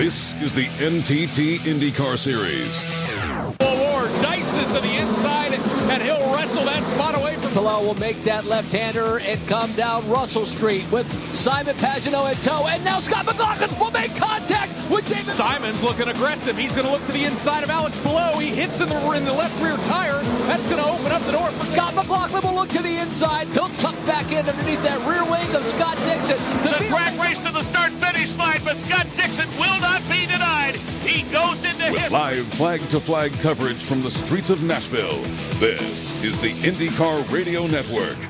This is the NTT IndyCar Series. O'Ward dices to the inside, and he'll wrestle that spot away from. Palou will make that left-hander and come down Russell Street with Simon Pagenaud in tow, and now Scott McLaughlin will make contact with David. Simon's looking aggressive. He's going to look to the inside of Alex Palou. He hits in the in the left rear tire. That's going to open up the door for Scott McLaughlin will look to the inside. He'll tuck back in underneath that rear wing of Scott Dixon. The, the drag race to the start-finish line, but Scott Dixon will not be denied. He goes into his live flag-to-flag coverage from the streets of Nashville. This is the IndyCar Radio Network.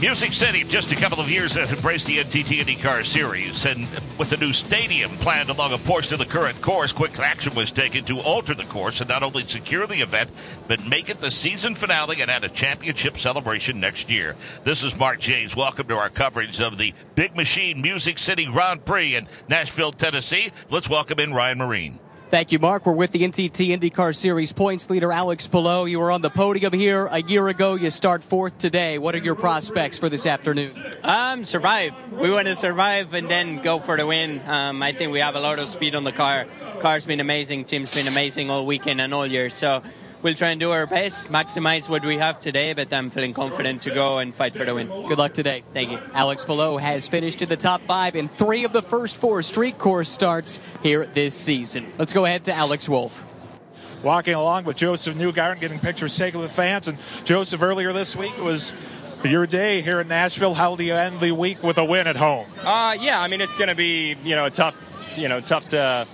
Music City, just a couple of years, has embraced the NTT IndyCar Series, and with the new stadium planned along a portion of the current course, quick action was taken to alter the course and not only secure the event, but make it the season finale and add a championship celebration next year. This is Mark James. Welcome to our coverage of the Big Machine Music City Grand Prix in Nashville, Tennessee. Let's welcome in Ryan Myrehn. Thank you, Mark. We're with the NTT IndyCar Series points leader, Alex Palou. You were on the podium here a year ago. You start fourth today. What are your prospects for this afternoon? Um, survive. We want to survive and then go for the win. Um, I think we have a lot of speed on the car. Car's been amazing. Team's been amazing all weekend and all year. So we'll try and do our best, maximize what we have today, but I'm feeling confident to go and fight for the win. Good luck today. Thank you. Alex Palou has finished in the top five in three of the first four street course starts here this season. Let's go ahead to Alex Wolf. Walking along with Josef Newgarden, getting pictures taken with fans. And Josef, earlier this week was your day here in Nashville. How do you end the week with a win at home? Uh, yeah, I mean it's going to be you know tough, you know tough to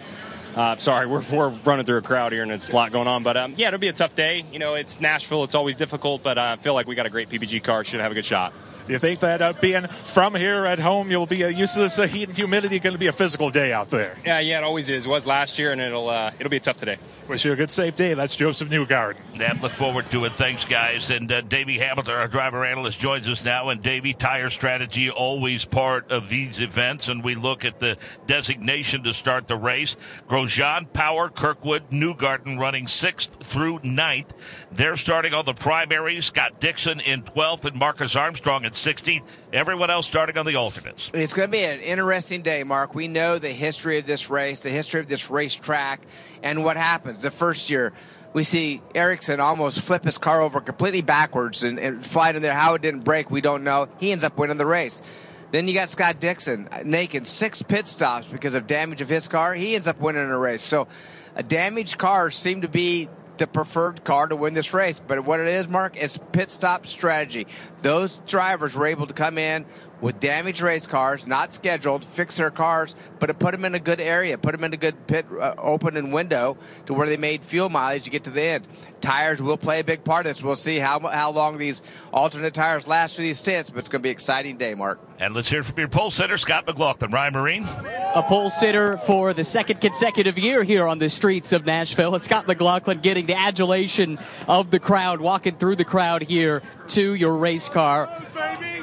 uh, sorry, we're, we're running through a crowd here and it's a lot going on. But um, yeah, it'll be a tough day. You know, it's Nashville. It's always difficult, but I feel like we got a great PPG car. Should have a good shot. Do you think that uh, being from here at home, you'll be uh, used to this uh, heat and humidity? Going to be a physical day out there. Yeah, yeah, it always is. It was last year, and it'll uh, it'll be a tough today. Wish you a good, safe day. That's Josef Newgarden. Yeah, look forward to it. Thanks, guys. And uh, Davey Hamilton, our driver analyst, joins us now. And Davey, tire strategy always part of these events. And we look at the designation to start the race. Grosjean, Power, Kirkwood, Newgarden running sixth through ninth. They're starting on the primary. Scott Dixon in 12th and Marcus Armstrong in 16th. Everyone else starting on the alternates. It's going to be an interesting day, Mark. We know the history of this race, the history of this racetrack, and what happens. The first year, we see Ericsson almost flip his car over completely backwards and, and fly in there. How it didn't break, we don't know. He ends up winning the race. Then you got Scott Dixon uh, naked six pit stops because of damage of his car. He ends up winning a race. So, a damaged car seemed to be the preferred car to win this race. But what it is, Mark, is pit stop strategy. Those drivers were able to come in with damaged race cars, not scheduled, fix their cars, but it put them in a good area, put them in a good pit uh, open and window to where they made fuel mileage to get to the end. Tires will play a big part of this. We'll see how how long these alternate tires last for these stints, but it's going to be an exciting day, Mark. And let's hear from your pole sitter, Scott McLaughlin. Ryan Myrehn. A pole sitter for the second consecutive year here on the streets of Nashville. It's Scott McLaughlin getting the adulation of the crowd, walking through the crowd here to your race car.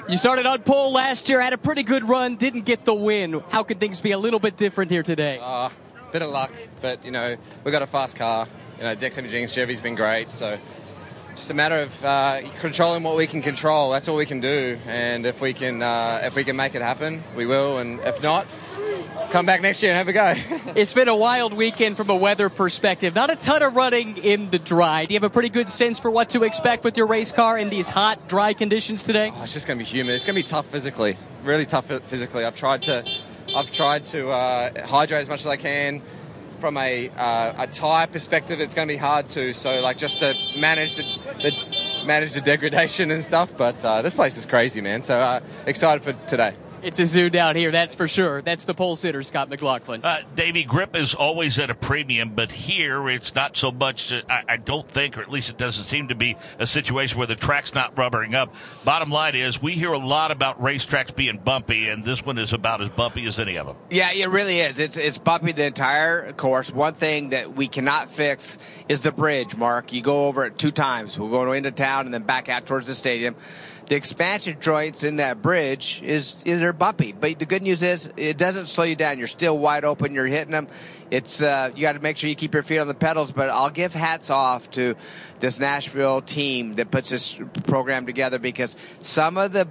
You started on pole last year, had a pretty good run, didn't get the win. How could things be a little bit different here today? Uh, bit of luck, but you know we've got a fast car. You know, Dex Imaging Chevy's been great, so just a matter of uh, controlling what we can control. That's all we can do, and if we can uh, if we can make it happen, we will. And if not, come back next year and have a go. it's been a wild weekend from a weather perspective. Not a ton of running in the dry. Do you have a pretty good sense for what to expect with your race car in these hot, dry conditions today? Oh, it's just going to be humid. It's going to be tough physically. Really tough physically. I've tried to, I've tried to uh, hydrate as much as I can. From a uh, a tire perspective, it's going to be hard to. So like just to manage the, the manage the degradation and stuff. But uh, this place is crazy, man. So uh, excited for today. It's a zoo down here, that's for sure. That's the pole sitter, Scott McLaughlin. Uh, Davey, grip is always at a premium, but here it's not so much. I, I, don't think, or at least it doesn't seem to be a situation where the track's not rubbering up. Bottom line is, we hear a lot about racetracks being bumpy, and this one is about as bumpy as any of them. Yeah, it really is. It's it's bumpy the entire course. One thing that we cannot fix is the bridge. Mark, you go over it two times. We're going into town and then back out towards the stadium the expansion joints in that bridge is, is they're bumpy. But the good news is it doesn't slow you down. You're still wide open. You're hitting them. It's uh, you got to make sure you keep your feet on the pedals. But I'll give hats off to this Nashville team that puts this program together because some of the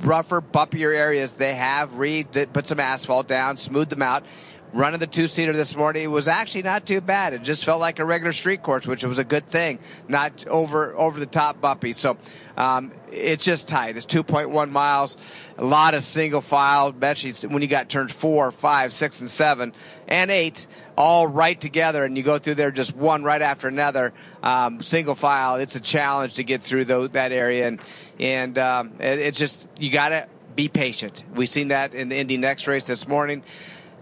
rougher, bumpier areas, they have re put some asphalt down, smoothed them out. Running the two seater this morning was actually not too bad. It just felt like a regular street course, which was a good thing, not over over the top bumpy. So um, it's just tight. It's 2.1 miles, a lot of single file. Especially when you got turns four, five, six, and seven, and eight all right together, and you go through there just one right after another, um, single file. It's a challenge to get through that area, and and um, it, it's just you got to be patient. We've seen that in the Indy Next race this morning.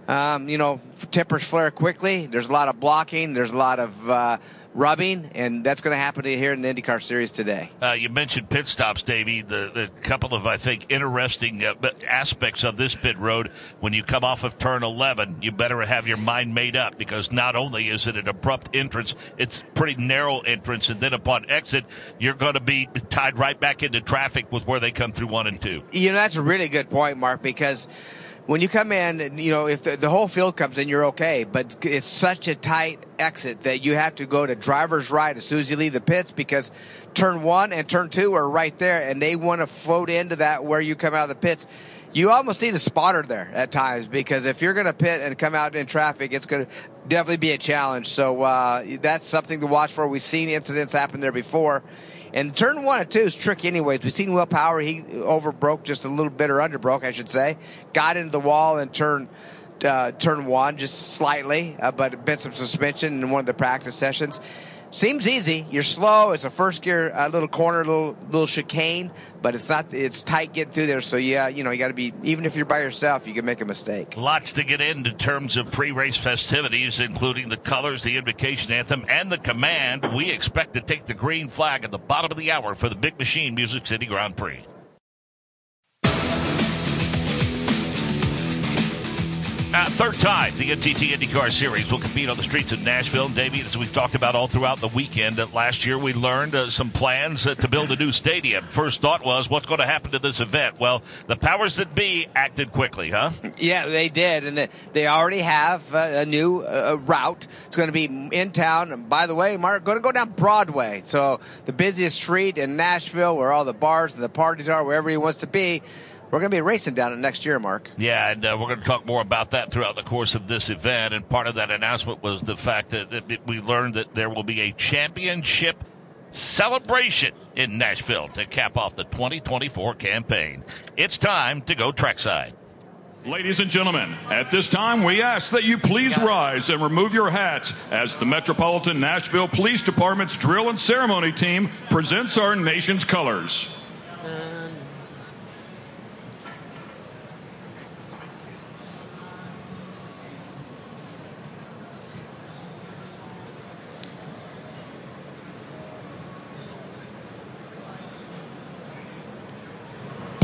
Um, you know, tempers flare quickly. There's a lot of blocking. There's a lot of uh, rubbing, and that's going to happen here in the IndyCar Series today. Uh, you mentioned pit stops, Davey. The, the couple of, I think, interesting uh, aspects of this pit road. When you come off of turn 11, you better have your mind made up because not only is it an abrupt entrance, it's pretty narrow entrance, and then upon exit, you're going to be tied right back into traffic with where they come through one and two. You know, that's a really good point, Mark, because – when you come in, you know, if the, the, whole field comes in, you're okay. But it's such a tight exit that you have to go to driver's right as soon as you leave the pits because turn one and turn two are right there, and they want to float into that where you come out of the pits. You almost need a spotter there at times because if you're going to pit and come out in traffic, it's going to definitely be a challenge. So uh, that's something to watch for. We've seen incidents happen there before and turn one and two is tricky anyways. We've seen Will Power, he overbroke just a little bit or underbroke, I should say. Got into the wall and turn uh, turn one just slightly, uh, but bent some suspension in one of the practice sessions. Seems easy. You're slow. It's a first gear, a uh, little corner, little little chicane, but it's not. It's tight getting through there. So yeah, you know you got to be. Even if you're by yourself, you can make a mistake. Lots to get into terms of pre-race festivities, including the colors, the invocation anthem, and the command. We expect to take the green flag at the bottom of the hour for the Big Machine Music City Grand Prix. Uh, third time, the NTT IndyCar Series will compete on the streets of Nashville. And Davey, as we've talked about all throughout the weekend, uh, last year we learned uh, some plans uh, to build a new stadium. First thought was, what's going to happen to this event? Well, the powers that be acted quickly, huh? Yeah, they did, and they already have uh, a new route. It's going to be in town. And by the way, Mark, going to go down Broadway, so the busiest street in Nashville, where all the bars and the parties are, wherever he wants to be. We're going to be racing down it next year, Mark. Yeah, and uh, we're going to talk more about that throughout the course of this event. And part of that announcement was the fact that, that we learned that there will be a championship celebration in Nashville to cap off the 2024 campaign. It's time to go trackside. Ladies and gentlemen, at this time we ask that you please rise and remove your hats as the Metropolitan Nashville Police Department's drill and ceremony team presents our nation's colors.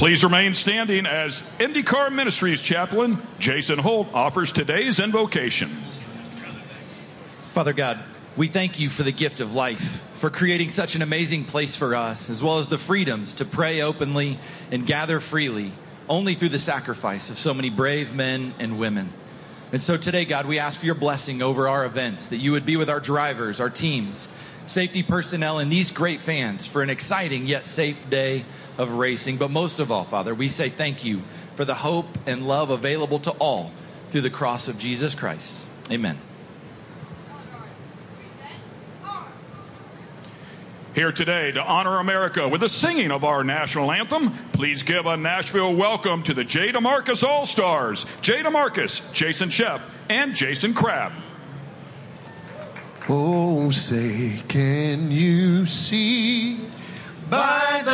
Please remain standing as IndyCar Ministries chaplain Jason Holt offers today's invocation. Father God, we thank you for the gift of life, for creating such an amazing place for us, as well as the freedoms to pray openly and gather freely, only through the sacrifice of so many brave men and women. And so today, God, we ask for your blessing over our events, that you would be with our drivers, our teams, safety personnel, and these great fans for an exciting yet safe day of racing. But most of all, Father, we say thank you for the hope and love available to all through the cross of Jesus Christ. Amen. Here today to honor America with the singing of our national anthem, please give a Nashville welcome to the Jay DeMarcus All Stars, Jay DeMarcus, Jason Scheff, and Jason Crabb. Oh, say, can you see by the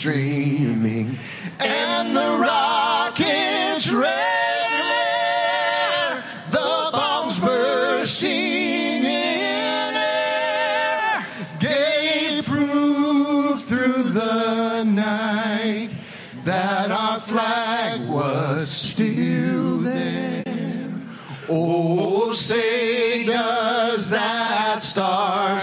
streaming, and the rockets red glare, the bombs bursting in air, gave proof through the night that our flag was. still there. Oh, say does that star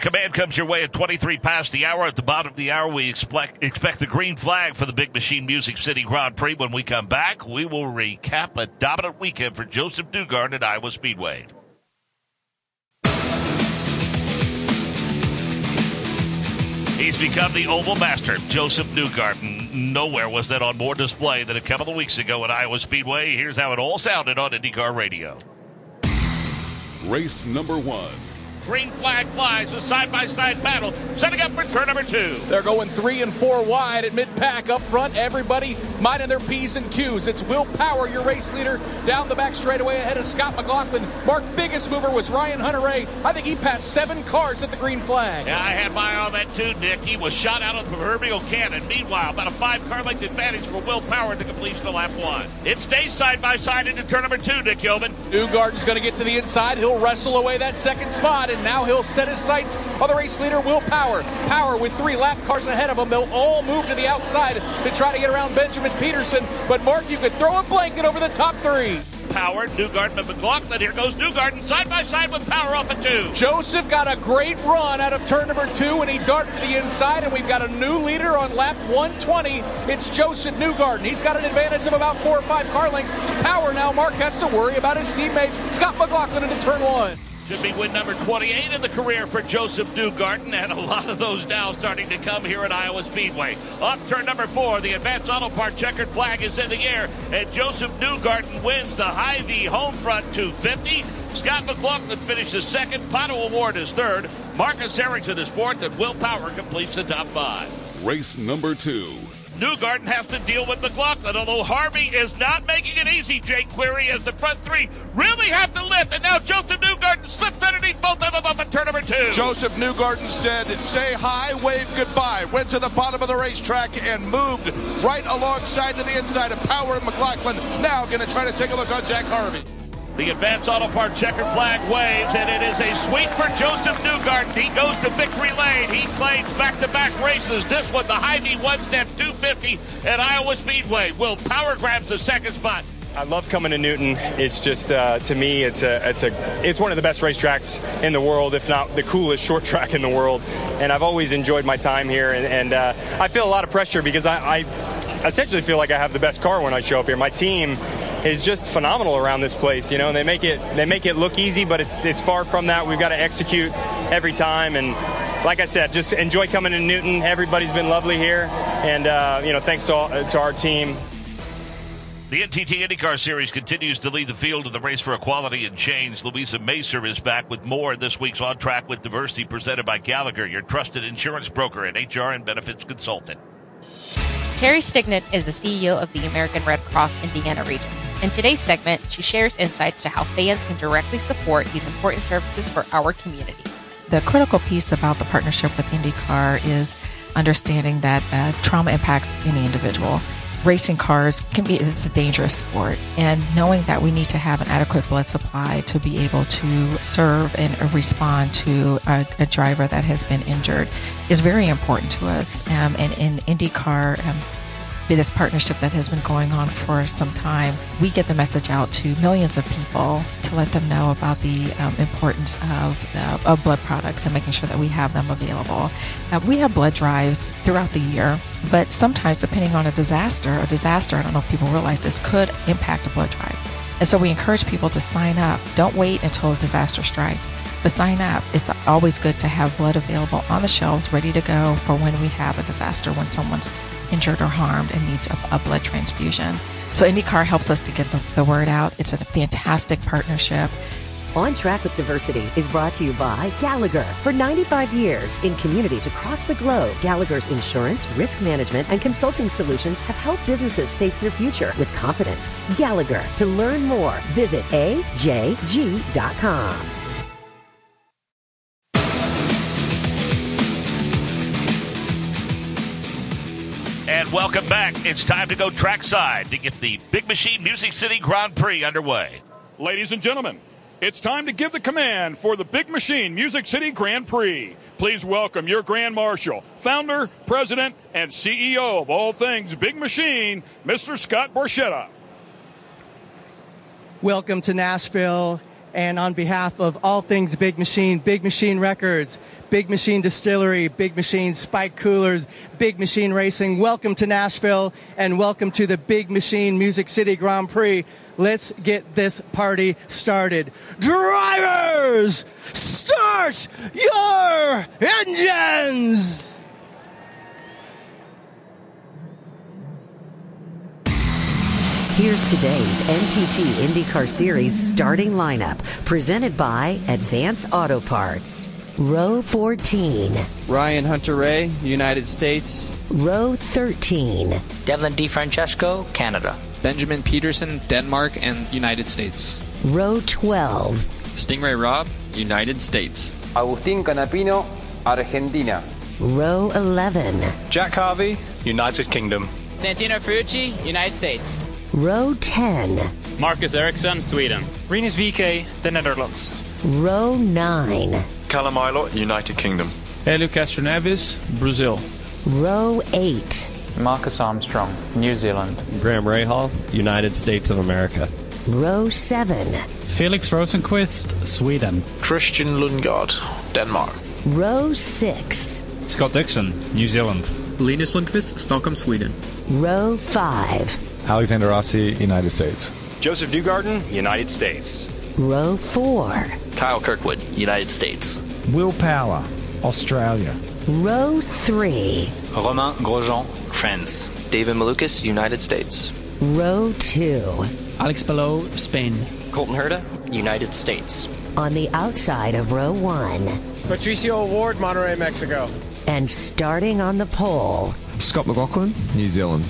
command comes your way at 23 past the hour. At the bottom of the hour, we expect, expect the green flag for the Big Machine Music City Grand Prix. When we come back, we will recap a dominant weekend for Josef Newgarden at Iowa Speedway. He's become the oval master, Josef Newgarden. Nowhere was that on more display than a couple of weeks ago at Iowa Speedway. Here's how it all sounded on IndyCar Radio. Race number one. Green flag flies, a side by side battle, setting up for turn number two. They're going three and four wide at mid pack up front. Everybody minding their P's and Q's. It's Will Power, your race leader, down the back straightaway ahead of Scott McLaughlin. Mark biggest mover was Ryan Hunter-Reay. I think he passed seven cars at the green flag. Yeah, I had my eye on that too, Nick. He was shot out of the proverbial cannon. Meanwhile, about a five car length advantage for Will Power at the completion of lap one. It stays side by side into turn number two, Nick Yeoman. Newgarden's going to get to the inside. He'll wrestle away that second spot, and now he'll set his sights on the race leader, Will Power. Power with three lap cars ahead of him. They'll all move to the outside to try to get around Benjamin Pedersen. But Mark, you could throw a blanket over the top three. Power, Newgarden, and McLaughlin. Here goes Newgarden side by side with Power off at two. Josef got a great run out of turn number two, and he darted to the inside, and we've got a new leader on lap 120. It's Josef Newgarden. He's got an advantage of about four or five car lengths. Power now, Mark has to worry about his teammate Scott McLaughlin into turn one. Should be win number 28 in the career for Josef Newgarden, and a lot of those now starting to come here at Iowa Speedway. Off turn number four, the Advanced Auto Part checkered flag is in the air, and Josef Newgarden wins the Hy-Vee home front 250. Scott McLaughlin finishes second, Pato O'Ward is third, Marcus Ericsson is fourth, and Will Power completes the top five. Race number two. Newgarden has to deal with McLaughlin, although Harvey is not making it easy, Jake Query, as the front three really have to lift. And now Josef Newgarden slips underneath both of them up at turn number two. Josef Newgarden said, say hi, wave goodbye. Went to the bottom of the racetrack and moved right alongside to the inside of Power and McLaughlin. Now going to try to take a look on Jack Harvey. The Advanced Auto Part checker flag waves, and it is a sweep for Josef Newgarden. He goes to victory lane. He claims back-to-back races. This one, the Hy-Vee one-step 250 at Iowa Speedway. Will Power grabs the second spot. I love coming to Newton. It's just uh, to me, it's a, it's a, it's one of the best racetracks in the world, if not the coolest short track in the world. And I've always enjoyed my time here, and, and uh, I feel a lot of pressure because I, I essentially feel like I have the best car when I show up here. My team is just phenomenal around this place, you know. And they make it they make it look easy, but it's it's far from that. We've got to execute every time, and like I said, just enjoy coming to Newton. Everybody's been lovely here, and uh, you know, thanks to all, to our team. The NTT IndyCar Series continues to lead the field in the race for equality and change. Louisa Macer is back with more in this week's On Track with Diversity presented by Gallagher, your trusted insurance broker and HR and benefits consultant. Terry Stignett is the CEO of the American Red Cross Indiana region. In today's segment, she shares insights to how fans can directly support these important services for our community. The critical piece about the partnership with IndyCar is understanding that uh, trauma impacts any individual. Racing cars can be it's a dangerous sport, and knowing that we need to have an adequate blood supply to be able to serve and respond to a, a driver that has been injured is very important to us. Um, and in IndyCar, um, this partnership that has been going on for some time, we get the message out to millions of people to let them know about the um, importance of, uh, of blood products and making sure that we have them available. Uh, we have blood drives throughout the year, but sometimes, depending on a disaster, a disaster, I don't know if people realize this, could impact a blood drive. And so we encourage people to sign up. Don't wait until a disaster strikes, but sign up. It's always good to have blood available on the shelves, ready to go for when we have a disaster, when someone's injured or harmed and needs a, a blood transfusion. So IndyCar helps us to get the, the word out. It's a fantastic partnership. On Track with Diversity is brought to you by Gallagher. For 95 years, in communities across the globe, Gallagher's insurance, risk management, and consulting solutions have helped businesses face their future with confidence. Gallagher. To learn more, visit ajg.com. And welcome back. It's time to go trackside to get the Big Machine Music City Grand Prix underway. Ladies and gentlemen, it's time to give the command for the Big Machine Music City Grand Prix. Please welcome your Grand Marshal, founder, president, and CEO of all things Big Machine, Mr. Scott Borchetta. Welcome to Nashville. And on behalf of all things Big Machine, Big Machine Records, Big Machine Distillery, Big Machine Spike Coolers, Big Machine Racing, welcome to Nashville and welcome to the Big Machine Music City Grand Prix. Let's get this party started. Drivers, start your engines! Here's today's NTT IndyCar Series starting lineup, presented by Advance Auto Parts. Row 14. Ryan Hunter-Reay, United States. Row 13. Devlin DiFrancesco, Canada. Benjamin Pedersen, Denmark and United States. Row 12. Sting Ray Robb, United States. Agustín Canapino, Argentina. Row 11. Jack Harvey, United Kingdom. Santino Ferrucci, United States. Row 10. Marcus Ericsson, Sweden. Rinus VeeKay, the Netherlands. Row 9. Callum Ilott, United Kingdom. Helio Castroneves, Brazil. Row 8. Marcus Armstrong, New Zealand. Graham Rahal, United States of America. Row 7. Felix Rosenqvist, Sweden. Christian Lundgaard, Denmark. Row 6. Scott Dixon, New Zealand. Linus Lundqvist, Stockholm, Sweden. Row 5. Alexander Rossi, United States. Josef Newgarden, United States. Row 4. Kyle Kirkwood, United States. Will Power, Australia. Row 3. Romain Grosjean, France. David Malukas, United States. Row 2. Alex Palou, Spain. Colton Herta, United States. On the outside of row 1. Patricio O'Ward, Monterrey, Mexico. And starting on the pole. Scott McLaughlin, New Zealand.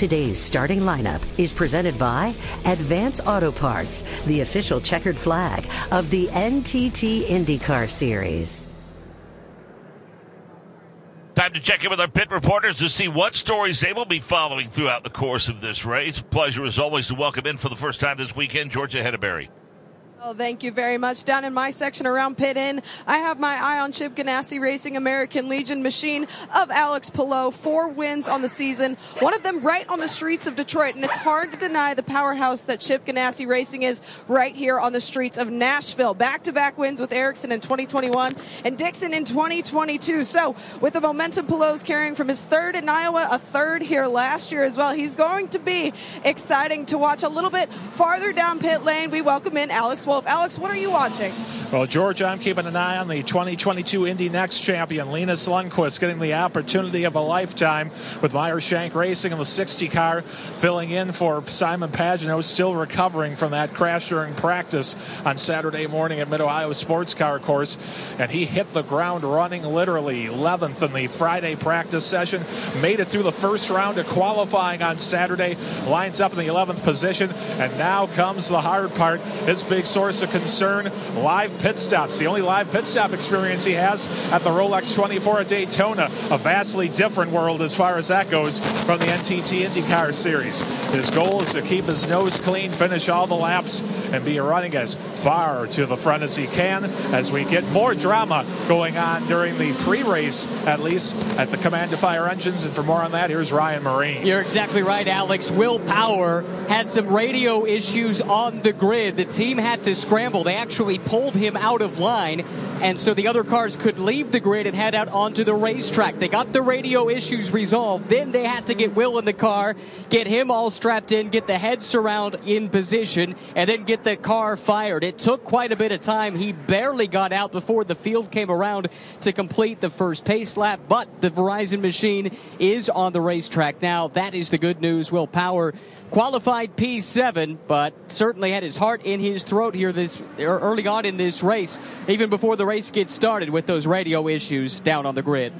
Today's starting lineup is presented by Advance Auto Parts, the official checkered flag of the NTT IndyCar Series. Time to check in with our pit reporters to see what stories they will be following throughout the course of this race. Pleasure as always to welcome in for the first time this weekend, Georgia Hedeberry. Well, thank you very much. Down in my section around pit in, I have my eye on Chip Ganassi Racing American Legion machine of Alex Palou. Four wins on the season, one of them right on the streets of Detroit. And it's hard to deny the powerhouse that Chip Ganassi Racing is right here on the streets of Nashville. Back to back wins with Ericsson in 2021 and Dixon in 2022. So, with the momentum Palou's carrying from his third in Iowa, a third here last year as well, he's going to be exciting to watch. A little bit farther down pit lane, we welcome in Alex Wolf. Alex, what are you watching? Well, George, I'm keeping an eye on the 2022 Indy Next champion, Linus Lundqvist, getting the opportunity of a lifetime with Meyer Shank Racing in the 60 car, filling in for Simon Pagenaud, still recovering from that crash during practice on Saturday morning at Mid Ohio Sports Car Course. And he hit the ground running literally 11th in the Friday practice session, made it through the first round of qualifying on Saturday, lines up in the 11th position, and now comes the hard part. His big source of concern live pit stops. The only live pit stop experience he has at the Rolex 24 at Daytona. A vastly different world as far as that goes from the NTT IndyCar Series. His goal is to keep his nose clean, finish all the laps, and be running as far to the front as he can as we get more drama going on during the pre-race, at least at the Command to Fire Engines. And for more on that, here's Ryan Myrehn. You're exactly right, Alex. Will Power had some radio issues on the grid. The team had to scramble. They actually pulled him him out of line, and so the other cars could leave the grid and head out onto the racetrack. They got the radio issues resolved. Then they had to get Will in the car, get him all strapped in, get the head surround in position, and then get the car fired. It took quite a bit of time. He barely got out before the field came around to complete the first pace lap, but the Verizon machine is on the racetrack now. That is the good news. Will Power qualified P7, but certainly had his heart in his throat here this er, early on in this race, even before the race gets started with those radio issues down on the grid.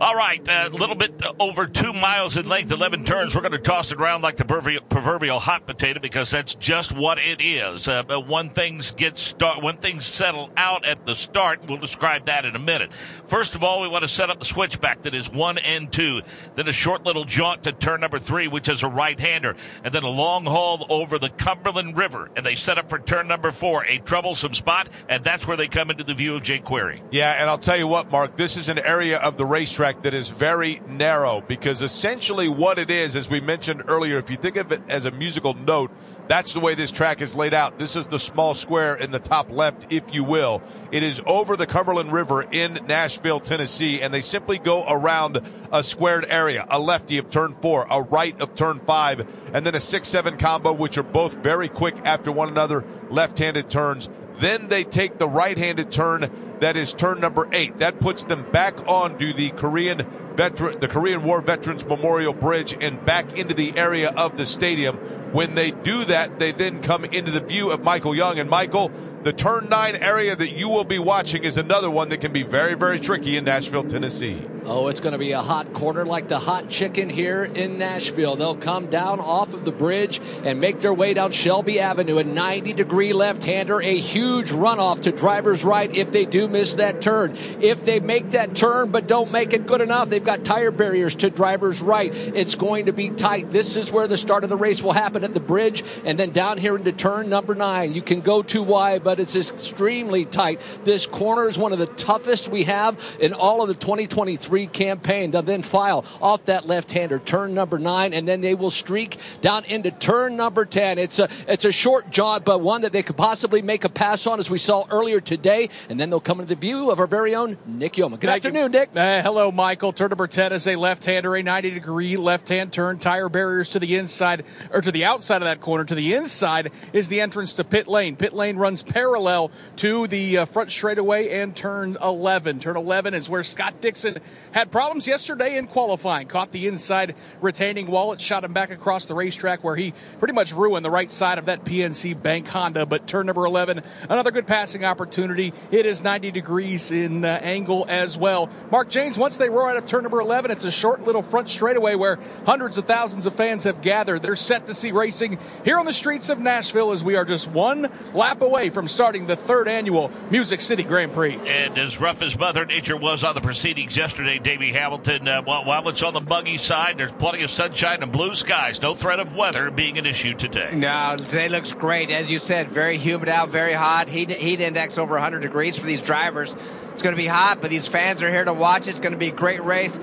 All right, a uh, little bit over two miles in length, 11 turns. We're going to toss it around like the proverbial hot potato because that's just what it is. Uh, when things get start, when things settle out at the start, we'll describe that in a minute. First of all, we want to set up the switchback that is one and two, then a short little jaunt to turn number three, which is a right-hander, and then a long haul over the Cumberland River, and they set up for turn number four, a troublesome spot, and that's where they come into the view of Jake Query. Yeah, and I'll tell you what, Mark, this is an area of the racetrack track that is very narrow because essentially what it is, as we mentioned earlier, if you think of it as a musical note, that's the way this track is laid out. This is the small square in the top left, if you will. It is over the Cumberland River in Nashville, Tennessee, and they simply go around a squared area, a lefty of turn four, a right of turn five, and then a six seven combo, which are both very quick after one another, left handed turns. Then they take the right handed turn that is turn number eight. That puts them back onto the Korean veteran, the Korean War Veterans Memorial Bridge and back into the area of the stadium. When they do that, they then come into the view of Michael Young. And Michael, the turn nine area that you will be watching is another one that can be very, very tricky in Nashville, Tennessee. Oh, it's going to be a hot corner like the hot chicken here in Nashville. They'll come down off of the bridge and make their way down Shelby Avenue. A 90 degree left hander, a huge runoff to driver's right if they do miss that turn. If they make that turn but don't make it good enough, they've got tire barriers to driver's right. It's going to be tight. This is where the start of the race will happen at the bridge and then down here into turn number nine. You can go too wide, but it's extremely tight. This corner is one of the toughest we have in all of the 2023 campaign. They'll then file off that left-hander, turn number nine, and then they will streak down into turn number 10. It's a, it's a short jaunt, but one that they could possibly make a pass on, as we saw earlier today. And then they'll come into the view of our very own Nick Yeoman. Good Thank afternoon, you. Nick. Uh, hello, Michael. Turn number 10 is a left-hander, a 90-degree left-hand turn, tire barriers to the inside, or to the outside of that corner. To the inside is the entrance to pit lane. Pit lane runs parallel to the uh, front straightaway and turn 11. Turn 11 is where Scott Dixon had problems yesterday in qualifying. Caught the inside retaining wall. It shot him back across the racetrack where he pretty much ruined the right side of that PNC Bank Honda. But turn number 11, another good passing opportunity. It is 90 degrees in uh, angle as well. Mark James, once they roll out of turn number 11, it's a short little front straightaway where hundreds of thousands of fans have gathered. They're set to see racing here on the streets of Nashville as we are just one lap away from starting the third annual Music City Grand Prix. And as rough as Mother Nature was on the proceedings yesterday, Davey Hamilton, uh, while, while, it's on the buggy side, there's plenty of sunshine and blue skies. No threat of weather being an issue today. No, today looks great. As you said, very humid out, very hot. Heat, heat index over 100 degrees for these drivers. It's going to be hot, but these fans are here to watch. It's going to be a great race.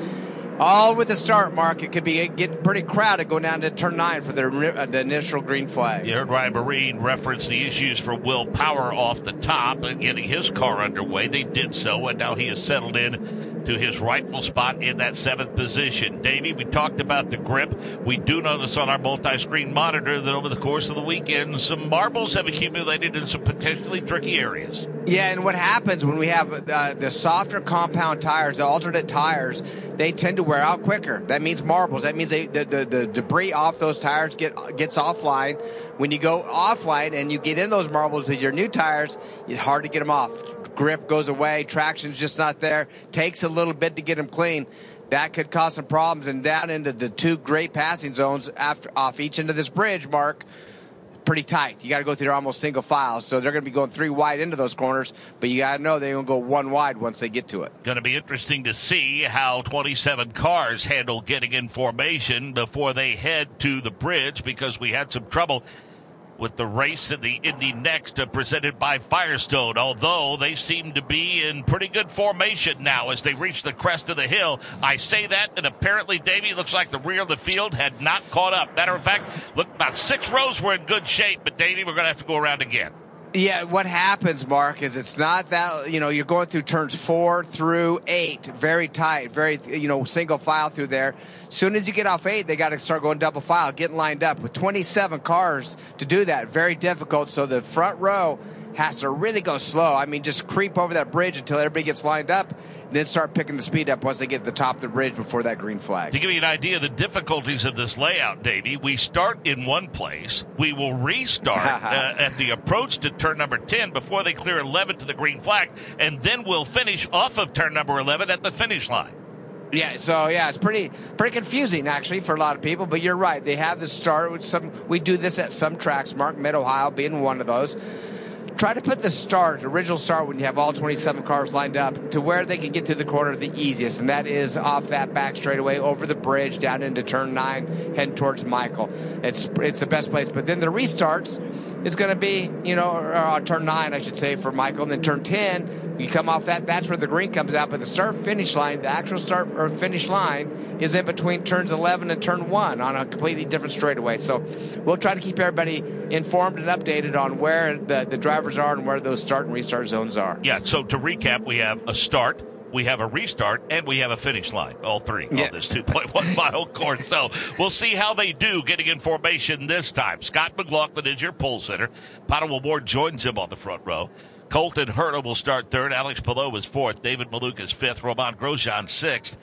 All with the start mark, it could be getting pretty crowded going down to turn nine for the, uh, the initial green flag. You heard Ryan Myrehn reference the issues for Will Power off the top and getting his car underway. They did so, and now he has settled in to his rightful spot in that seventh position. Davey, we talked about the grip. We do notice on our multi-screen monitor that over the course of the weekend, some marbles have accumulated in some potentially tricky areas. Yeah, and what happens when we have uh, the softer compound tires, the alternate tires, they tend to wear out quicker. That means marbles. That means they, the, the, the debris off those tires get gets offline. When you go offline and you get in those marbles with your new tires, it's hard to get them off grip goes away, traction's just not there, takes a little bit to get them clean. That could cause some problems. And down into the two great passing zones after off each end of this bridge, Mark, pretty tight. You got to go through almost single file. So they're going to be going three wide into those corners, but you got to know they're going to go one wide once they get to it. Going to be interesting to see how 27 cars handle getting in formation before they head to the bridge because we had some trouble with the race in the Indy Next uh, presented by Firestone, although they seem to be in pretty good formation now as they reach the crest of the hill. I say that, and apparently Davey looks like the rear of the field had not caught up. Matter of fact, look, about six rows were in good shape, but Davey, we're going to have to go around again. Yeah, what happens, Mark, is it's not that you know you're going through turns four through eight, very tight, very you know single file through there. Soon as you get off eight, they got to start going double file, getting lined up with 27 cars to do that. Very difficult. So the front row has to really go slow. I mean, just creep over that bridge until everybody gets lined up, then start picking the speed up once they get to the top of the bridge before that green flag. To give you an idea of the difficulties of this layout, Davey, we start in one place. We will restart uh, at the approach to turn number 10 before they clear 11 to the green flag, and then we'll finish off of turn number 11 at the finish line. Yeah, so yeah, it's pretty pretty confusing actually for a lot of people. But you're right; they have the start. With some we do this at some tracks, Mark Mid Ohio being one of those try to put the start, original start, when you have all 27 cars lined up, to where they can get to the corner the easiest, and that is off that back straightaway over the bridge down into turn nine, heading towards Michael. It's it's the best place. But then the restarts is going to be, you know, uh, turn nine, I should say, for Michael, and then turn 10 you come off that, that's where the green comes out. But the start finish line, the actual start or finish line, is in between turns 11 and turn 1 on a completely different straightaway. So we'll try to keep everybody informed and updated on where the, the drivers are and where those start and restart zones are. Yeah, so to recap, we have a start, we have a restart, and we have a finish line. All three yeah. on this 2.1 mile course. So we'll see how they do getting in formation this time. Scott McLaughlin is your pole sitter. Pato O'Ward joins him on the front row. Colton Herta will start third. Alex Palou is fourth. David Malukas fifth. Romain Grosjean sixth.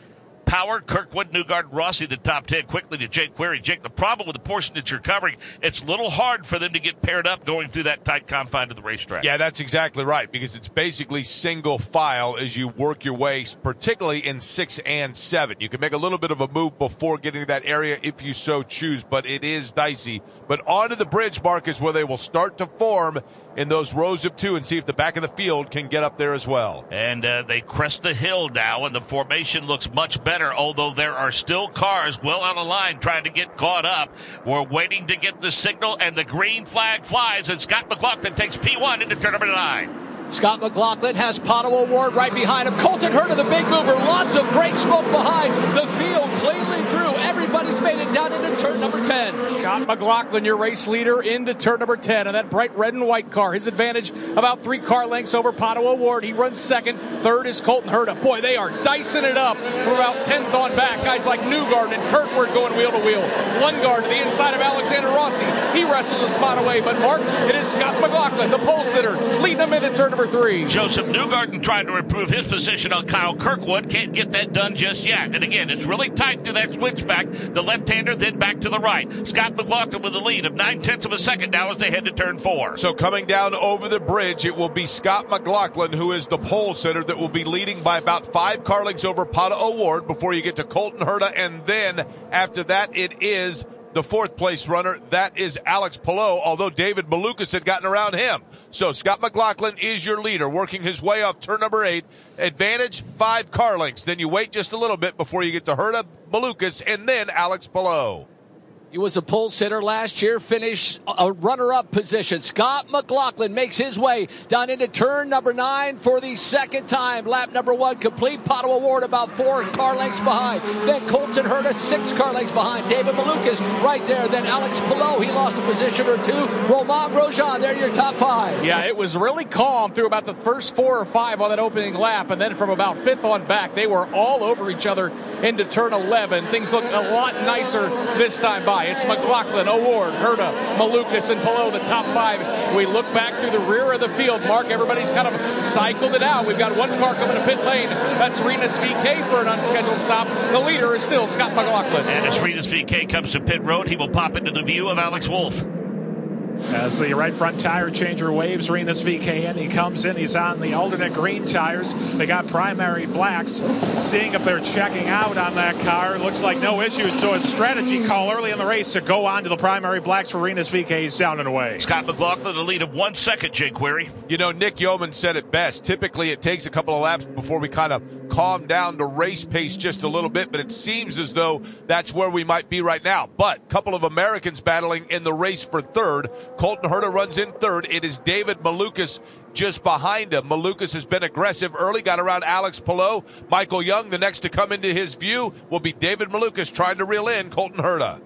Power, Kirkwood, Newgarden, Rossi, the top 10. Quickly to Jake Query. Jake, the problem with the portion that you're covering, it's a little hard for them to get paired up going through that tight confine of the racetrack. Yeah, that's exactly right because it's basically single file as you work your way, particularly in six and seven. You can make a little bit of a move before getting to that area if you so choose, but it is dicey. But onto the bridge, Mark, is where they will start to form in those rows of two and see if the back of the field can get up there as well. And uh, they crest the hill now, and the formation looks much better, although there are still cars well out of line trying to get caught up. We're waiting to get the signal, and the green flag flies, and Scott McLaughlin takes P1 into turn number nine. Scott McLaughlin has Pato O'Ward right behind him. Colton Herta, the big mover. Lots of brake smoke behind. The field cleanly through. Everybody's made it down into turn number 10. Scott McLaughlin, your race leader, into turn number 10. And that bright red and white car, his advantage about three car lengths over Pato O'Ward. He runs second. Third is Colton Herta. Boy, they are dicing it up from about 10th on back. Guys like Newgarden and Kirkwood going wheel to wheel. Lundgaard to the inside of Alexander Rossi. He wrestles a spot away. But Mark, it is Scott McLaughlin, the pole sitter, leading them into turn number three. Josef Newgarden trying to improve his position on Kyle Kirkwood. Can't get that done just yet. And again, it's really tight to that switchback. The left-hander, then back to the right. Scott McLaughlin with a lead of nine tenths of a second now as they head to turn four. So coming down over the bridge, it will be Scott McLaughlin, who is the pole sitter that will be leading by about five car lengths over Pato O'Ward before you get to Colton Herta. And then after that, it is the fourth place runner. That is Alex Palou, although David Malukas had gotten around him. So Scott McLaughlin is your leader, working his way off turn number eight. Advantage five car lengths. Then you wait just a little bit before you get to Herta, Malukas, and then Alex Palou. He was a pole sitter last year, finished a runner up position. Scott McLaughlin makes his way down into turn number nine for the second time. Lap number one complete. Pato O'Ward about four car lengths behind. Then Colton Herta six car lengths behind. David Malukas right there. Then Alex Palou, he lost a position or two. Romain Grosjean, they're your top five. Yeah, it was really calm through about the first four or five on that opening lap. And then from about fifth on back, they were all over each other into turn 11. Things look a lot nicer this time by. It's McLaughlin, O'Ward, Herta, Malukas, and Palou, the top five. We look back through the rear of the field. Mark, everybody's kind of cycled it out. We've got one car coming to pit lane. That's Rinus VeeKay for an unscheduled stop. The leader is still Scott McLaughlin. And as Rinus VeeKay comes to pit road, he will pop into the view of Alex Wolf. As the right front tire changer waves Rinus VKN, He comes in. He's on the alternate green tires. They got primary blacks. Seeing if they're checking out on that car. Looks like no issues. So a strategy call early in the race to go on to the primary blacks for Rinus VeeKay. He's down and away. Scott McLaughlin, the lead of one second, Jake Query. You know, Nick Yeoman said it best. Typically, it takes a couple of laps before we kind of calm down to race pace just a little bit, but it seems as though that's where we might be right now. But a couple of Americans battling in the race for third. Colton Herta runs in third. It is David Malukas just behind him. Malukas has been aggressive early, got around Alex Palou. Michael Young, the next to come into his view, will be David Malukas trying to reel in Colton Herta.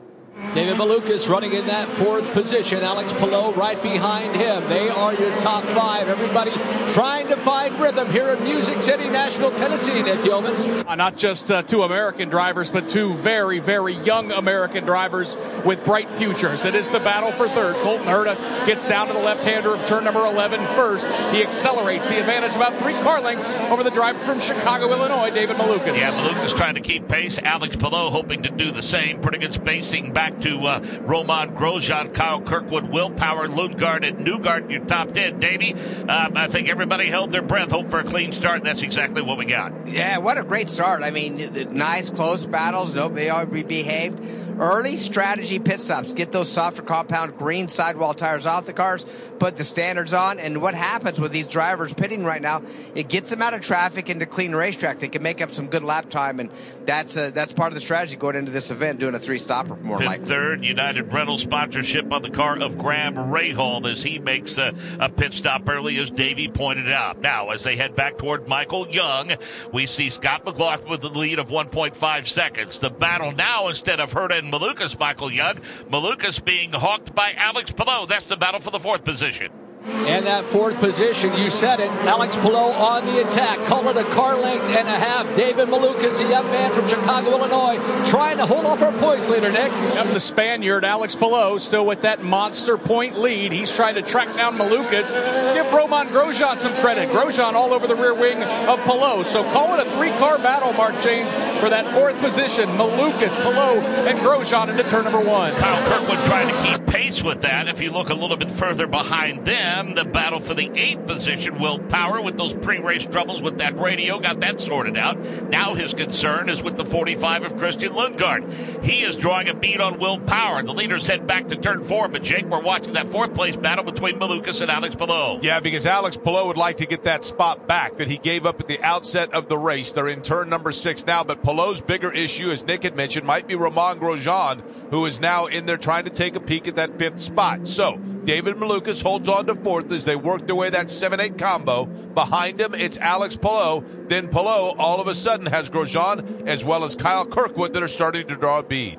David Malukas running in that fourth position. Alex Palou right behind him. They are your top five. Everybody trying to find rhythm here in Music City, Nashville, Tennessee. Nick Yeoman. Uh, not just uh, two American drivers, but two very, very young American drivers with bright futures. It is the battle for third. Colton Herta gets down to the left-hander of turn number 11 first. He accelerates the advantage about three car lengths over the driver from Chicago, Illinois, David Malukas. Yeah, Malukas trying to keep pace. Alex Palou hoping to do the same. Pretty good spacing back to uh, Romain Grosjean, Kyle Kirkwood, Will Power, Lundgaard, and Newgarden, your top 10. Davey, um, I think everybody held their breath, hope for a clean start, and that's exactly what we got. Yeah, what a great start. I mean, nice, close battles. All behaved. Early strategy pit stops. Get those softer compound green sidewall tires off the cars, put the standards on, and what happens with these drivers pitting right now, it gets them out of traffic into clean racetrack. They can make up some good lap time, and that's uh, that's part of the strategy going into this event, doing a three stopper more Pit likely. Third, United Rental sponsorship on the car of Graham Rahal as he makes a, a pit stop early, as Davey pointed out. Now, as they head back toward Michael Young, we see Scott McLaughlin with the lead of 1.5 seconds. The battle now, instead of Herta and Malukas, Michael Young, Malukas being hawked by Alex Palou. That's the battle for the fourth position. And that fourth position, you said it, Alex Palou on the attack. Call it a car length and a half. David Malukas, a young man from Chicago, Illinois, trying to hold off our points leader, Nick. Yep, the Spaniard, Alex Palou, still with that monster point lead. He's trying to track down Malukas. Give Romain Grosjean some credit. Grosjean all over the rear wing of Palou. So call it a three-car battle, Mark Jaynes, for that fourth position. Malukas, Palou, and Grosjean into turn number one. Kyle Kirkwood trying to keep pace with that. If you look a little bit further behind them, the battle for the eighth position. Will Power with those pre-race troubles with that radio got that sorted out. Now his concern is with the 45 of Christian Lundgaard. He is drawing a beat on Will Power. The leaders head back to turn four, but Jake, we're watching that fourth place battle between Malukas and Alex Palou. Yeah, because Alex Palou would like to get that spot back that he gave up at the outset of the race. They're in turn number six now, but Palou's bigger issue, as Nick had mentioned, might be Romain Grosjean, who is now in there trying to take a peek at that fifth spot. So David Malukas holds on to fourth as they work their way that 7-8 combo. Behind him, it's Alex Palou. Then Palou all of a sudden has Grosjean as well as Kyle Kirkwood that are starting to draw a bead.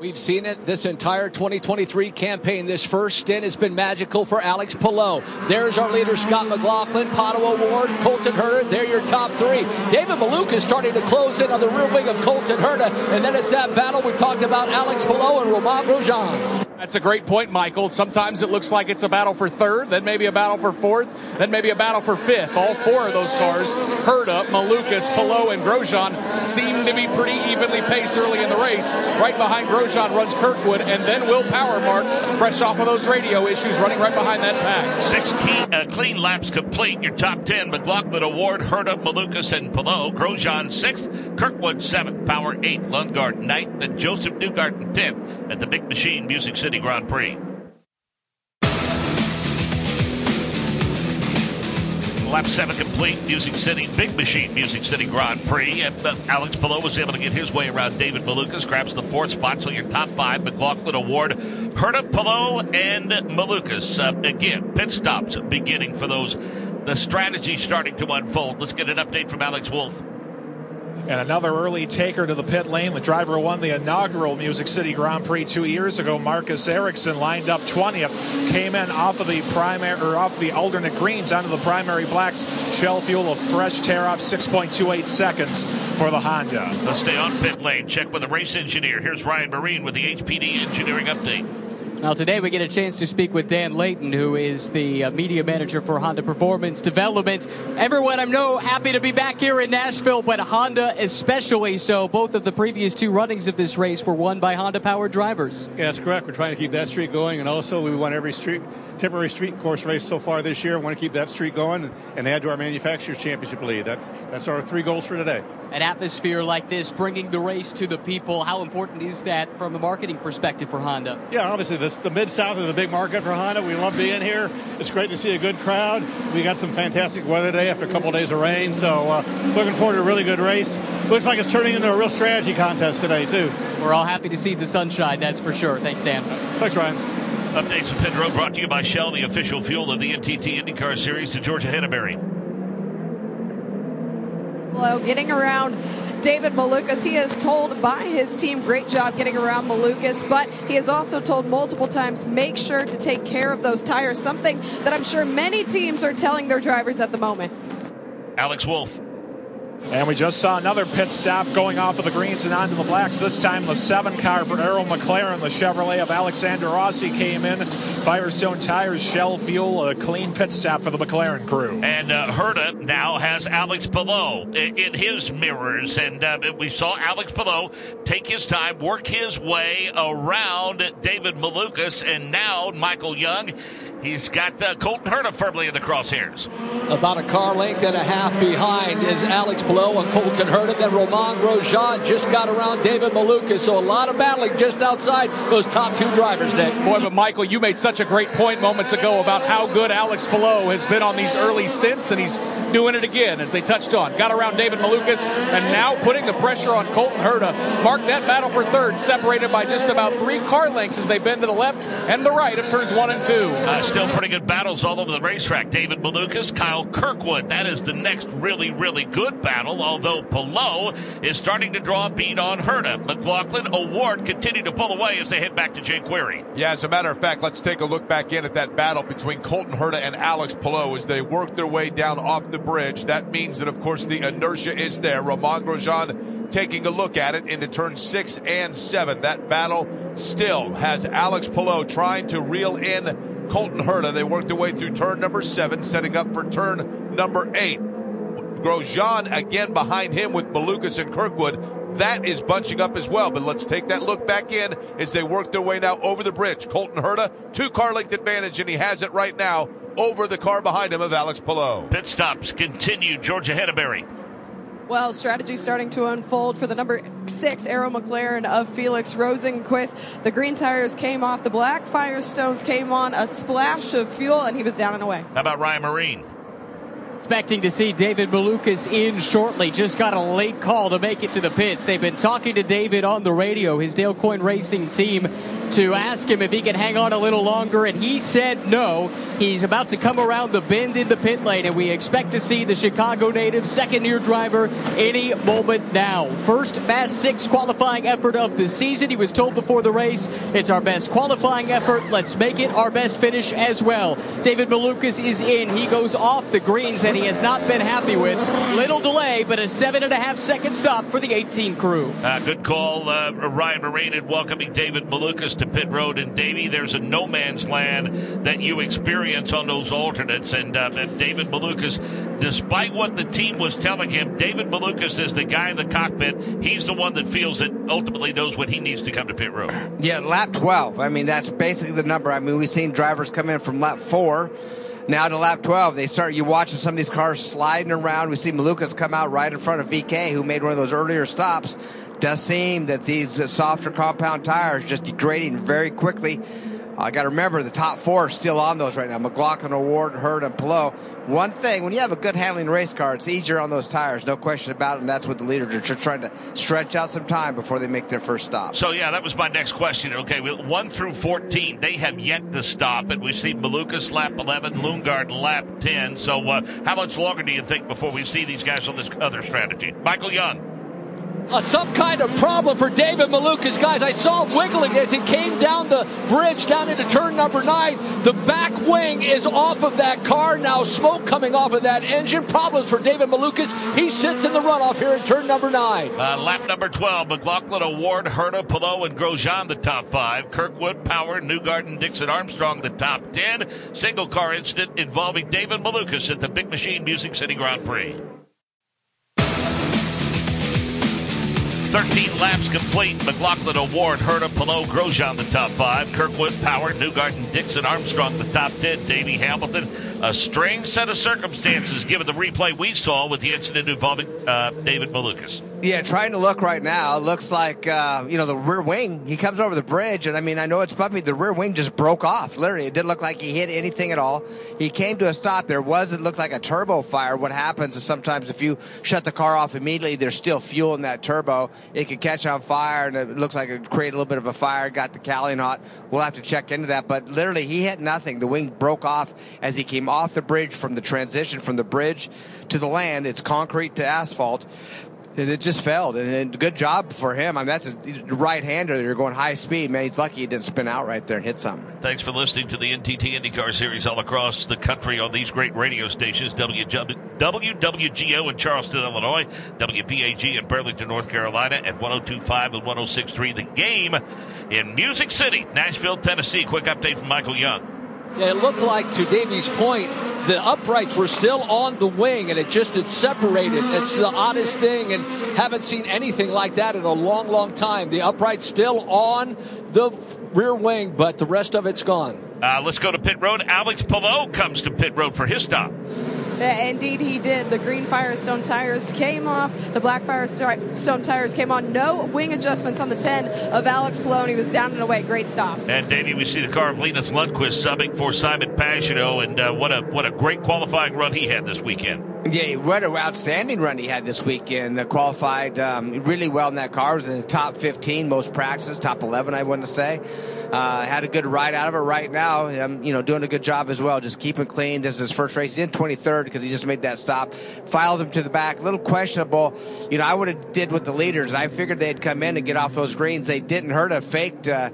We've seen it this entire 2023 campaign. This first stint has been magical for Alex Palou. There's our leader, Scott McLaughlin, Pato O'Ward, Colton Herta. They're your top three. David Malukas is starting to close in on the rear wing of Colton Herta. And then it's that battle we talked about, Alex Palou and Romain Grosjean. That's a great point, Michael. Sometimes it looks like it's a battle for third, then maybe a battle for fourth, then maybe a battle for fifth. All four of those cars, Herta, Malukas, Palou, and Grosjean, seem to be pretty evenly paced early in the race. Right behind Grosjean runs Kirkwood, and then Will Power, Mark, fresh off of those radio issues, running right behind that pack. Six key, uh, clean laps complete. Your top ten, McLaughlin O'Ward, Herta, Malukas, and Palou. Grosjean sixth, Kirkwood seventh, Power eighth, Lundgaard ninth, and Josef Newgarden tenth at the Big Machine Music City Grand Prix. Lap 7 complete, Music City, Big Machine Music City Grand Prix. And, uh, Alex Palou was able to get his way around David Malukas, grabs the fourth spot. So your top five, McLaughlin O'Ward, Herta, Palou, and Malukas. Uh, again, pit stops beginning for those. The strategy starting to unfold. Let's get an update from Alex Wolf. And another early taker to the pit lane. The driver won the inaugural Music City Grand Prix two years ago. Marcus Ericsson lined up 20th, came in off of the primary or off the alternate greens onto the primary blacks. Shell fuel, a fresh tear off 6.28 seconds for the Honda. Let's stay on pit lane. Check with the race engineer. Here's Ryan Myrehn with the HPD engineering update. Now, today we get a chance to speak with Dan Layton, who is the uh, media manager for Honda Performance Development. Everyone, I'm no happy to be back here in Nashville, but Honda especially so. Both of the previous two runnings of this race were won by Honda powered drivers. Yeah, that's correct. We're trying to keep that streak going, and also we won every street temporary street course race so far this year. We want to keep that streak going and add to our manufacturers championship lead. That's that's our three goals for today. An atmosphere like this, bringing the race to the people, how important is that from a marketing perspective for Honda? Yeah, obviously this, the Mid South is a big market for Honda. We love being here. It's great to see a good crowd. We got some fantastic weather today after a couple of days of rain, so uh, looking forward to a really good race. Looks like it's turning into a real strategy contest today too. We're all happy to see the sunshine, that's for sure. Thanks, Dan. Thanks, Ryan. Updates of Pit Road brought to you by Shell, the official fuel of the NTT IndyCar Series to Georgia Henneberry. Hello, getting around David Malukas. He is told by his team, great job getting around Malukas, but he is also told multiple times, make sure to take care of those tires, something that I'm sure many teams are telling their drivers at the moment. Alex Wolf. And we just saw another pit stop going off of the greens and onto the blacks. This time the seven car for Arrow McLaren. The Chevrolet of Alexander Rossi came in. Firestone tires, Shell fuel, a clean pit stop for the McLaren crew. And uh, Herta now has Alex Palou in, in his mirrors. And uh, we saw Alex Palou take his time, work his way around David Malukas. And now Michael Young He's got uh, Colton Herta firmly in the crosshairs. About a car length and a half behind is Alex Palou and Colton Herta. Then Romain Grosjean just got around David Malukas. So a lot of battling just outside those top two drivers, Nick. Boy, but Michael, you made such a great point moments ago about how good Alex Palou has been on these early stints, and he's doing it again as they touched on. Got around David Malukas, and now putting the pressure on Colton Herta. Mark that battle for third, separated by just about three car lengths as they bend to the left and the right of turns one and two. Uh, still pretty good battles all over the racetrack. David Malukas, Kyle Kirkwood. That is the next really, really good battle, although Palou is starting to draw a bead on Herta. McLaughlin, O'Ward continue to pull away as they head back to Jake Query. Yeah, as a matter of fact, let's take a look back in at that battle between Colton Herta and Alex Palou as they work their way down off the bridge. That means that, of course, the inertia is there. Romain Grosjean taking a look at it into turn six and seven. That battle still has Alex Palou trying to reel in Colton Herta. They work their way through turn number seven, setting up for turn number eight. Grosjean again behind him with Malukas and Kirkwood. That is bunching up as well. But let's take that look back in as they work their way now over the bridge. Colton Herta, two car length advantage, and he has it right now over the car behind him of Alex Palou. Pit stops continue. Georgia Henneberry. Well, strategy starting to unfold for the number six Arrow McLaren of Felix Rosenqvist. The green tires came off, the black Firestones came on, a splash of fuel, and he was down and away. How about Ryan Myrehn? Expecting to see David Malukas in shortly. Just got a late call to make it to the pits. They've been talking to David on the radio, his Dale Coyne Racing team, to ask him if he can hang on a little longer, and he said no. He's about to come around the bend in the pit lane, and we expect to see the Chicago native second year driver any moment now. First Fast Six qualifying effort of the season. He was told before the race, it's our best qualifying effort. Let's make it our best finish as well. David Malukas is in. He goes off the greens that he has not been happy with. Little delay, but a seven and a half second stop for the 18 crew. Uh, good call, uh, Ryan Myrehn, in welcoming David Malukas to pit road. And Davey, there's a no man's land that you experience on those alternates. And uh, David Malukas, despite what the team was telling him, David Malukas is the guy in the cockpit. He's the one that feels that ultimately knows what he needs to come to pit road. Yeah, lap 12. I mean, that's basically the number. I mean, we've seen drivers come in from lap four now to lap 12, they start you watching some of these cars sliding around. We see Malukas come out right in front of VeeKay, who made one of those earlier stops. Does seem that these softer compound tires just degrading very quickly. I got to remember the top four are still on those right now. McLaughlin, O'Ward, Herta, and Palou. One thing, when you have a good handling race car, it's easier on those tires, no question about it. And that's what the leaders are just trying to stretch out some time before they make their first stop. So yeah, that was my next question. Okay, one through fourteen, they have yet to stop, and we see Malukas lap eleven, Lundgaard lap ten. So uh, how much longer do you think before we see these guys on this other strategy? Michael Young uh, some kind of problem for David Malukas. Guys, I saw him wiggling as he came down the bridge down into turn number nine. The back wing is off of that car now, smoke coming off of that engine. Problems for David Malukas. He sits in the runoff here in turn number nine. Uh, lap number 12, McLaughlin, O'Ward, Herta, Palou, and Grosjean, the top five. Kirkwood, Power, Newgarden, Dixon, Armstrong, the top 10. Single car incident involving David Malukas at the Big Machine Music City Grand Prix. 13 laps complete. McLaughlin O'Ward, Herta, Palou, Grosjean the top five. Kirkwood, Power, Newgarden, Dixon, Armstrong the top 10. Davey Hamilton. A strange set of circumstances given the replay we saw with the incident involving uh, David Malukas. Yeah, trying to look right now. Looks like, uh, you know, the rear wing, he comes over the bridge, and I mean, I know it's bumpy. The rear wing just broke off. Literally, it didn't look like he hit anything at all. He came to a stop. There wasn't looked like a turbo fire. What happens is sometimes if you shut the car off immediately, there's still fuel in that turbo. It could catch on fire, and it looks like it created a little bit of a fire, got the cowling hot. We'll have to check into that. But literally, he hit nothing. The wing broke off as he came off the bridge from the transition from the bridge to the land. It's concrete to asphalt And it just failed, and, and good job for him. I mean, that's a right-hander. You're going high speed, man. He's lucky he didn't spin out right there and hit something. Thanks for listening to the NTT IndyCar Series all across the country on these great radio stations: WWGO in Charleston, Illinois, WPAG in Burlington, North Carolina, at 102.5 and 106.3. The game in Music City, Nashville, Tennessee. Quick update from Michael Young. It looked like, to Davey's point, the uprights were still on the wing and it just had separated. It's the oddest thing and haven't seen anything like that in a long, long time. The uprights still on the rear wing, but the rest of it's gone. Uh, let's go to pit road. Alex Palou comes to pit road for his stop. Indeed, he did. The green Firestone tires came off. The black Firestone tires came on. No wing adjustments on the 10 of Alex Palou. He was down and away. Great stop. And Davey, we see the car of Linus Lundqvist subbing for Simon Pagenaud, and uh, what a what a great qualifying run he had this weekend. Yeah, what an outstanding run he had this weekend. Uh, qualified um, really well in that car. Was in the top 15 most practices, top 11, I want to say. Uh, had a good ride out of it right now. Um, you know, doing a good job as well. Just keeping clean. This is his first race. He's in 23rd because he just made that stop. Files him to the back. A little questionable. You know, I would have did with the leaders. I figured they'd come in and get off those greens. They didn't hurt a faked. Uh,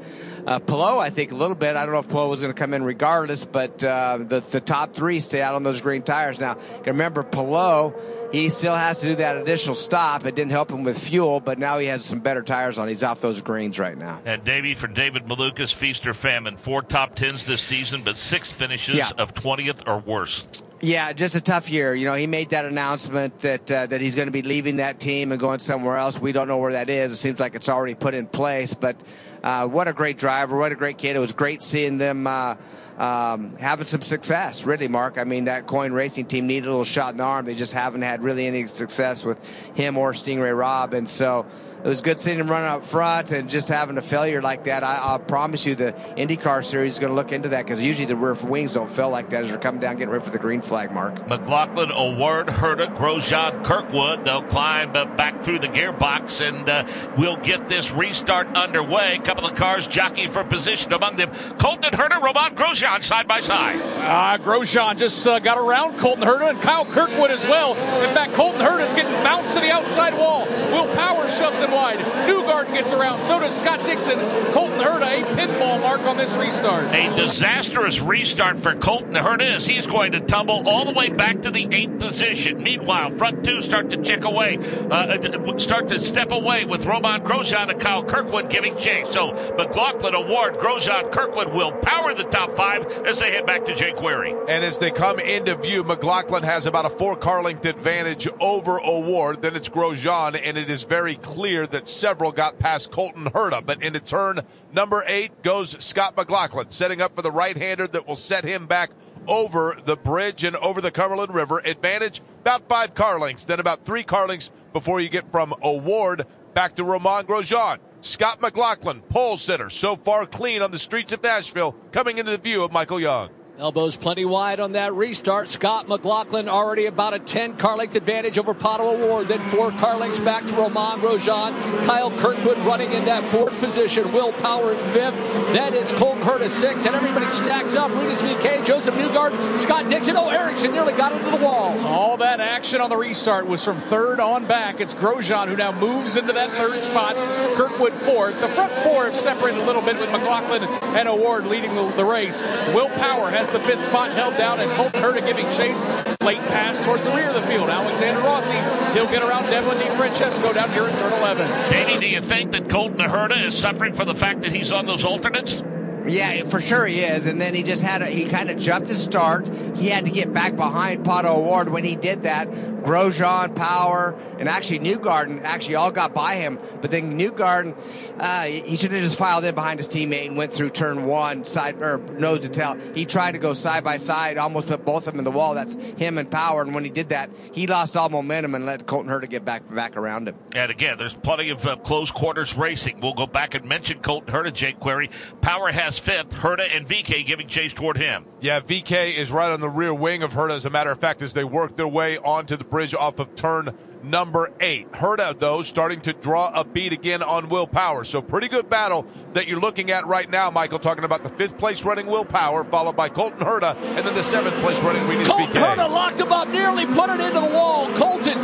uh, Palou, I think, a little bit. I don't know if Palou was going to come in regardless, but uh, the, the top three stay out on those green tires. Now, remember, Palou, he still has to do that additional stop. It didn't help him with fuel, but now he has some better tires on. He's off those greens right now. And Davey, for David Malukas, feast or famine. Four top tens this season, but six finishes Yeah. of 20th or worse. Yeah, just a tough year. You know, he made that announcement that uh, that he's going to be leaving that team and going somewhere else. We don't know where that is. It seems like it's already put in place. But uh, what a great driver! What a great kid! It was great seeing them uh, um, having some success. Really, Mark. I mean, that Coyne Racing team needed a little shot in the arm. They just haven't had really any success with him or Sting Ray Robb, and so. It was good seeing him run up front and just having a failure like that. I, I'll promise you the IndyCar series is going to look into that because usually the rear wings don't fail like that as they're coming down getting ready for the green flag, Mark. McLaughlin, O'Ward, Herta, Grosjean, Kirkwood. They'll climb uh, back through the gearbox and uh, we'll get this restart underway. A couple of cars jockeying for position among them. Colton Herta, Romain Grosjean side by side. Uh, Grosjean just uh, got around Colton Herta and Kyle Kirkwood as well. In fact, Colton Herta is getting bounced to the outside wall. Will Power shoves him wide. Newgarden gets around. So does Scott Dixon. Colton Herta, a pinball mark on this restart. A disastrous restart for Colton Herta as he's going to tumble all the way back to the eighth position. Meanwhile, front two start to check away, uh, start to step away with Romain Grosjean and Kyle Kirkwood giving chase. So McLaughlin, O'Ward, Grosjean, Kirkwood will power the top five as they head back to Jake Query. And as they come into view, McLaughlin has about a four car length advantage over O'Ward. Then it's Grosjean, and it is very clear that several got past Colton Herta. But into turn number eight goes Scott McLaughlin, setting up for the right hander that will set him back over the bridge and over the Cumberland River. Advantage about five car lengths, then about three car lengths before you get from O'Ward back to Romain Grosjean. Scott McLaughlin, pole sitter, so far clean on the streets of Nashville, coming into the view of Michael Young. Elbows plenty wide on that restart. Scott McLaughlin already about a 10 car length advantage over Pato O'Ward. Then four car lengths back to Romain Grosjean. Kyle Kirkwood running in that fourth position. Will Power in fifth. Then it's Colton Herta sixth. And everybody stacks up. Lucas VeeKay, Josef Newgard, Scott Dixon. Oh, Ericsson nearly got into the wall. All that action on the restart was from third on back. It's Grosjean who now moves into that third spot. Kirkwood fourth. The front four have separated a little bit with McLaughlin and O'Ward leading the, the race. Will Power has the fifth spot held down and Colton Herta giving chase. Late pass towards the rear of the field. Alexander Rossi, he'll get around Devlin DeFrancesco down here in turn 11. Danny, do you think that Colton Herta is suffering for the fact that he's on those alternates? Yeah, for sure he is. And then he just had a, he kind of jumped his start. He had to get back behind Pato O'Ward. When he did that, Grosjean, Power, and actually Newgarden actually all got by him. But then Newgarden, uh, he should have just filed in behind his teammate and went through turn one, side or nose to tail. He tried to go side by side, almost put both of them in the wall. That's him and Power. And when he did that, he lost all momentum and let Colton Herta get back back around him. And again, there's plenty of uh, close quarters racing. We'll go back and mention Colton Herta, Jake Query. Power has fifth, Herta and VeeKay giving chase toward him. Yeah, VeeKay is right on the rear wing of Herta. As a matter of fact, as they work their way onto the bridge off of turn number eight. Herta, though, starting to draw a beat again on Will Power. So pretty good battle that you're looking at right now, Michael, talking about the fifth place running Will Power, followed by Colton Herta, and then the seventh place running Rinus Colton VeeKay. Herta locked him up, nearly put it into the wall. Colton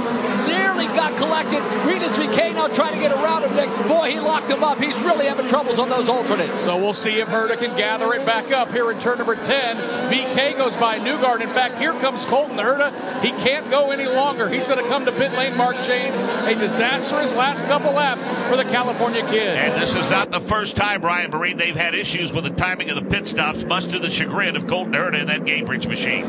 nearly got collected. Rinus VeeKay now trying to get around him. Nick. Boy, he locked him up. He's really having troubles on those alternates. So we'll see if Herta can gather it back up here in turn number 10. VeeKay goes by Newgard. In fact, here comes Colton Herta. He can't go any longer. He's going to come to pit lane, Mark Jaynes. A disastrous last couple laps for the California kid. And this is not the first time, Ryan Myrehn, they've had issues with the timing of the pit stops, much to the chagrin of Colton Herta in that Gainbridge machine.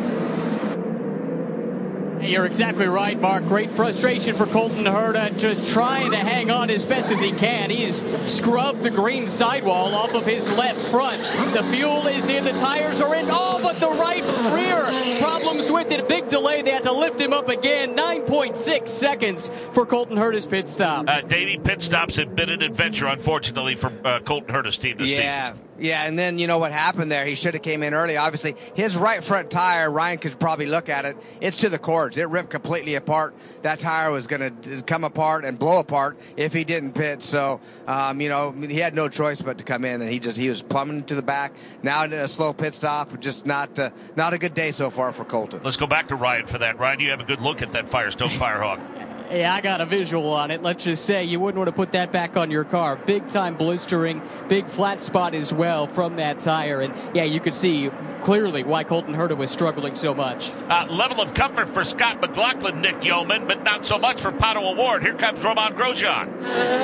You're exactly right, Mark. Great frustration for Colton Herta, just trying to hang on as best as he can. He has scrubbed the green sidewall off of his left front. The fuel is in, the tires are in. Oh, but the right rear problems with it. Big delay. They had to lift him up again. 9.6 seconds for Colton Herta's pit stop. Uh, Davey, pit stops have been an adventure, unfortunately, for uh, Colton Herta's team this yeah. season. Yeah, and then you know what happened there? He should have came in early. Obviously, his right front tire, Ryan could probably look at it. It's to the cords. It ripped completely apart. That tire was going to come apart and blow apart if he didn't pit. So, um, you know, he had no choice but to come in, and he just he was plumbing to the back. Now a slow pit stop. Just not uh, not a good day so far for Colton. Let's go back to Ryan for that. Ryan, you have a good look at that Firestone Firehawk. Yeah, I got a visual on it. Let's just say you wouldn't want to put that back on your car. Big time blistering, big flat spot as well from that tire. And yeah, you could see clearly why Colton Herta was struggling so much. Uh, level of comfort for Scott McLaughlin, Nick Yeoman, but not so much for Pato O'Ward. Here comes Romain Grosjean.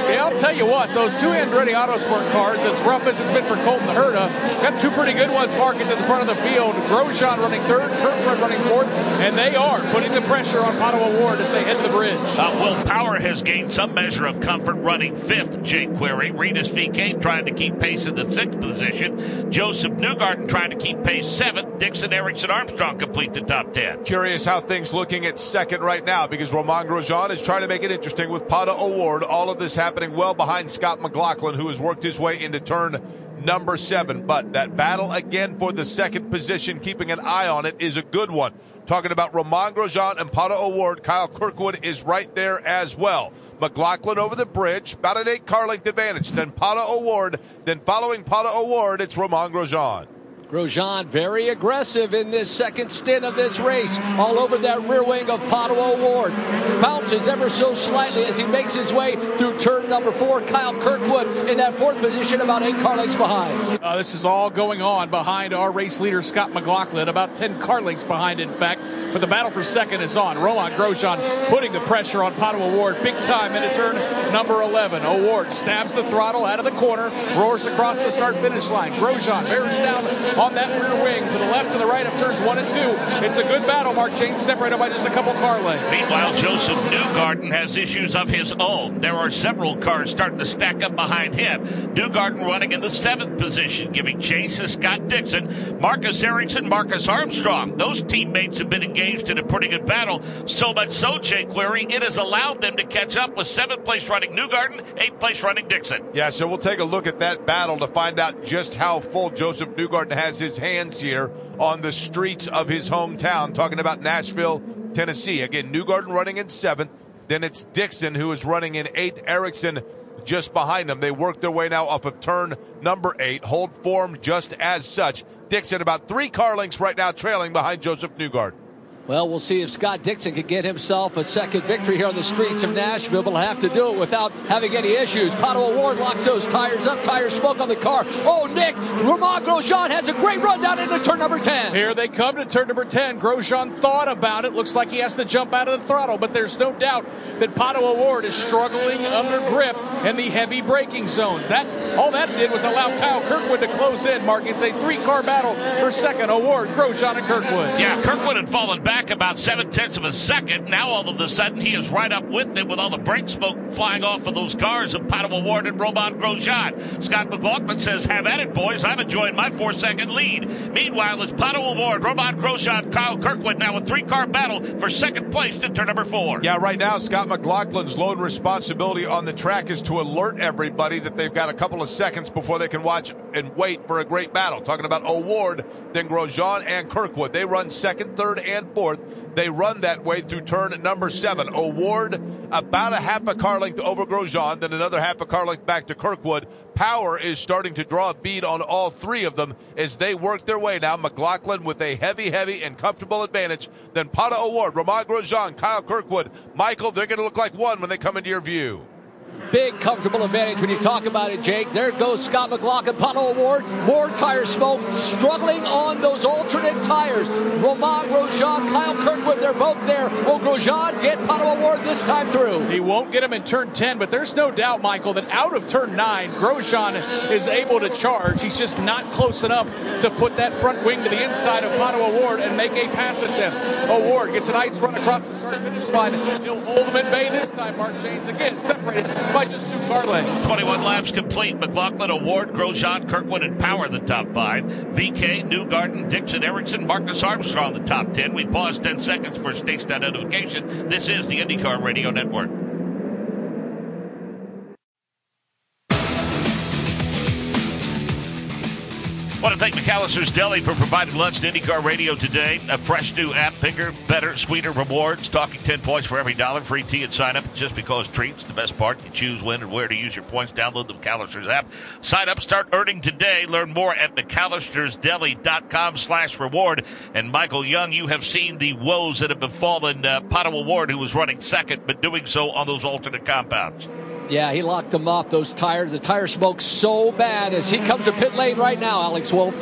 Yeah, I'll tell you what, those two Andretti Autosport cars, as rough as it's been for Colton Herta, got two pretty good ones parking to the front of the field. Grosjean running third, Kirkwood running fourth, and they are putting the pressure on Pato O'Ward as they head to the bridge. Uh, Will Power has gained some measure of comfort running fifth, Jake Query. Rinus VeeKay trying to keep pace in the sixth position. Josef Newgarden trying to keep pace seventh. Dixon Ericsson Armstrong complete the top ten. Curious how things looking at second right now because Romain Grosjean is trying to make it interesting with Pato O'Ward. All of this happening well behind Scott McLaughlin, who has worked his way into turn number seven. But that battle again for the second position, keeping an eye on it, is a good one. Talking about Romain Grosjean and Pato O'Ward, Kyle Kirkwood is right there as well. McLaughlin over the bridge, about an eight car length advantage. Then Pato O'Ward. Then following Pato O'Ward, it's Romain Grosjean. Grosjean very aggressive in this second stint of this race, all over that rear wing of Pato O'Ward. Bounces ever so slightly as he makes his way through turn number four. Kyle Kirkwood in that fourth position, about eight car lengths behind. Uh, this is all going on behind our race leader, Scott McLaughlin, about 10 car lengths behind, in fact. But the battle for second is on. Romain Grosjean putting the pressure on Pato O'Ward big time into turn number 11. O'Ward stabs the throttle out of the corner, roars across the start finish line. Grosjean bears down on that rear wing to the left and the right of turns one and two. It's a good battle. Mark Jaynes separated by just a couple car lengths. Meanwhile, Josef Newgarden has issues of his own. There are several cars starting to stack up behind him. Newgarden running in the seventh position, giving chase to Scott Dixon, Marcus Ericsson, Marcus Armstrong. Those teammates have been engaged in a pretty good battle. So much so, Jake Query, it has allowed them to catch up with seventh place running Newgarden, eighth place running Dixon. Yeah, so we'll take a look at that battle to find out just how full Josef Newgarden has his hands here on the streets of his hometown. Talking about Nashville, Tennessee. Again, Newgarden running in seventh. Then it's Dixon who is running in eighth. Ericsson just behind them. They work their way now off of turn number eight. Hold form just as such. Dixon about three car lengths right now trailing behind Josef Newgarden. Well, we'll see if Scott Dixon can get himself a second victory here on the streets of Nashville, but he'll have to do it without having any issues. Pato O'Ward locks those tires up, tire smoke on the car. Oh, Nick, Romain Grosjean has a great run down into turn number 10. Here they come to turn number 10. Grosjean thought about it. Looks like he has to jump out of the throttle, but there's no doubt that Pato O'Ward is struggling under grip in the heavy braking zones. That All that did was allow Kyle Kirkwood to close in, Mark. It's a three-car battle for second. O'Ward, Grosjean and Kirkwood. Yeah, Kirkwood had fallen back about seven tenths of a second. Now all of a sudden he is right up with it with all the brake smoke flying off of those cars of Pato O'Ward and Romain Grosjean. Scott McLaughlin says, have at it, boys. I'm enjoying my four second lead. Meanwhile, it's Pato O'Ward, Robot Grosjean, Kyle Kirkwood now a three car battle for second place to turn number four. Yeah, right now, Scott McLaughlin's lone responsibility on the track is to alert everybody that they've got a couple of seconds before they can watch and wait for a great battle. Talking about O'Ward, then Grosjean and Kirkwood. They run second, third, and fourth. They run that way through turn number seven. O'Ward about a half a car length over Grosjean, then another half a car length back to Kirkwood. Power is starting to draw a bead on all three of them as they work their way now. McLaughlin with a heavy, heavy, and comfortable advantage. Then Pato O'Ward, Romain Grosjean, Kyle Kirkwood, Michael. They're going to look like one when they come into your view. Big comfortable advantage when you talk about it, Jake. There goes Scott McLaughlin, Pato O'Ward. More tire smoke, struggling on those alternate tires. Romain Grosjean, Kyle Kirkwood, they're both there. Will Grosjean get Pato O'Ward this time through? He won't get him in turn 10, but there's no doubt, Michael, that out of turn 9, Grosjean is able to charge. He's just not close enough to put that front wing to the inside of Pato O'Ward and make a pass attempt. O'Ward gets a nice run across the start finish line. He'll hold him at bay this time, Mark Jaynes. Again, separated by just two car lengths. 21 laps complete. McLaughlin, O'Ward, Grosjean, Kirkwood, and Power the top five. VeeKay, Newgarden, Dixon, Ericsson, Marcus Armstrong the top 10. We pause 10 seconds for station notification. This is the IndyCar Radio Network. Want to thank McAllister's Deli for providing lunch to IndyCar Radio today. A fresh new app, bigger, better, sweeter rewards. Talking 10 points for every dollar. Free tea and sign up just because treats. The best part, you choose when and where to use your points. Download the McAllister's app. Sign up, start earning today. Learn more at McAllister'sDeli.com slash reward. And Michael Young, you have seen the woes that have befallen uh, Pato O'Ward, who was running second, but doing so on those alternate compounds. Yeah, he locked them up. Those tires, the tire smoke so bad as he comes to pit lane right now, Alex Wolf.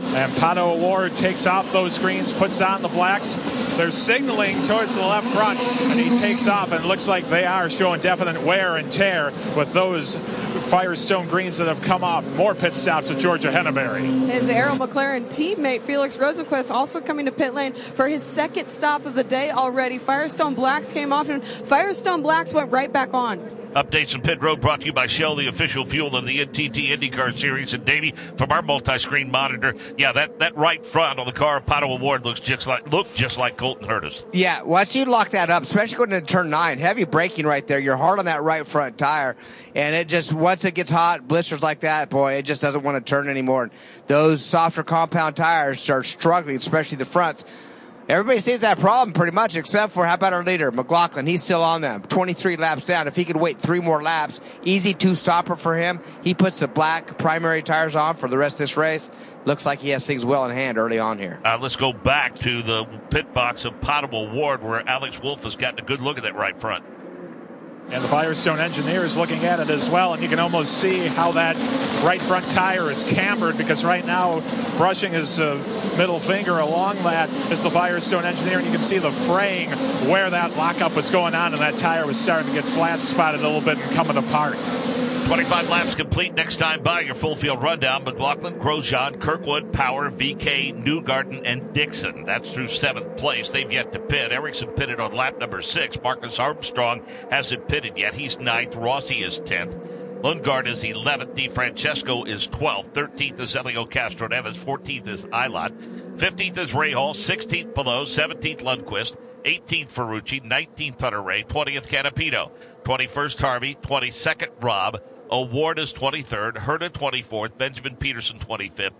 And Pato O'Ward takes off those greens, puts on the blacks. They're signaling towards the left front, and he takes off. And it looks like they are showing definite wear and tear with those Firestone greens that have come off. More pit stops with Georgia Henneberry. His Arrow McLaren teammate Felix Rosenqvist also coming to pit lane for his second stop of the day already. Firestone Blacks came off, and Firestone Blacks went right back on. Updates from Pit Road brought to you by Shell, the official fuel of the NTT IndyCar Series. And Davey, from our multi-screen monitor, yeah, that, that right front on the car of Pato O'Ward looks just like looked just like Colton Herta's. Yeah, once you lock that up, especially going into turn nine, heavy braking right there. You're hard on that right front tire, and it just once it gets hot, blisters like that, boy, it just doesn't want to turn anymore. Those softer compound tires start struggling, especially the fronts. Everybody sees that problem pretty much, except for how about our leader, McLaughlin? He's still on them. 23 laps down. If he could wait three more laps, easy two stopper for him. He puts the black primary tires on for the rest of this race. Looks like he has things well in hand early on here. Uh, let's go back to the pit box of Pato O'Ward, where Alex Wolf has gotten a good look at that right front. And the Firestone engineer is looking at it as well, and you can almost see how that right front tire is cambered because right now, brushing his uh, middle finger along that is the Firestone engineer, and you can see the fraying where that lockup was going on, and that tire was starting to get flat spotted a little bit and coming apart. 25 laps complete. Next time by your full field rundown. McLaughlin, Grosjean, Kirkwood, Power, VeeKay, Newgarden, and Dixon. That's through seventh place. They've yet to pit. Ericsson pitted on lap number six. Marcus Armstrong hasn't pitted yet. He's ninth. Rossi is 10th. Lundgaard is 11th. DeFrancesco is 12th. 13th is Helio Castroneves. 14th is Ilott. 15th is Rahal. 16th below. 17th Lundqvist. 18th Ferrucci. 19th Hunter-Reay. 20th Canapino. 21st Harvey. 22nd Robb. O'Ward is 23rd, Herta 24th, Benjamin Pedersen 25th,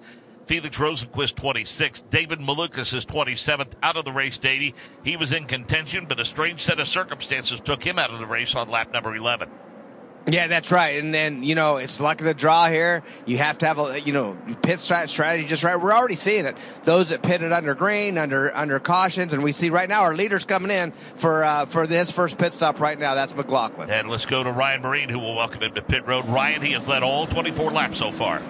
Felix Rosenqvist 26th, David Malukas is 27th out of the race, Davey. He was in contention, but a strange set of circumstances took him out of the race on lap number 11. Yeah, that's right. And then, you know, it's luck of the draw here. You have to have a, you know, pit strategy just right. We're already seeing it. Those that pitted under green, under under cautions, and we see right now our leader's coming in for uh, for this first pit stop right now. That's McLaughlin. And let's go to Ryan Myrehn, who will welcome him to pit road. Ryan, he has led all 24 laps so far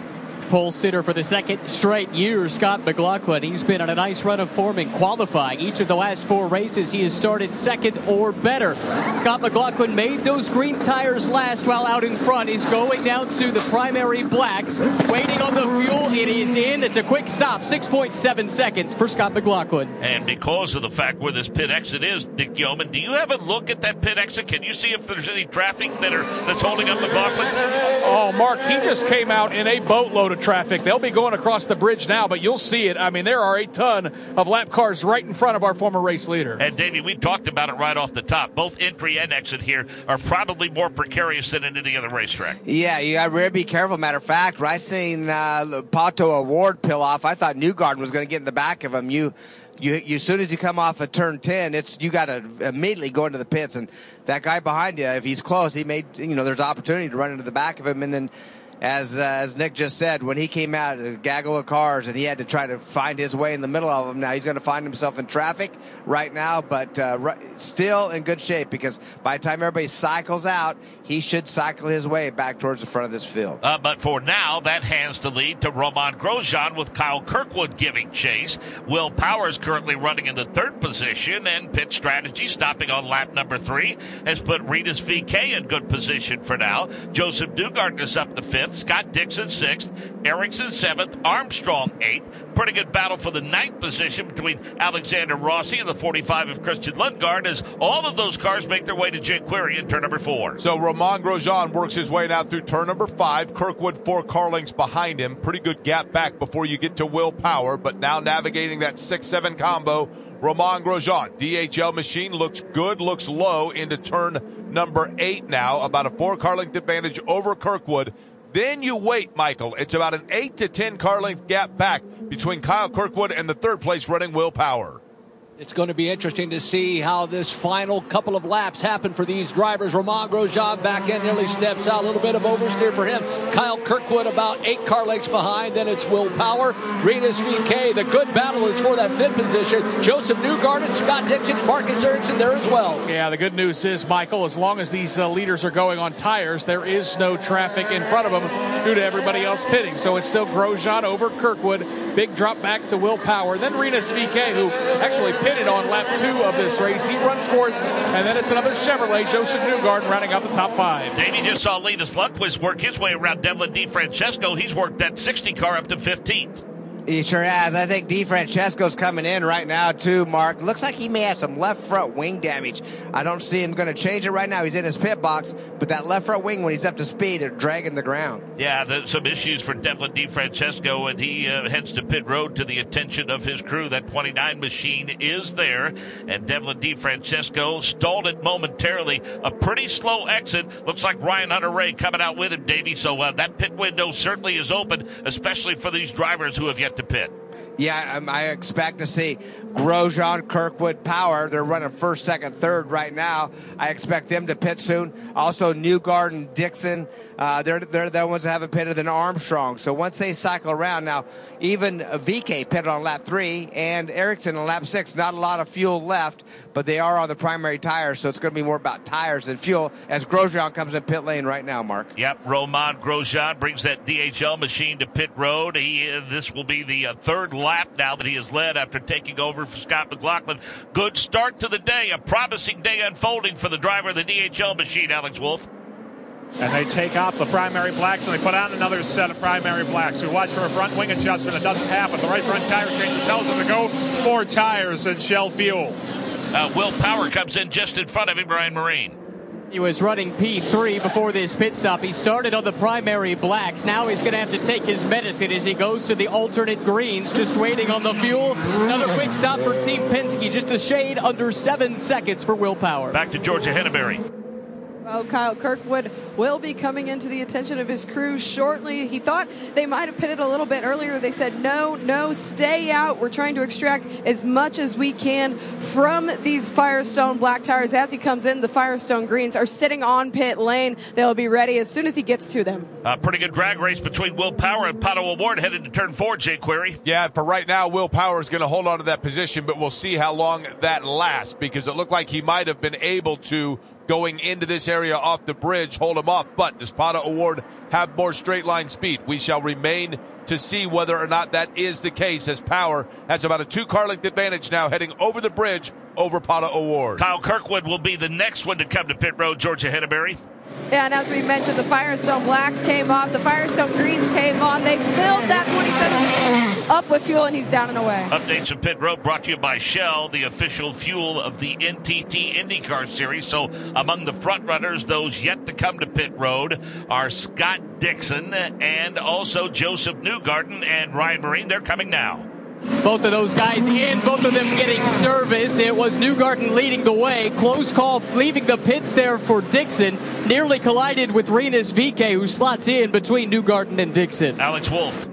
pole sitter for the second straight year, Scott McLaughlin. He's been on a nice run of form in qualifying. Each of the last four races, he has started second or better. Scott McLaughlin made those green tires last while out in front. He's going down to the primary blacks, waiting on the fuel. It is in. It's a quick stop, 6.7 seconds for Scott McLaughlin. And because of the fact where this pit exit is, Nick Yeoman, do you have a look at that pit exit? Can you see if there's any traffic that are that's holding up McLaughlin? Oh, Mark, he just came out in a boatload of traffic. They'll be going across the bridge now, but you'll see it. I mean, there are a ton of lap cars right in front of our former race leader. And Davey, we talked about it right off the top. Both entry and exit here are probably more precarious than in any other racetrack. Yeah, you got to really be careful. Matter of fact, when I seen uh, Pato O'Ward pill off, I thought Newgarden was going to get in the back of him. You you, you as soon as you come off of turn 10, it's you got to immediately go into the pits. And that guy behind you, if he's close, he may, you know, there's opportunity to run into the back of him. And then, as uh, as Nick just said, when he came out, a gaggle of cars, and he had to try to find his way in the middle of them. Now he's going to find himself in traffic right now, but uh, still in good shape because by the time everybody cycles out, he should cycle his way back towards the front of this field. Uh, but for now, that hands the lead to Romain Grosjean with Kyle Kirkwood giving chase. Will Powers currently running in the third position, and pit strategy stopping on lap number three has put Rita's VeeKay in good position for now. Josef Dugard is up the fifth, Scott Dixon sixth, Ericsson seventh, Armstrong eighth. Pretty good battle for the ninth position between Alexander Rossi and the 45 of Christian Lundgaard as all of those cars make their way to Jake Query in turn number four. So Romain Grosjean works his way now through turn number five. Kirkwood four car lengths behind him. Pretty good gap back before you get to Will Power, but now navigating that six-seven combo. Romain Grosjean, DHL machine looks good, looks low into turn number eight now. About a four car length advantage over Kirkwood. Then you wait, Michael. It's about an eight to ten car length gap back between Kyle Kirkwood and the third place running Will Power. It's going to be interesting to see how this final couple of laps happen for these drivers. Romain Grosjean back in, nearly steps out. A little bit of oversteer for him. Kyle Kirkwood about eight car lengths behind. Then it's Will Power. Rinus VeeKay. The good battle is for that fifth position. Josef Newgarden, Scott Dixon, Marcus Ericsson there as well. Yeah, the good news is, Michael, as long as these uh, leaders are going on tires, there is no traffic in front of them due to everybody else pitting. So it's still Grosjean over Kirkwood. Big drop back to Will Power. Then Rinus VeeKay, who actually pitted on lap two of this race. He runs fourth, and then it's another Chevrolet, Josef Newgarden, rounding out the top five. Davey just saw Linus Lundqvist work his way around Devlin DeFrancesco. He's worked that 60 car up to 15th. He sure has. I think DeFrancesco's coming in right now too, Mark. Looks like he may have some left front wing damage. I don't see him going to change it right now. He's in his pit box, but that left front wing when he's up to speed is dragging the ground. Yeah, there's some issues for Devlin DeFrancesco, and he uh, heads to pit road to the attention of his crew. That 29 machine is there, and Devlin DeFrancesco stalled it momentarily. A pretty slow exit. Looks like Ryan Hunter-Reay coming out with him, Davey. So uh, that pit window certainly is open, especially for these drivers who have yet to pit. Yeah, um, I expect to see Grosjean, Kirkwood, Power. They're running first, second, third right now. I expect them to pit soon. Also, Newgarden, Dixon. Uh, they're they're the ones that haven't pitted than Armstrong. So once they cycle around, now even VeeKay pitted on lap three and Ericsson on lap six. Not a lot of fuel left, but they are on the primary tires, so it's going to be more about tires than fuel. As Grosjean comes in pit lane right now, Mark. Yep, Romain Grosjean brings that DHL machine to pit road. He uh, this will be the uh, third lap now that he has led after taking over for Scott McLaughlin. Good start to the day, a promising day unfolding for the driver of the DHL machine, Alex Wolf. And they take off the primary blacks and they put on another set of primary blacks. We watch for a front wing adjustment. It doesn't happen. The right front tire changer tells them to go four tires and shell fuel. Uh, Will Power comes in just in front of him, Ryan Myrehn. He was running P3 before this pit stop. He started on the primary blacks. Now he's going to have to take his medicine as he goes to the alternate greens, just waiting on the fuel. Another quick stop for Team Penske, just a shade under seven seconds for Will Power. Back to Georgia Henneberry. Well, Kyle Kirkwood will be coming into the attention of his crew shortly. He thought they might have pitted a little bit earlier. They said, no, no, stay out. We're trying to extract as much as we can from these Firestone black tires. As he comes in, the Firestone greens are sitting on pit lane. They'll be ready as soon as he gets to them. A pretty good drag race between Will Power and Pato O'Ward headed to turn four, Jake Query. Yeah, for right now, Will Power is going to hold on to that position, but we'll see how long that lasts because it looked like he might have been able to going into this area off the bridge, hold him off. But does Pato O'Ward have more straight line speed? We shall remain to see whether or not that is the case as Power has about a two car length advantage now heading over the bridge over Pato O'Ward. Kyle Kirkwood will be the next one to come to pit road, Georgia Henneberry. And as we mentioned, the Firestone Blacks came off, the Firestone Greens came on. They filled that 27 up with fuel, and he's down and away. Updates of Pit Road brought to you by Shell, the official fuel of the NTT IndyCar Series. So among the front runners, those yet to come to Pit Road are Scott Dixon and also Josef Newgarden and Ryan Myrehn. They're coming now. Both of those guys in, both of them getting service. It was Newgarden leading the way. Close call, leaving the pits there for Dixon. Nearly collided with Rinus VeeKay, who slots in between Newgarden and Dixon. Alex Wolf.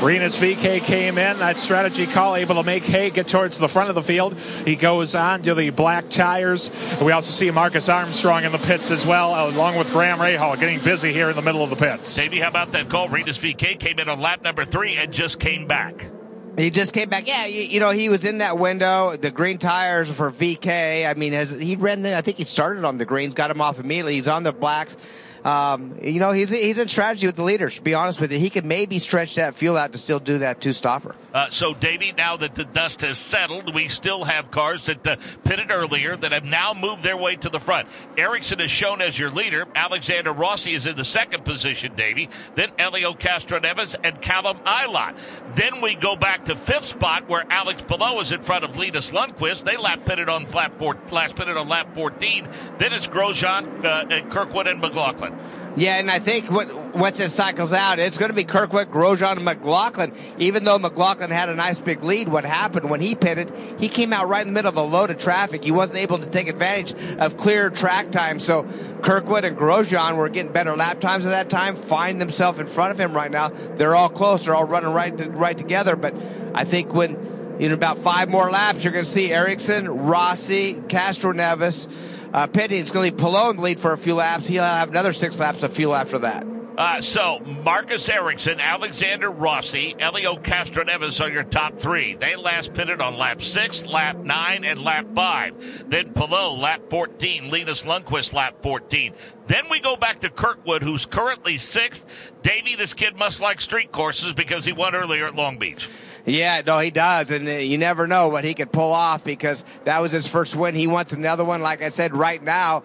Rinus VeeKay came in. That strategy call able to make Hay get towards the front of the field. He goes on to the black tires. We also see Marcus Armstrong in the pits as well, along with Graham Rahal getting busy here in the middle of the pits. Davey, how about that call? Rinus VeeKay came in on lap number three and just came back. He just came back. Yeah, you, you, know, he was in that window. The green tires for VeeKay. I mean, has he ran the? I think he started on the greens, got him off immediately. He's on the blacks. Um, you know, he's he's in strategy with the leaders. To be honest with you, he could maybe stretch that fuel out to still do that two stopper. Uh, so, Davey, now that the dust has settled, we still have cars that uh, pitted earlier that have now moved their way to the front. Ericsson is shown as your leader. Alexander Rossi is in the second position, Davey. Then Elio Castroneves and Callum Ilott. Then we go back to fifth spot where Alex Palou is in front of Linus Lundqvist. They lap pitted on lap four, last pitted on lap 14. Then it's Grosjean, uh, and Kirkwood, and McLaughlin. Yeah, and I think what, once it cycles out, it's going to be Kirkwood, Grosjean, and McLaughlin. Even though McLaughlin had a nice big lead, what happened when he pitted, he came out right in the middle of a load of traffic. He wasn't able to take advantage of clear track time. So Kirkwood and Grosjean were getting better lap times at that time, find themselves in front of him right now. They're all close. They're all running right, to, right together. But I think when, in about five more laps, you're going to see Ericsson, Rossi, Castroneves, uh. It's going to leave the lead for a few laps. He'll have another six laps of fuel after that. Uh, so Marcus Ericsson, Alexander Rossi, Elio Castro Castroneves are your top three. They last pitted on lap six, lap nine, and lap five. Then Palou, lap 14. Linus Lundqvist, lap 14. Then we go back to Kirkwood, who's currently sixth. Davey, this kid must like street courses because he won earlier at Long Beach. Yeah, no, he does, and uh, you never know what he could pull off because that was his first win. He wants another one. Like I said, right now,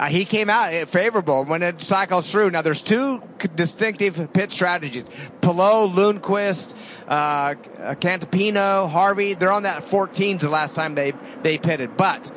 uh, he came out favorable when it cycles through. Now, there's two distinctive pit strategies. Palou, Lundqvist, uh, Canapino, Harvey, they're on that 14s the last time they, they pitted. But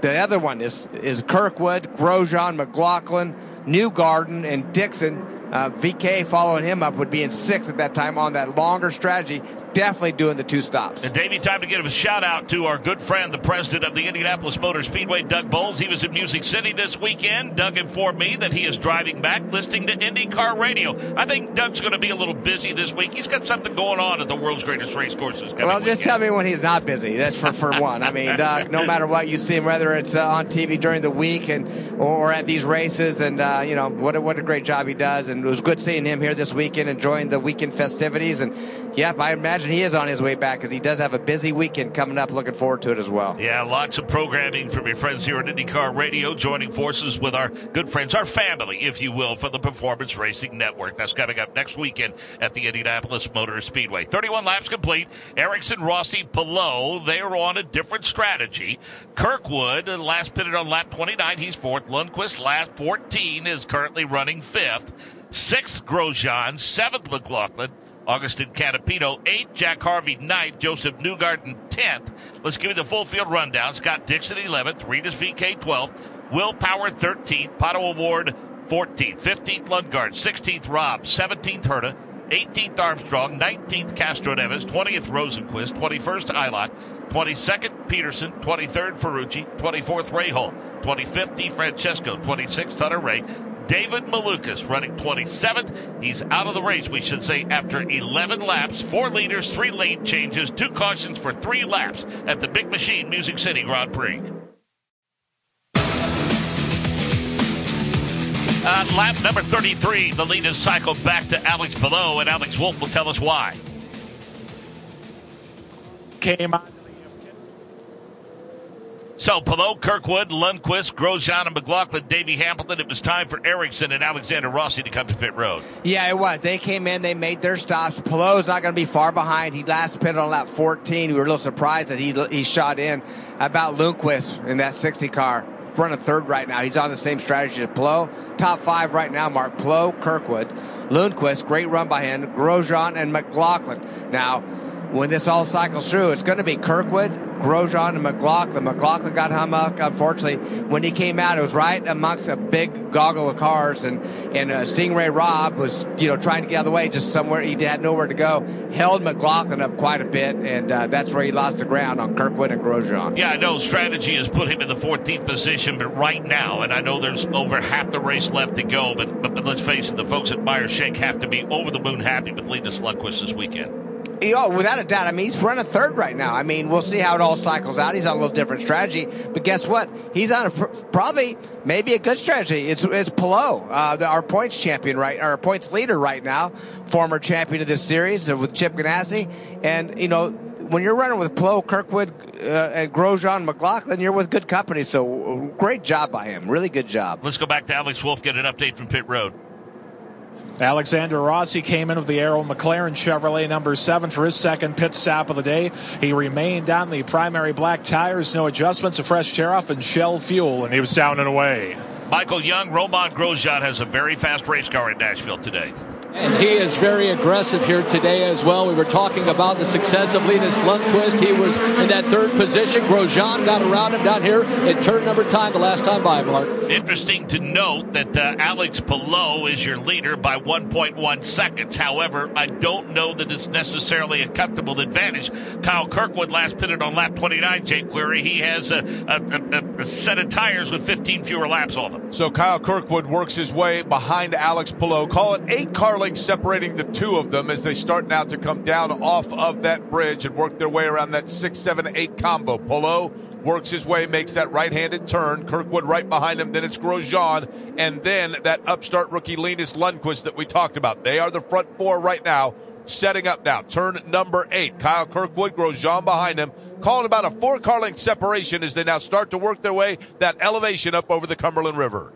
the other one is, is Kirkwood, Grosjean, McLaughlin, Newgarden, and Dixon. Uh, VeeKay following him up would be in sixth at that time on that longer strategy definitely doing the two stops. And Davey, time to give a shout out to our good friend, the president of the Indianapolis Motor Speedway, Doug Boles. He was in Music City this weekend. Doug informed me that he is driving back, listening to IndyCar radio. I think Doug's going to be a little busy this week. He's got something going on at the world's greatest race courses. Well, just weekend. tell me when he's not busy. That's for, for one. I mean, Doug, no matter what you see him, whether it's uh, on TV during the week and or at these races, and uh, you know what a, what a great job he does. And it was good seeing him here this weekend, enjoying the weekend festivities. And yep, I imagine he is on his way back because he does have a busy weekend coming up. Looking forward to it as well. Yeah, lots of programming from your friends here at IndyCar Radio, joining forces with our good friends, our family, if you will, for the Performance Racing Network. That's coming up next weekend at the Indianapolis Motor Speedway. 31 laps complete. Ericsson, Rossi, Palou, they're on a different strategy. Kirkwood, last pitted on lap 29, he's fourth. Lundqvist, last 14, is currently running fifth. Sixth, Grosjean. Seventh, McLaughlin. Augustin Canapino, 8th. Jack Harvey, 9th. Josef Newgarden, 10th. Let's give you the full field rundown. Scott Dixon, 11th. Rinus VeeKay, 12th. Will Power, 13th. Pato O'Ward, 14th. 15th, Lundgaard. 16th, Robb. 17th, Herta. 18th, Armstrong. 19th, Castroneves. 20th, Rosenqvist. 21st, Ilott. 22nd, Pedersen. 23rd, Ferrucci. 24th, Rahal. 25th, DeFrancesco. 26th, Hunter-Reay. David Malukas running 27th. He's out of the race, we should say, after 11 laps. Four leaders, three lane changes, two cautions for three laps at the Big Machine Music City Grand Prix. Uh, lap number 33, the lead is cycled back to Alex Palou, and Alex Wolf will tell us why. Came on. So, Palou, Kirkwood, Lundqvist, Grosjean, and McLaughlin, Davey Hamilton. It was time for Ericsson and Alexander Rossi to come to pit road. Yeah, it was. They came in, they made their stops. Palou's not going to be far behind. He last pitted on lap 14. We were a little surprised that he he shot in about Lundqvist in that 60 car. Running third right now. He's on the same strategy as Palou. Top five right now, Mark. Palou, Kirkwood, Lundqvist. great run by him, Grosjean, and McLaughlin. Now, when this all cycles through, it's going to be Kirkwood, Grosjean, and McLaughlin. McLaughlin got hung up, unfortunately. When he came out, it was right amongst a big goggle of cars, and, and uh, Sting Ray Robb was, you know, trying to get out of the way, just somewhere he had nowhere to go. Held McLaughlin up quite a bit, and uh, that's where he lost the ground on Kirkwood and Grosjean. Yeah, I know strategy has put him in the 14th position, but right now, and I know there's over half the race left to go, but, but, but let's face it, the folks at Meyer Shank have to be over the moon happy with Linus Lundqvist this weekend. Oh, without a doubt. I mean, he's running third right now. I mean, we'll see how it all cycles out. He's on a little different strategy, but guess what? He's on a probably maybe a good strategy. It's it's uh, our points champion, right? Our points leader right now, former champion of this series uh, with Chip Ganassi, and you know. When you're running with Palou, Kirkwood, uh, and Grosjean, McLaughlin, you're with good company. So great job by him. Really good job. Let's go back to Alex Wolf, get an update from pit road. Alexander Rossi came in with the Arrow McLaren Chevrolet number seven for his second pit stop of the day. He remained on the primary black tires, no adjustments, a fresh tear off, and Shell fuel, and he was down and away. Michael Young, Romain Grosjean has a very fast race car in Nashville today. And he is very aggressive here today as well. We were talking about the success of Linus Lundqvist. He was in that third position. Grosjean got around him down here in turn number time the last time by, Mark. Interesting to note that uh, Alex Palou is your leader by 1.1 seconds. However, I don't know that it's necessarily a comfortable advantage. Kyle Kirkwood last pitted on lap 29, Jake Query. He has a, a, a, a set of tires with 15 fewer laps on them. So Kyle Kirkwood works his way behind Alex Palou. Call it eight car lengths separating the two of them as they start now to come down off of that bridge and work their way around that six, seven, eight combo. Palou works his way, makes that right-handed turn. Kirkwood right behind him. Then it's Grosjean, and then that upstart rookie Linus Lundqvist that we talked about. They are the front four right now, setting up now. Turn number eight. Kyle Kirkwood, Grosjean behind him, calling about a four-car length separation as they now start to work their way that elevation up over the Cumberland River.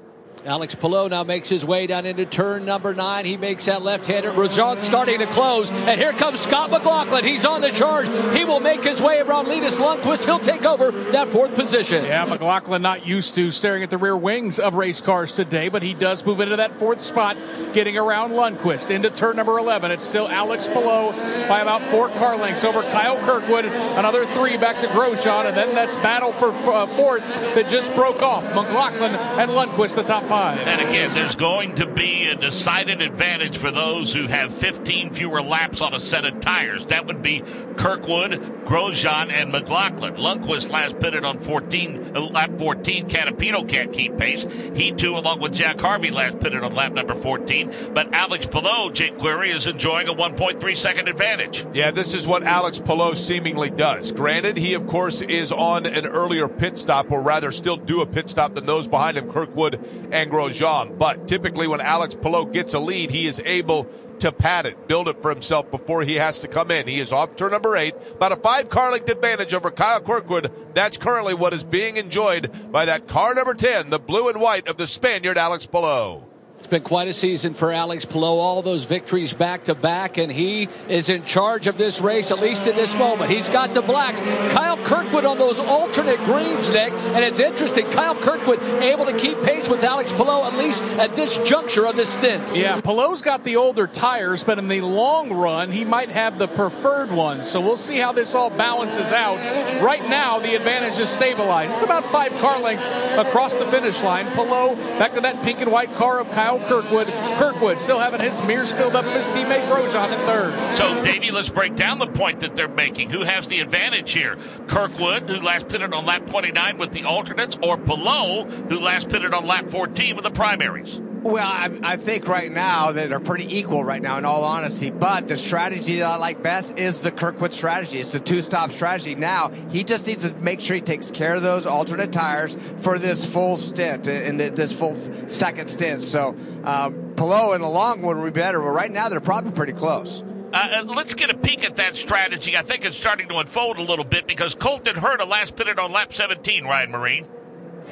Alex Palou now makes his way down into turn number nine. He makes that left-hander. Grosjean starting to close, and here comes Scott McLaughlin. He's on the charge. He will make his way around Linus Lundqvist. He'll take over that fourth position. Yeah, McLaughlin not used to staring at the rear wings of race cars today, but he does move into that fourth spot, getting around Lundqvist into turn number 11. It's still Alex Palou by about four car lengths over Kyle Kirkwood. Another three back to Grosjean, and then that's battle for uh, fourth that just broke off. McLaughlin and Lundqvist, the top five. And again, there's going to be a decided advantage for those who have 15 fewer laps on a set of tires. That would be Kirkwood, Grosjean, and McLaughlin. Lundqvist last pitted on 14, uh, lap 14. Canapino can't keep pace. He too, along with Jack Harvey, last pitted on lap number 14. But Alex Palou, Jake Query, is enjoying a 1.3 second advantage. Yeah, this is what Alex Palou seemingly does. Granted, he of course is on an earlier pit stop, or rather, still do a pit stop than those behind him, Kirkwood and Grosjean. But typically, when Alex Palou gets a lead, he is able to pad it, build it for himself before he has to come in. He is off turn number eight, about a five car length advantage over Kyle Kirkwood. That's currently what is being enjoyed by that car number 10, the blue and white of the Spaniard, Alex Palou. Been quite a season for Alex Palou, all those victories back to back, and he is in charge of this race, at least at this moment. He's got the blacks. Kyle Kirkwood on those alternate greens, Nick, and it's interesting. Kyle Kirkwood able to keep pace with Alex Palou, at least at this juncture of this stint. Yeah, Palou's got the older tires, but in the long run, he might have the preferred ones. So we'll see how this all balances out. Right now, the advantage is stabilized. It's about five car lengths across the finish line. Palou back to that pink and white car of Kyle Kirkwood. Kirkwood still having his mirrors filled up with his teammate Grosjean in third. So, Davey, let's break down the point that they're making. Who has the advantage here? Kirkwood, who last pitted on lap 29 with the alternates, or Palou, who last pitted on lap 14 with the primaries? Well, I, I, think right now that they're pretty equal right now, in all honesty. But the strategy that I like best is the Kirkwood strategy. It's the two-stop strategy. Now he just needs to make sure he takes care of those alternate tires for this full stint and this full second stint. So um, Palou in the long one would be better, but right now they're probably pretty close. Uh, let's get a peek at that strategy. I think it's starting to unfold a little bit because Colton Herta last pitted on lap 17, Ryan Myrehn.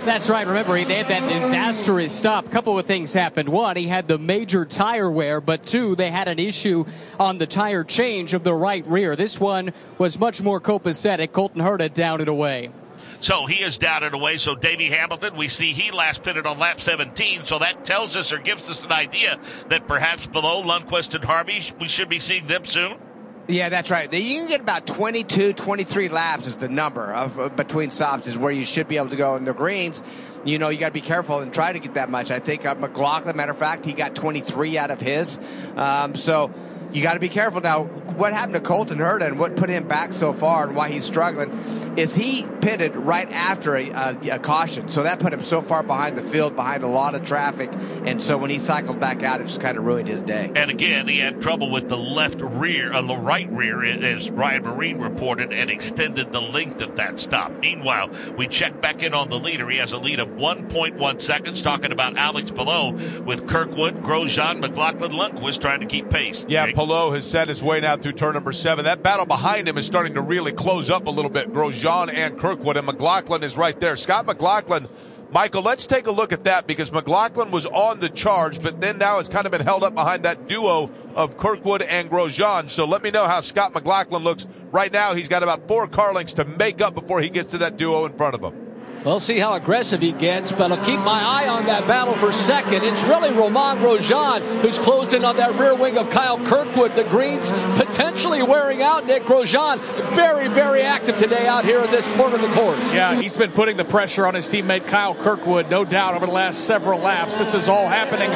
That's right. Remember, they had that disastrous stop. A couple of things happened. One, he had the major tire wear, but two, they had an issue on the tire change of the right rear. This one was much more copacetic. Colton Herta down and away. So he is down and away. So Davey Hamilton, we see he last pitted on lap 17. So that tells us or gives us an idea that perhaps Palou Lundqvist and Harvey, we should be seeing them soon. Yeah, that's right. You can get about 22, 23 laps is the number of between stops is where you should be able to go in the greens. You know, you got to be careful and try to get that much. I think uh, McLaughlin, matter of fact, he got 23 out of his. Um, so you got to be careful now. What happened to Colton Herta and what put him back so far and why he's struggling is he pitted right after a, a, a, caution. So that put him so far behind the field, behind a lot of traffic. And so when he cycled back out, it just kind of ruined his day. And again, he had trouble with the left rear, uh, the right rear, as Ryan Myrehn reported, and extended the length of that stop. Meanwhile, we check back in on the leader. He has a lead of 1.1 seconds, talking about Alex Palou with Kirkwood, Grosjean, McLaughlin, Lundqvist trying to keep pace. Yeah, Palou has set his way now through turn number seven. That battle behind him is starting to really close up a little bit. Grosjean John and Kirkwood, and McLaughlin is right there. Scott McLaughlin, Michael, let's take a look at that because McLaughlin was on the charge, but then now has kind of been held up behind that duo of Kirkwood and Grosjean. So let me know how Scott McLaughlin looks right now. He's got about four car lengths to make up before he gets to that duo in front of him. We'll see how aggressive he gets, but I'll keep my eye on that battle for second. It's really Romain Grosjean who's closed in on that rear wing of Kyle Kirkwood. The greens potentially wearing out. Nick Grosjean, very, very active today out here in this part of the course. Yeah, he's been putting the pressure on his teammate Kyle Kirkwood, no doubt, over the last several laps. This is all happening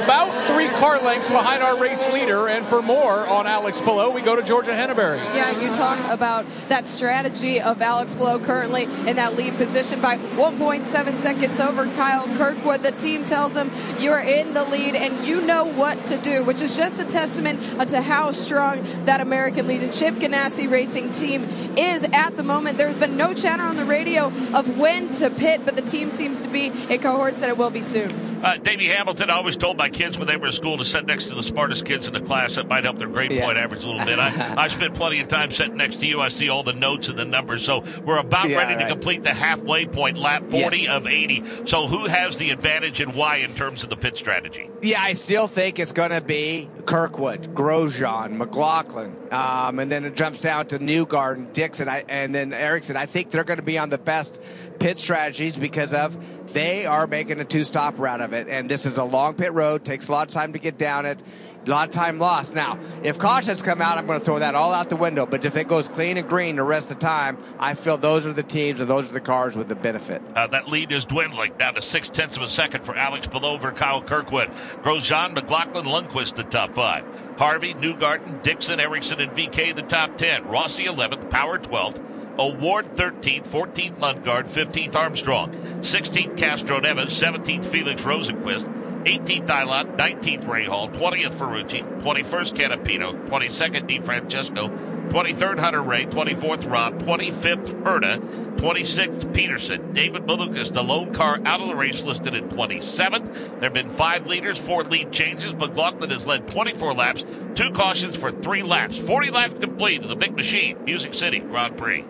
about three car lengths behind our race leader. And for more on Alex Palou, we go to Georgia Henneberry. Yeah, you talk about that strategy of Alex Palou currently in that lead position by 1.7 seconds over Kyle Kirkwood. The team tells him you are in the lead and you know what to do, which is just a testament to how strong that American Legion Chip Ganassi Racing team is at the moment. There's been no chatter on the radio of when to pit, but the team seems to be in cohorts that it will be soon. Uh, Davey Hamilton, I always told my kids when they were in school to sit next to the smartest kids in the class. That might help their grade yeah. point average a little bit. I, I spent plenty of time sitting next to you. I see all the notes and the numbers. So we're about yeah, ready right. to complete the halfway point, lap 40 yes. of 80. So who has the advantage and why in terms of the pit strategy? Yeah, I still think it's going to be Kirkwood, Grosjean, McLaughlin, um, and then it jumps down to Newgarden, Dixon, I, and then Ericsson. I think they're going to be on the best pit strategies because of they are making a two stop route of it. And this is a long pit road, takes a lot of time to get down it. A lot of time lost. Now, if cautions come out, I'm going to throw that all out the window. But if it goes clean and green the rest of the time, I feel those are the teams and those are the cars with the benefit. Uh, that lead is dwindling down to six tenths of a second for Alex Belover, Kyle Kirkwood. Grosjean, McLaughlin, Lundqvist, the top five. Harvey, Newgarden, Dixon, Ericsson, and VeeKay, the top 10. Rossi, 11th, Power, 12th. O'Ward 13th, 14th Lundgaard, 15th Armstrong, 16th Castroneves, 17th Felix Rosenqvist, 18th Ilott, 19th Rahal, 20th Ferrucci, 21st Canapino, 22nd DeFrancesco, 23rd Hunter-Reay, 24th Robb, 25th Herta, 26th Pedersen. David Malukas, the lone car out of the race, listed in 27th. There have been five leaders, four lead changes. McLaughlin has led 24 laps, two cautions for three laps. 40 laps complete of the big machine, Music City Grand Prix.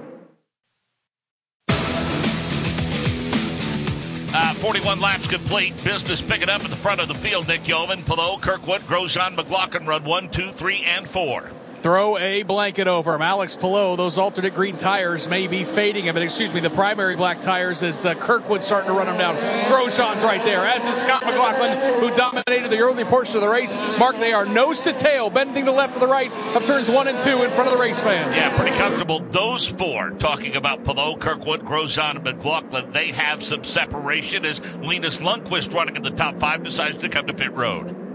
Uh, 41 laps complete. Business picking up at the front of the field. Nick Yeoman, Palou, Kirkwood, Grosjean, McLaughlin run one, two, three, and four. Throw a blanket over him. Alex Palou, those alternate green tires may be fading him. Excuse me, the primary black tires as uh, Kirkwood starting to run him down. Grosjean's right there, as is Scott McLaughlin, who dominated the early portion of the race. Mark, they are nose to tail, bending to left to the right of turns one and two in front of the race fans. Yeah, pretty comfortable. Those four, talking about Palou, Kirkwood, Grosjean, and McLaughlin, they have some separation as Linus Lundqvist running in the top five decides to come to pit road.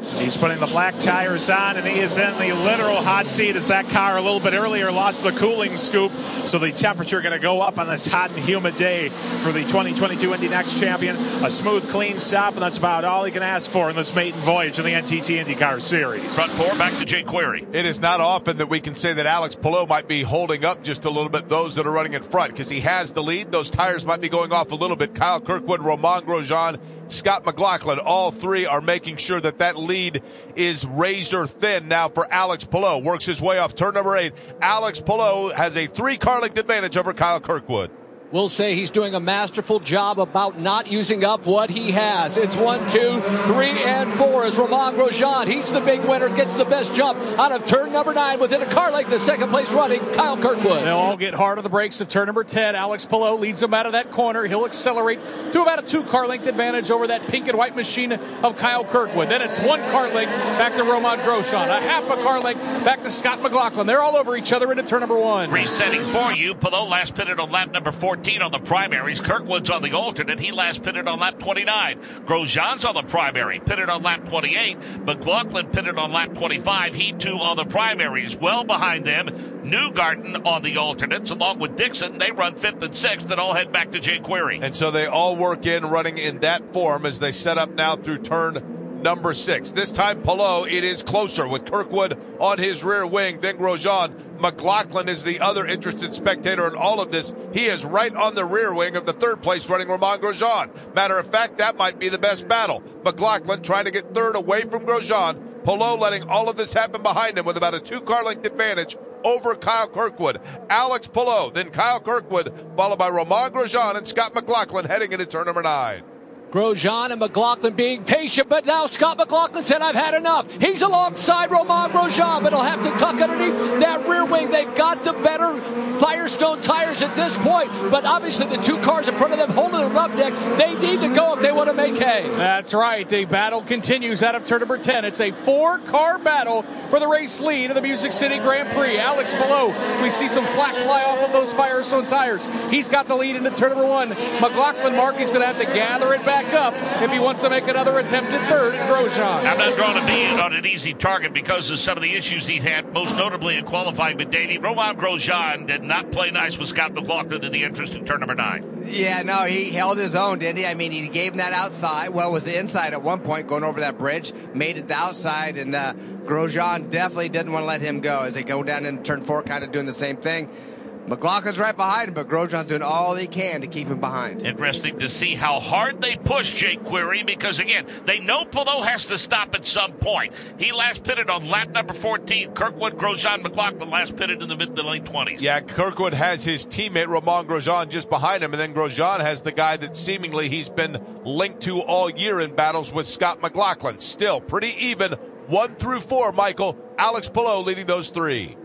He's putting the black tires on, and he is in the literal hot seat as that car a little bit earlier lost the cooling scoop. So the temperature going to go up on this hot and humid day for the 2022 Indy Next champion. A smooth, clean stop, and that's about all he can ask for in this maiden voyage in the NTT IndyCar Series. Front four, back to Jake Query. It is not often that we can say that Alex Palou might be holding up just a little bit those that are running in front because he has the lead. Those tires might be going off a little bit. Kyle Kirkwood, Romain Grosjean, Scott McLaughlin, all three are making sure that that lead is razor thin now for Alex Palou. Works his way off turn number eight. Alex Palou has a three car length advantage over Kyle Kirkwood. We'll say he's doing a masterful job about not using up what he has. It's one, two, three, and four as Romain Grosjean. He's the big winner, gets the best jump out of turn number nine within a car length. The second place running, Kyle Kirkwood. They'll all get hard on the brakes of turn number 10. Alex Palou leads them out of that corner. He'll accelerate to about a two car length advantage over that pink and white machine of Kyle Kirkwood. Then it's one car length back to Romain Grosjean. A half a car length back to Scott McLaughlin. They're all over each other into turn number one. Resetting for you, Palou last pitted on lap number 14 on the primaries. Kirkwood's on the alternate. He last pitted on lap 29. Grosjean's on the primary, pitted on lap 28. McLaughlin pitted on lap 25. He too on the primaries. Well behind them, Newgarden on the alternates, along with Dixon. They run fifth and sixth and all head back to Jake Query. And so they all work in running in that form as they set up now through turn number six. This time, Palou, it is closer with Kirkwood on his rear wing, then Grosjean. McLaughlin is the other interested spectator in all of this. He is right on the rear wing of the third place running Romain Grosjean. Matter of fact, that might be the best battle. McLaughlin trying to get third away from Grosjean. Palou letting all of this happen behind him with about a two car length advantage over Kyle Kirkwood. Alex Palou, then Kyle Kirkwood, followed by Romain Grosjean and Scott McLaughlin heading into turn number nine. Grosjean and McLaughlin being patient, but now Scott McLaughlin said, I've had enough. He's alongside Romain Grosjean, but he'll have to tuck underneath that rear wing. They've got the better Firestone tires at this point, but obviously the two cars in front of them holding the rub deck, they need to go if they want to make hay. That's right. The battle continues out of turn number 10. It's a four car battle for the race lead of the Music City Grand Prix. Alex Palou, we see some flak fly off of those Firestone tires. He's got the lead into turn number one. McLaughlin Mark is going to have to gather it back up if he wants to make another attempt at third at Grosjean. I'm not going to be on an easy target because of some of the issues he had, most notably in qualifying. But Davey, Romain Grosjean did not play nice with Scott McLaughlin in the entrance in turn number nine. Yeah, no, he held his own, didn't he? I mean, he gave him that outside. Well, it was the inside at one point going over that bridge, made it the outside, and uh, Grosjean definitely didn't want to let him go as they go down into turn four, kind of doing the same thing. McLaughlin's right behind him, but Grosjean's doing all he can to keep him behind. Interesting to see how hard they push Jake Query because, again, they know Palou has to stop at some point. He last pitted on lap number 14. Kirkwood, Grosjean, McLaughlin last pitted in the mid to late 20s. Yeah, Kirkwood has his teammate Romain Grosjean just behind him, and then Grosjean has the guy that seemingly he's been linked to all year in battles with Scott McLaughlin. Still pretty even, one through four, Michael. Alex Palou leading those three.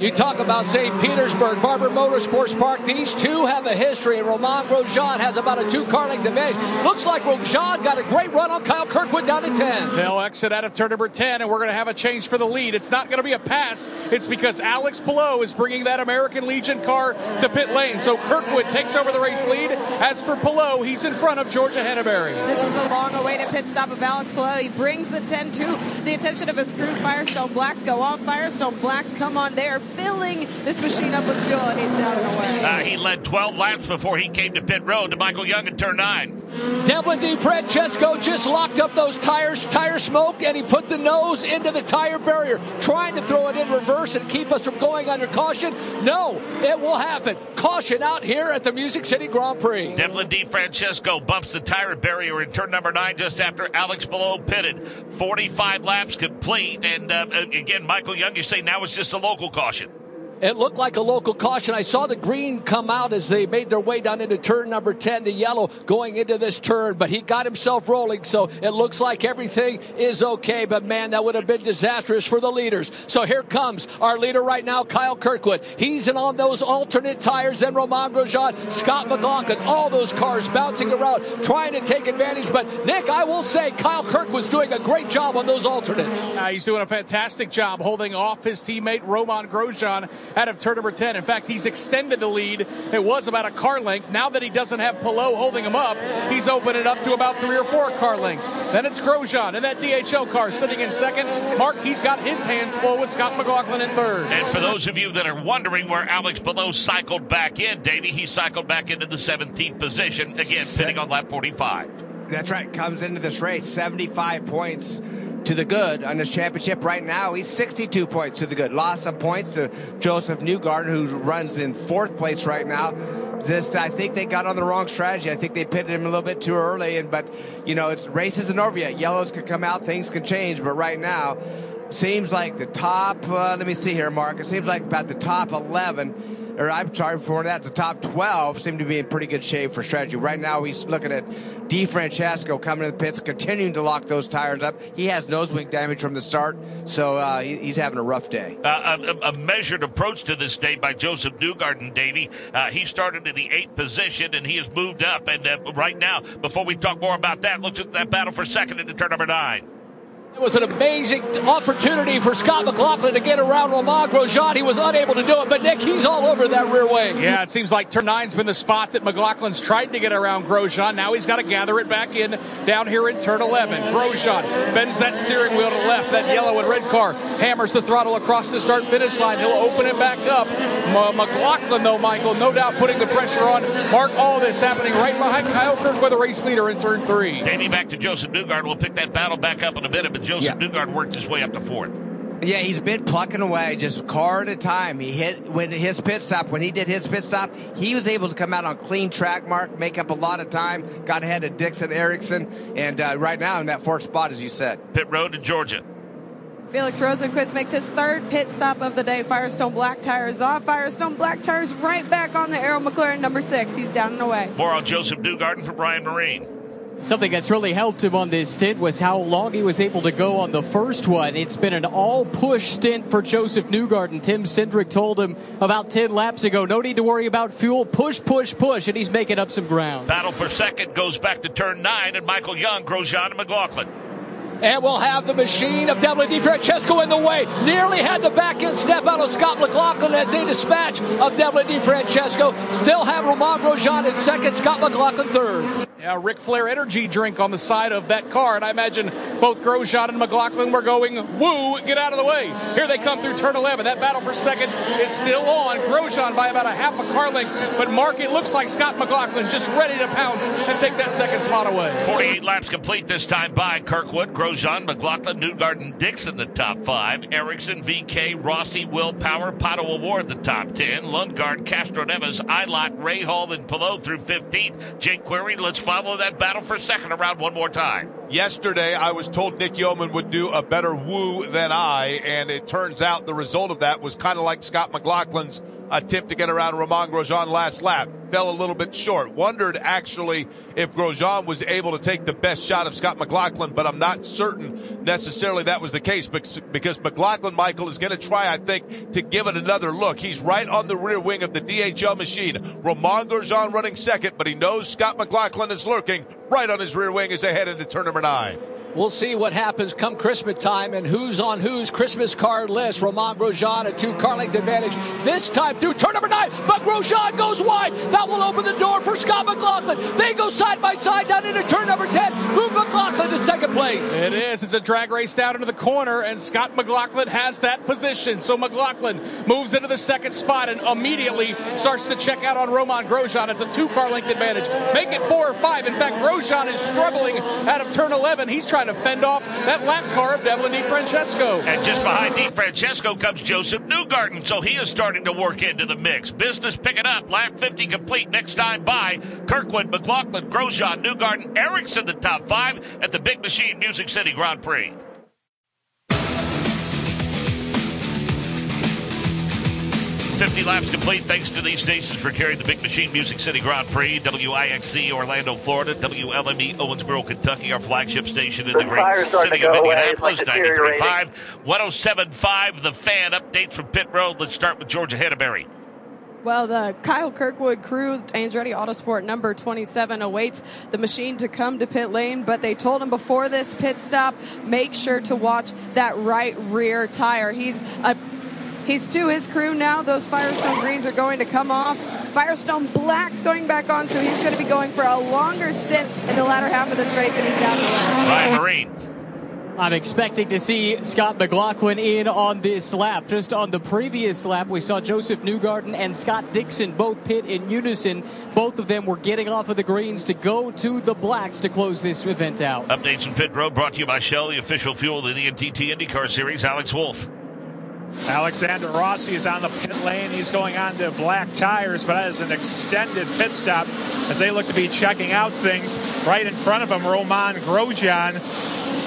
You talk about St. Petersburg, Barber Motorsports Park. These two have a history, and Romain Grosjean has about a two-car length advantage. Looks like Grosjean got a great run on Kyle Kirkwood down to 10. They'll exit out of turn number 10, and we're going to have a change for the lead. It's not going to be a pass. It's because Alex Palou is bringing that American Legion car to pit lane. So Kirkwood takes over the race lead. As for Palou, he's in front of Georgia Henneberry. This is a long-awaited pit stop of Alex Palou. He brings the 10 to the attention of his crew. Firestone Blacks go off. Firestone Blacks come on. They are filling this machine up with fuel, and he's down and away. Uh, he led 12 laps before he came to pit road to Michael Young in turn nine. Devlin DeFrancesco just locked up those tires, tire smoke, and he put the nose into the tire barrier, trying to throw it in reverse and keep us from going under caution. No, it will happen. Caution out here at the Music City Grand Prix. Devlin DeFrancesco bumps the tire barrier in turn number nine just after Alex Palou pitted. 45 laps complete, and uh, again, Michael Young, you say now it's just a local caution discussion. It looked like a local caution. I saw the green come out as they made their way down into turn number 10, the yellow going into this turn, but he got himself rolling, so it looks like everything is okay. But man, that would have been disastrous for the leaders. So here comes our leader right now, Kyle Kirkwood. He's in on those alternate tires, and Romain Grosjean, Scott McLaughlin, all those cars bouncing around, trying to take advantage. But Nick, I will say Kyle Kirkwood's doing a great job on those alternates. Uh, he's doing a fantastic job holding off his teammate Romain Grosjean out of turn number 10. In fact, he's extended the lead. It was about a car length. Now that he doesn't have Palou holding him up, he's opened it up to about three or four car lengths. Then it's Grosjean in that DHL car sitting in second. Mark, he's got his hands full with Scott McLaughlin in third. And for those of you that are wondering where Alex Palou cycled back in, Davey, he cycled back into the 17th position, again, pitting on lap 45. That's right. Comes into this race 75 points to the good on his championship right now. He's 62 points to the good. Lost some points to Josef Newgarden, who runs in fourth place right now. Just, I think they got on the wrong strategy. I think they pitted him a little bit too early. And but you know, it's race isn't over yet. Yellows can come out, things can change. But right now, seems like the top. Uh, let me see here, Mark. It seems like about the top 11 or I'm sorry, before that, the top 12 seem to be in pretty good shape for strategy. Right now, he's looking at DeFrancesco coming to the pits, continuing to lock those tires up. He has nose wing damage from the start, so uh, he, he's having a rough day. Uh, a, a, measured approach to this day by Josef Newgarden, Davey. Uh, he started in the eighth position and he has moved up. And uh, right now, before we talk more about that, look at that battle for second into turn number nine. It was an amazing opportunity for Scott McLaughlin to get around Romain Grosjean. He was unable to do it, but Nick, he's all over that rear wing. Yeah, it seems like turn nine's been the spot that McLaughlin's tried to get around Grosjean. Now he's got to gather it back in down here in turn 11. Grosjean bends that steering wheel to the left. That yellow and red car hammers the throttle across the start finish line. He'll open it back up. M- McLaughlin, though, Michael, no doubt putting the pressure on. Mark all this happening right behind Kyle Kirkwood, the race leader in turn three. Davey back to Josef Newgarden. We'll pick that battle back up in a minute, but Josef yeah. Newgarden worked his way up to fourth. Yeah, he's been plucking away just car at a time. He hit when his pit stop. When he did his pit stop, he was able to come out on clean track mark, make up a lot of time, got ahead of Dixon Ericsson, and uh, right now in that fourth spot, as you said. Pit road to Georgia. Felix Rosenqvist makes his third pit stop of the day. Firestone black tires off. Firestone black tires right back on the Arrow McLaren number six. He's down and away. More on Josef Newgarden for Ryan Myrehn. Something that's really helped him on this stint was how long he was able to go on the first one. It's been an all push stint for Josef Newgarden. Tim Cindric told him about 10 laps ago, no need to worry about fuel. Push, push, push. And he's making up some ground. Battle for second goes back to turn nine, and Michael Young, Grosjean, and McLaughlin. And we'll have the machine of Devlin DeFrancesco in the way. Nearly had the back end step out of Scott McLaughlin as a dispatch of Devlin DeFrancesco. Still have Romain Grosjean in second, Scott McLaughlin third. Yeah, Ric Flair energy drink on the side of that car, and I imagine both Grosjean and McLaughlin were going, woo, get out of the way. Here they come through turn 11. That battle for second is still on. Grosjean by about a half a car length, but Mark, it looks like Scott McLaughlin just ready to pounce and take that second spot away. 48 laps complete this time by Kirkwood, Grosjean, McLaughlin, Newgarden, Dixon, the top five. Ericsson, VeeKay, Rossi, Will Power, Pato O'Ward, the top 10. Lundgaard, Castroneves, Ilott, Rahal, and Palou through 15th. Jake Query, let's follow that battle for second around one more time. Yesterday, I was told Nick Yeoman would do a better woo than I, and it turns out the result of that was kind of like Scott McLaughlin's attempt to get around Romain Grosjean last lap. Fell a little bit short. Wondered actually if Grosjean was able to take the best shot of Scott McLaughlin, but I'm not certain necessarily that was the case because McLaughlin, Michael, is going to try, I think, to give it another look. He's right on the rear wing of the DHL machine. Romain Grosjean running second, but he knows Scott McLaughlin is lurking right on his rear wing as they head into turn number nine. We'll see what happens come Christmas time and who's on whose Christmas card list. Romain Grosjean, a two car length advantage. This time through turn number nine, but Grosjean goes wide. That will open the door for Scott McLaughlin. They go side by side down into turn number 10. Move McLaughlin to second place. It is. It's a drag race down into the corner, and Scott McLaughlin has that position. So McLaughlin moves into the second spot and immediately starts to check out on Romain Grosjean. It's a two car length advantage. Make it four or five. In fact, Grosjean is struggling out of turn 11. He's trying to fend off that lap car of Devlin DeFrancesco. And just behind DeFrancesco comes Josef Newgarden, so he is starting to work into the mix. Business picking up. Lap 50 complete. Next time by Kirkwood, McLaughlin, Grosjean, Newgarden, Ericsson, the top five at the Big Machine Music City Grand Prix. 50 laps complete thanks to these stations for carrying the Big Machine Music City Grand Prix, WIXC Orlando, Florida, WLME Owensboro, Kentucky, our flagship station in the, the great city of Indianapolis, like 93.5, 107.5, The Fan. Updates from Pit Road. Let's start with Georgia Henneberry. Well, the Kyle Kirkwood crew, Andretti Autosport number 27, awaits the machine to come to pit lane, but they told him before this pit stop, make sure to watch that right rear tire. He's a He's to his crew now. Those Firestone greens are going to come off. Firestone black's going back on, so he's going to be going for a longer stint in the latter half of this race, and he's down the lane. Ryan Myrehn. I'm expecting to see Scott McLaughlin in on this lap. Just on the previous lap, we saw Josef Newgarden and Scott Dixon both pit in unison. Both of them were getting off of the greens to go to the blacks to close this event out. Updates from Pit Road brought to you by Shell, the official fuel of the NTT IndyCar Series. Alex Wolf. Alexander Rossi is on the pit lane. He's going on to black tires, but as an extended pit stop as they look to be checking out things right in front of him. Romain Grosjean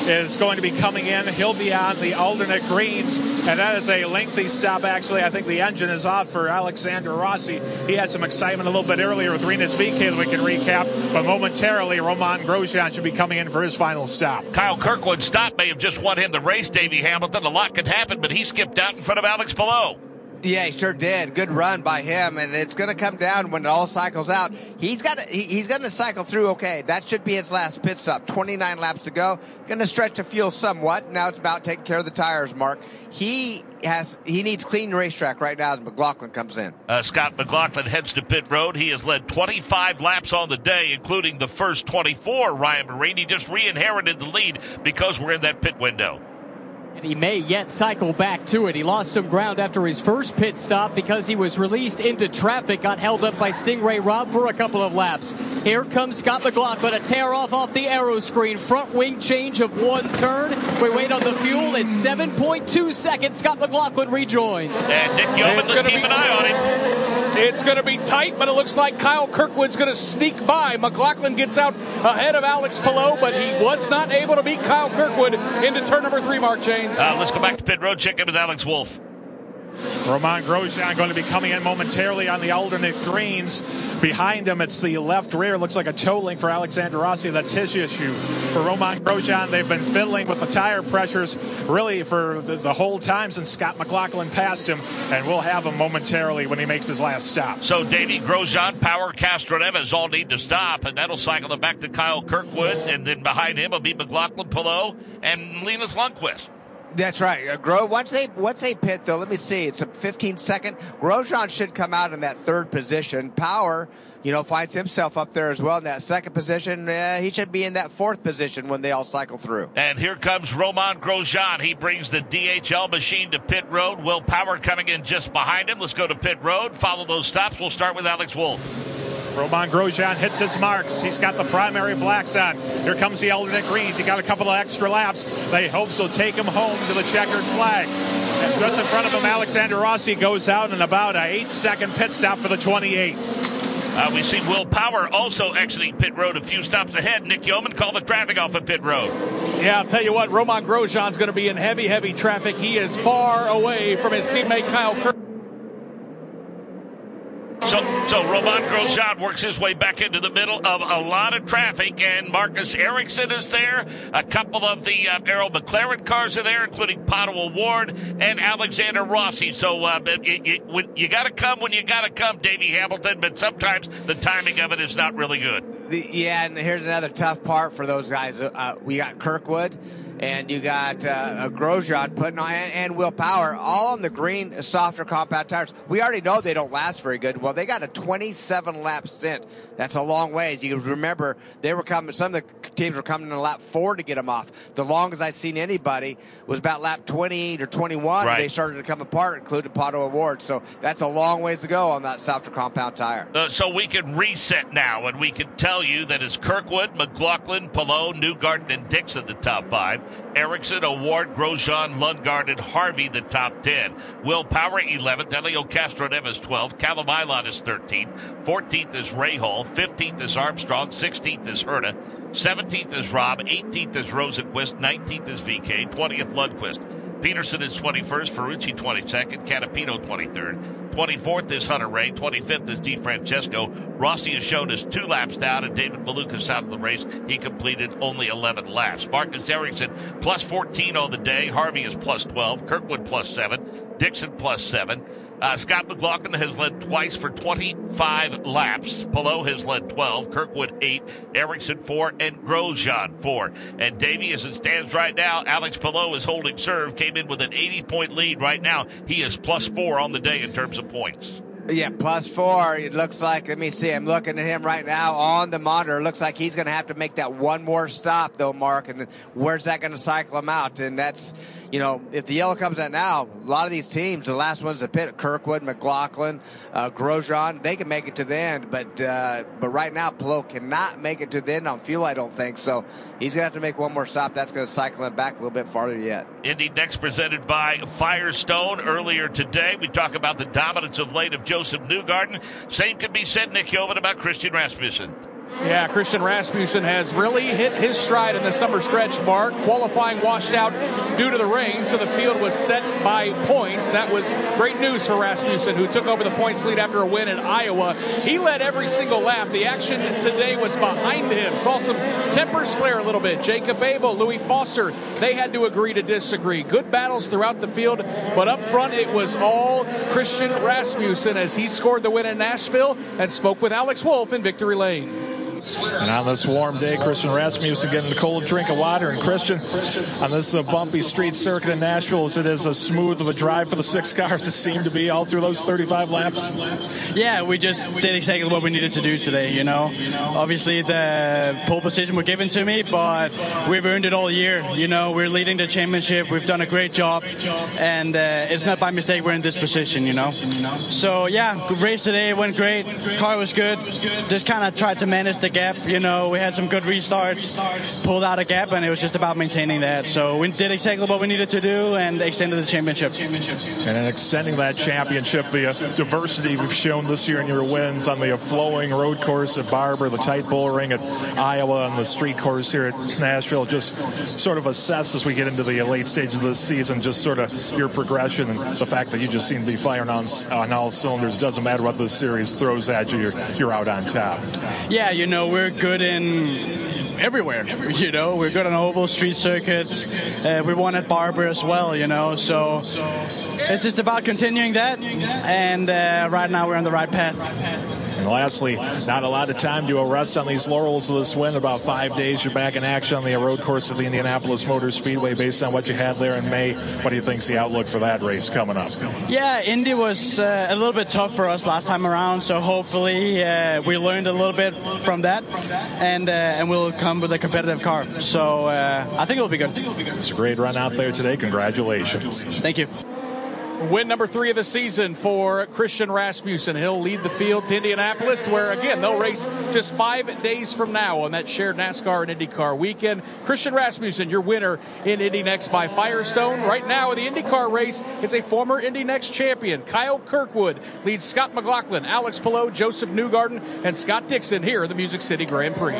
is going to be coming in. He'll be on the alternate greens, and that is a lengthy stop. Actually, I think the engine is off for Alexander Rossi. He had some excitement a little bit earlier with Rinus VeeKay that we can recap, but momentarily, Romain Grosjean should be coming in for his final stop. Kyle Kirkwood's stop may have just won him the race, Davey Hamilton. A lot could happen, but he skipped out in front of Alex Palou. Yeah, he sure did. Good run by him, and it's going to come down when it all cycles out. He's got to, he, he's going to cycle through. Okay, that should be his last pit stop. 29 laps to go. Going to stretch the fuel somewhat. Now it's about taking care of the tires. Mark, he has he needs clean racetrack right now as McLaughlin comes in. Uh, Scott McLaughlin heads to pit road. He has led 25 laps on the day, including the first 24. Ryan Myrehn just re-inherited the lead because we're in that pit window. And he may yet cycle back to it. He lost some ground after his first pit stop because he was released into traffic, got held up by Sting Ray Robb for a couple of laps. Here comes Scott McLaughlin, a tear off off the aeroscreen. Front wing change of one turn. We wait on the fuel. It's 7.2 seconds. Scott McLaughlin rejoins. And Nick Yeoman, let's keep an eye on him. It's going to be tight, but it looks like Kyle Kirkwood's going to sneak by. McLaughlin gets out ahead of Alex Palou, but he was not able to beat Kyle Kirkwood into turn number three, Mark Jaynes. Uh, let's go back to pit road, check in with Alex Wolf. Romain Grosjean going to be coming in momentarily on the alternate greens. Behind him, it's the left rear. Looks like a toe link for Alexander Rossi. That's his issue. For Romain Grosjean, they've been fiddling with the tire pressures really for the, the whole time since Scott McLaughlin passed him, and we'll have him momentarily when he makes his last stop. So Davey Grosjean, Power, Castro Castroneves all need to stop, and that'll cycle them back to Kyle Kirkwood, and then behind him will be McLaughlin, Palou, and Linus Lundqvist. That's right. Uh, Gro, once they once they pit though, let me see. It's a 15 second. Grosjean should come out in that third position. Power, you know, finds himself up there as well in that second position. Uh, he should be in that fourth position when they all cycle through. And here comes Romain Grosjean. He brings the DHL machine to pit road. Will Power coming in just behind him. Let's go to pit road. Follow those stops. We'll start with Alex Wolf. Romain Grosjean hits his marks. He's got the primary blacks on. Here comes the alternate greens. He got a couple of extra laps. They hope will take him home to the checkered flag. And just in front of him, Alexander Rossi goes out in about an eight-second pit stop for the 28. Uh, we see Will Power also exiting pit road a few stops ahead. Nick Yeoman called the traffic off of pit road. Yeah, I'll tell you what, Romain Grosjean's going to be in heavy, heavy traffic. He is far away from his teammate Kyle Kirk. So, so Romain Grosjean works his way back into the middle of a lot of traffic, and Marcus Ericsson is there. A couple of the uh, Arrow McLaren cars are there, including Pato O'Ward and Alexander Rossi. So uh, it, it, when, you got to come when you got to come, Davey Hamilton, but sometimes the timing of it is not really good. The, yeah, and here's another tough part for those guys. Uh, we got Kirkwood and you got uh, a Grosjean putting on, and, and Will Power, all on the green, softer compact tires. We already know they don't last very good. Well, they got a 27 lap stint. That's a long ways. You remember they were coming. Some of the teams were coming in lap four to get them off. The longest I've seen anybody was about lap 28 or 21. Right. They started to come apart, including Pato O'Ward. So that's a long ways to go on that softer compound tire. Uh, so we can reset now, and we can tell you that it's Kirkwood, McLaughlin, Palou, Newgarden, and Dixon the top five. Ericsson, O'Ward, Grosjean, Lundgaard, and Harvey the top 10. Will Power 11th, Elio Castroneves 12th, Callum Ilott is 13th, 14th is Rahal, 15th is Armstrong, 16th is Herta, 17th is Robb, 18th is Rosenqvist, 19th is VeeKay, 20th Lundqvist. Pedersen is 21st, Ferrucci 22nd, Canapino 23rd, 24th is Hunter-Reay, 25th is DeFrancesco. Rossi is shown as two laps down, and David Malukas out of the race. He completed only 11 laps. Marcus Ericsson plus 14 on the day. Harvey is plus 12. Kirkwood plus 7. Dixon plus 7. Uh, Scott McLaughlin has led twice for 25 laps. Palou has led 12, Kirkwood 8, Ericsson 4, and Grosjean 4. And Davey, as it stands right now, Alex Palou is holding serve, came in with an 80 point lead right now. He is plus 4 on the day in terms of points. Yeah, plus four. It looks like, let me see, I'm looking at him right now on the monitor. It looks like he's going to have to make that one more stop, though, Mark. And then where's that going to cycle him out? And that's, you know, if the yellow comes out now, a lot of these teams, the last ones to pit, Kirkwood, McLaughlin, uh, Grosjean, they can make it to the end. But uh, but right now, Palou cannot make it to the end on fuel, I don't think. So he's going to have to make one more stop. That's going to cycle him back a little bit farther yet. Indy next presented by Firestone. Earlier today, we talk about the dominance of late of Josef Newgarden. Same could be said, Nick Yeoman, about Christian Rasmussen. Yeah, Christian Rasmussen has really hit his stride in the summer stretch, Mark. Qualifying washed out due to the rain, so the field was set by points. That was great news for Rasmussen, who took over the points lead after a win in Iowa. He led every single lap. The action today was behind him. Saw some tempers flare a little bit. Jacob Abel, Louis Foster, they had to agree to disagree. Good battles throughout the field, but up front it was all Christian Rasmussen as he scored the win in Nashville and spoke with Alex Wolf in Victory Lane. And on this warm day, Christian Rasmussen getting a cold drink of water. And Christian, on this uh, bumpy street circuit in Nashville, is it as a smooth of a drive for the six cars it seemed to be all through those 35 laps? Yeah, we just did exactly what we needed to do today, you know. Obviously, the pole position was given to me, but we've earned it all year. You know, we're leading the championship. We've done a great job. And uh, it's not by mistake we're in this position, you know. So, yeah, race today went great. Car was good. Just kind of tried to manage the gap. You know, we had some good restarts, pulled out a gap, and it was just about maintaining that. So we did exactly what we needed to do and extended the championship. And in extending that championship, the uh, diversity we've shown this year in your wins on the flowing road course at Barber, the tight bull ring at Iowa, and the street course here at Nashville, just sort of assess as we get into the late stages of the season, just sort of your progression and the fact that you just seem to be firing on, on all cylinders. Doesn't matter what the series throws at you, you're, you're out on top. Yeah, you know, we're good in everywhere. You know, we're good on oval street circuits. Uh, we won at Barber as well. You know, so it's just about continuing that. And uh, right now we're on the right path. And lastly, not a lot of time to rest on these laurels of this win. About five days, you're back in action on the road course of the Indianapolis Motor Speedway. Based on what you had there in May, what do you think's the outlook for that race coming up? Yeah, Indy was uh, a little bit tough for us last time around, so hopefully uh, we learned a little bit from that, and uh, and we'll come with a competitive car. So uh, I think it'll be good. It's a great run out there today. Congratulations. Thank you. Win number three of the season for Christian Rasmussen. He'll lead the field to Indianapolis, where again they'll race just five days from now on that shared NASCAR and IndyCar weekend. Christian Rasmussen, your winner in Indy Next by Firestone. Right now in the IndyCar race, it's a former Indy Next champion. Kyle Kirkwood leads Scott McLaughlin, Alex Palou, Josef Newgarden, and Scott Dixon here at the Music City Grand Prix.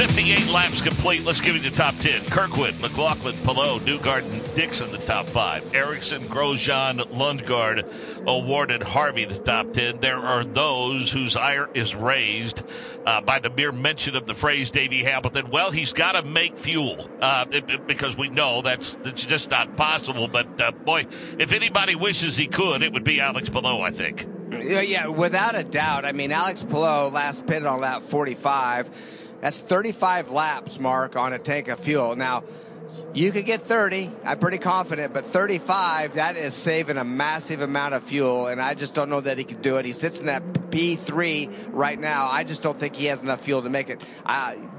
58 laps complete. Let's give you the top 10. Kirkwood, McLaughlin, Palou, Newgarden, Dixon, the top five. Ericsson, Grosjean, Lundgaard awarded Harvey the top 10. There are those whose ire is raised uh, by the mere mention of the phrase Davey Hamilton. Well, he's got to make fuel uh, it, it, because we know that's, that's just not possible. But uh, boy, if anybody wishes he could, it would be Alex Palou, I think. Yeah, yeah, without a doubt. I mean, Alex Palou last pitted on lap 45. That's 35 laps, Mark, on a tank of fuel. Now, you could get 30. I'm pretty confident, but 35, that is saving a massive amount of fuel, and I just don't know that he could do it. He sits in that P3 right now. I just don't think he has enough fuel to make it.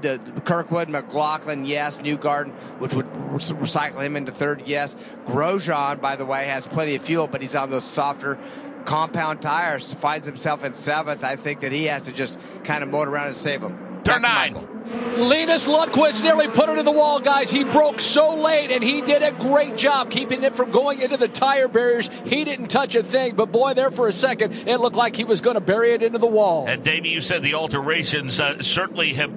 The, Kirkwood, McLaughlin, yes. Newgarden, which would recycle him into third, yes. Grosjean, by the way, has plenty of fuel, but he's on those softer compound tires. Finds himself in seventh. I think that he has to just kind of motor around and save him. Turn nine. Linus Lundqvist nearly put it in the wall, guys. He broke so late, and he did a great job keeping it from going into the tire barriers. He didn't touch a thing, but boy, there for a second, it looked like he was going to bury it into the wall. And Davey, you said the alterations uh, certainly have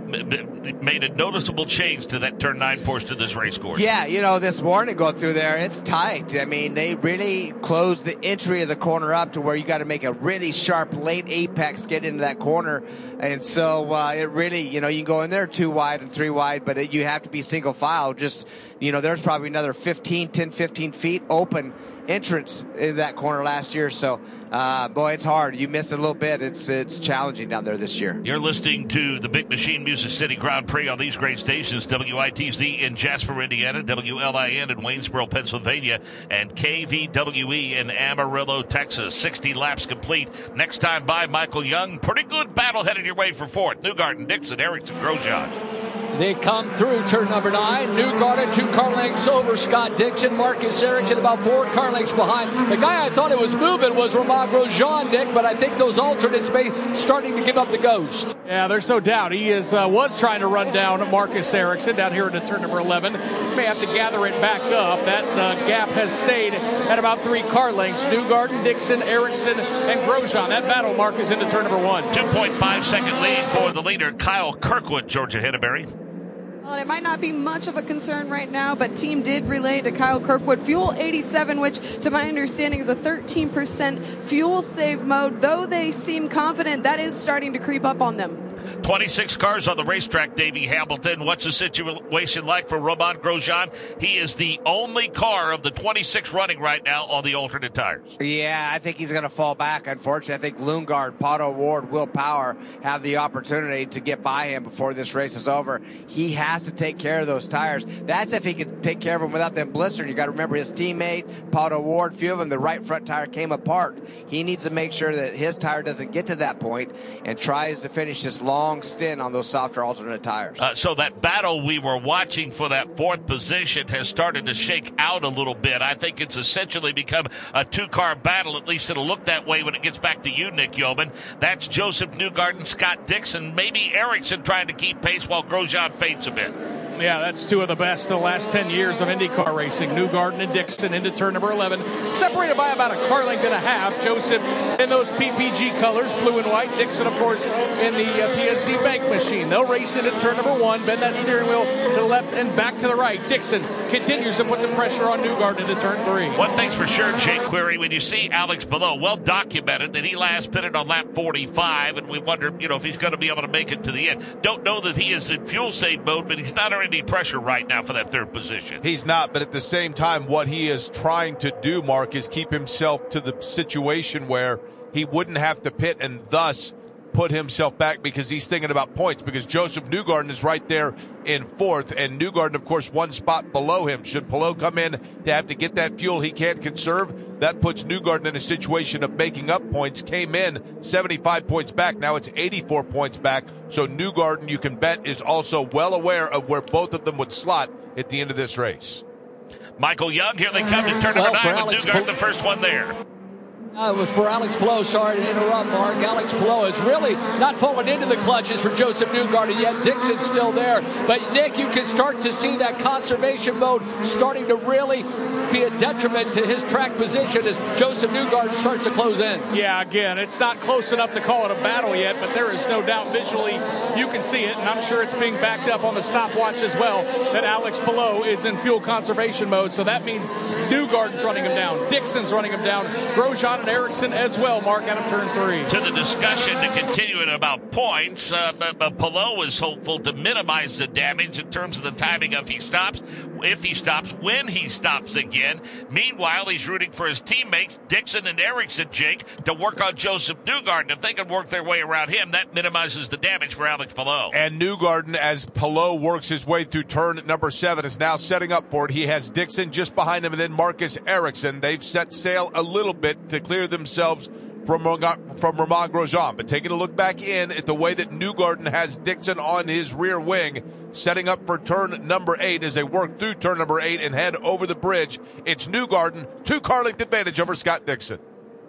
made a noticeable change to that turn nine portion of this race course. Yeah, you know, this morning go through there, it's tight. I mean, they really closed the entry of the corner up to where you got to make a really sharp late apex get into that corner. And so uh, it really, you know, you can go in there two wide and three wide, but it, you have to be single file. Just, you know, there's probably another 15, 10, 15 feet open entrance in that corner last year. So, uh, boy, it's hard. You miss it a little bit. It's it's challenging down there this year. You're listening to the Big Machine Music City Grand Prix on these great stations: WITZ in Jasper, Indiana, WLIN in Waynesboro, Pennsylvania, and KVWE in Amarillo, Texas. 60 laps complete. Next time by Michael Young. Pretty good battle headed your way for fourth. Newgarden, Dixon, Ericsson, Grosjean. They come through turn number nine. Newgarden, two car lengths over Scott Dixon. Marcus Ericsson about four car lengths behind. The guy I thought it was moving was Romain Grosjean, Nick, but I think those alternates may starting to give up the ghost. Yeah, there's no doubt. He is uh, was trying to run down Marcus Ericsson down here into turn number 11. May have to gather it back up. That uh, gap has stayed at about three car lengths. Newgarden, Dixon, Ericsson, and Grosjean. That battle mark is into turn number one. 2.5 second lead for the leader, Kyle Kirkwood, Georgia Henneberry. Well, it might not be much of a concern right now, but team did relay to Kyle Kirkwood fuel 87, which, to my understanding, is a 13% fuel save mode. Though they seem confident, that is starting to creep up on them. 26 cars on the racetrack, Davey Hamilton. What's the situation like for Romain Grosjean? He is the only car of the 26 running right now on the alternate tires. Yeah, I think he's going to fall back. Unfortunately, I think Lundgaard, Pato O'Ward, Will Power have the opportunity to get by him before this race is over. He has to take care of those tires. That's if he can take care of them without them blistering. You got to remember his teammate, Pato O'Ward, few of them, the right front tire came apart. He needs to make sure that his tire doesn't get to that point and tries to finish this long stint on those softer alternate tires. Uh, so that battle we were watching for that fourth position has started to shake out a little bit. I think it's essentially become a two-car battle. At least it'll look that way when it gets back to you, Nick Yeoman. That's Josef Newgarden, Scott Dixon, maybe Ericsson trying to keep pace while Grosjean fades a bit. Yeah, that's two of the best in the last 10 years of IndyCar racing. Newgarden and Dixon into turn number 11, separated by about a car length and a half. Josef in those PPG colors, blue and white. Dixon, of course, in the uh, PNC bank machine. They'll race into turn number one, bend that steering wheel to the left and back to the right. Dixon continues to put the pressure on Newgarden into turn three. One thing's for sure, Jake Query, when you see Alex Palou, well documented that he last pitted on lap 45, and we wonder, you know, if he's going to be able to make it to the end. Don't know that he is in fuel save mode, but he's not under any pressure right now for that third position. He's not, but at the same time, what he is trying to do, Mark, is keep himself to the situation where he wouldn't have to pit and thus put himself back because he's thinking about points because Josef Newgarden is right there in fourth. And Newgarden of course one spot below him. Should Palou come in to have to get that fuel he can't conserve? That puts Newgarden in a situation of making up points. Came in 75 points back. Now it's 84 points back. So Newgarden you can bet is also well aware of where both of them would slot at the end of this race. Michael Young here they come to turn number for nine with Alex Newgarden Pal- the first one there Uh, it was for Alex Palou. Sorry to interrupt, Mark. Alex Palou is really not falling into the clutches for Josef Newgarden yet. Dixon's still there. But, Nick, you can start to see that conservation mode starting to really be a detriment to his track position as Josef Newgarden starts to close in. Yeah, again, it's not close enough to call it a battle yet, but there is no doubt visually you can see it, and I'm sure it's being backed up on the stopwatch as well that Alex Palou is in fuel conservation mode. So that means Newgarden's running him down, Dixon's running him down, Grosjean and Ericsson as well. Mark out of turn three. to the discussion to continue it about points. Uh, but, but Palou is hopeful to minimize the damage in terms of the timing of he stops, if he stops, when he stops again. Meanwhile, he's rooting for his teammates, Dixon and Ericsson, Jake, to work on Josef Newgarden. If they can work their way around him, that minimizes the damage for Alex Palou. And Newgarden, as Palou works his way through turn number seven, is now setting up for it. He has Dixon just behind him and then Marcus Ericsson. They've set sail a little bit to clear themselves from, from Romain Grosjean. But taking a look back in at the way that Newgarden has Dixon on his rear wing, setting up for turn number eight as they work through turn number eight and head over the bridge. It's Newgarden, two car length advantage over Scott Dixon.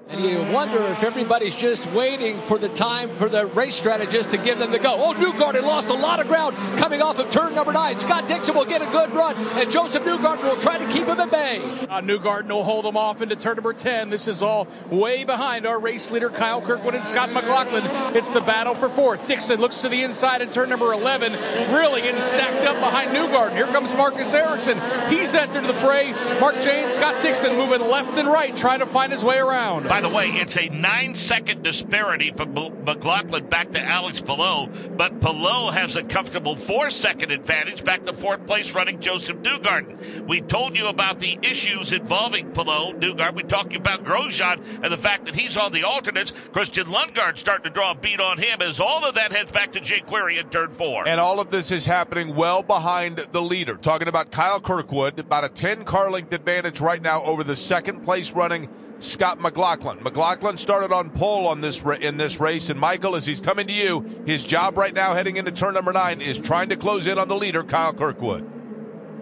And you wonder if everybody's just waiting for the time for the race strategist to give them the go. Oh, Newgarden lost a lot of ground coming off of turn number nine. Scott Dixon will get a good run, and Josef Newgarden will try to keep him at bay. Uh, Newgarden will hold them off into turn number 10. This is all way behind our race leader, Kyle Kirkwood and Scott McLaughlin. It's the battle for fourth. Dixon looks to the inside in turn number 11, really getting stacked up behind Newgarden. Here comes Marcus Ericsson. He's entered the fray. Mark Jaynes, Scott Dixon moving left and right, trying to find his way around. By the way, it's a nine second disparity from McLaughlin back to Alex Palou, but Palou has a comfortable four second advantage back to fourth place running Josef Newgarden. We told you about the issues involving Palou, Newgarden. We talked about Grosjean and the fact that he's on the alternates. Christian Lundgaard starting to draw a beat on him as all of that heads back to Jake Query in turn four. And all of this is happening well behind the leader. Talking about Kyle Kirkwood, about a 10 car length advantage right now over the second place running Scott McLaughlin. McLaughlin started on pole on this in this race, and Michael, as he's coming to you, his job right now heading into turn number nine is trying to close in on the leader, Kyle Kirkwood.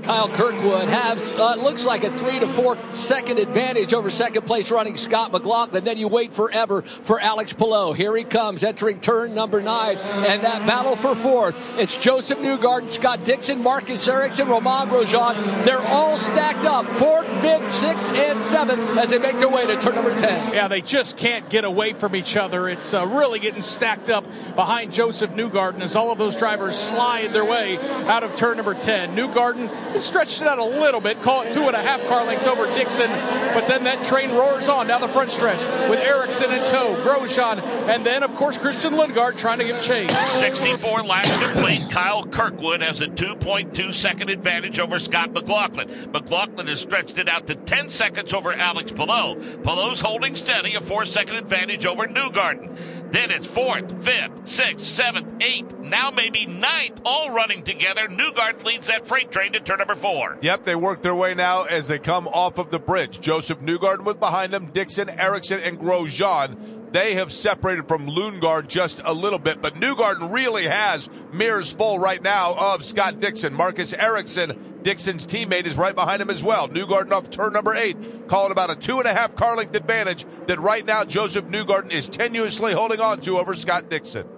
Kyle Kirkwood has uh, looks like a three to four second advantage over second place running Scott McLaughlin. Then you wait forever for Alex Palou. Here he comes entering turn number nine, and that battle for fourth. It's Josef Newgarden, Scott Dixon, Marcus Ericsson, Romain Grosjean. They're all stacked up, fourth, fifth, sixth, and seventh as they make their way to turn number ten. Yeah, they just can't get away from each other. It's uh, really getting stacked up behind Josef Newgarden as all of those drivers slide their way out of turn number ten. Newgarden stretched it out a little bit, call it two and a half car lengths over Dixon, but then that train roars on down the front stretch with Ericsson in tow, Grosjean, and then, of course, Christian Lundgaard trying to give chase. 64 laps complete. Kyle Kirkwood has a 2.2 second advantage over Scott McLaughlin. McLaughlin has stretched it out to 10 seconds over Alex Palou. Palou's holding steady, a four second advantage over Newgarden. Then it's fourth, fifth, sixth, seventh, eighth, now maybe ninth, all running together. Newgarden leads that freight train to turn number four. Yep, they work their way now as they come off of the bridge. Josef Newgarden was behind them, Dixon, Ericsson, and Grosjean. They have separated from Lundgaard just a little bit, but Newgarden really has mirrors full right now of Scott Dixon. Marcus Ericsson, Dixon's teammate, is right behind him as well. Newgarden off turn number eight, calling about a two and a half car length advantage that right now Josef Newgarden is tenuously holding on to over Scott Dixon.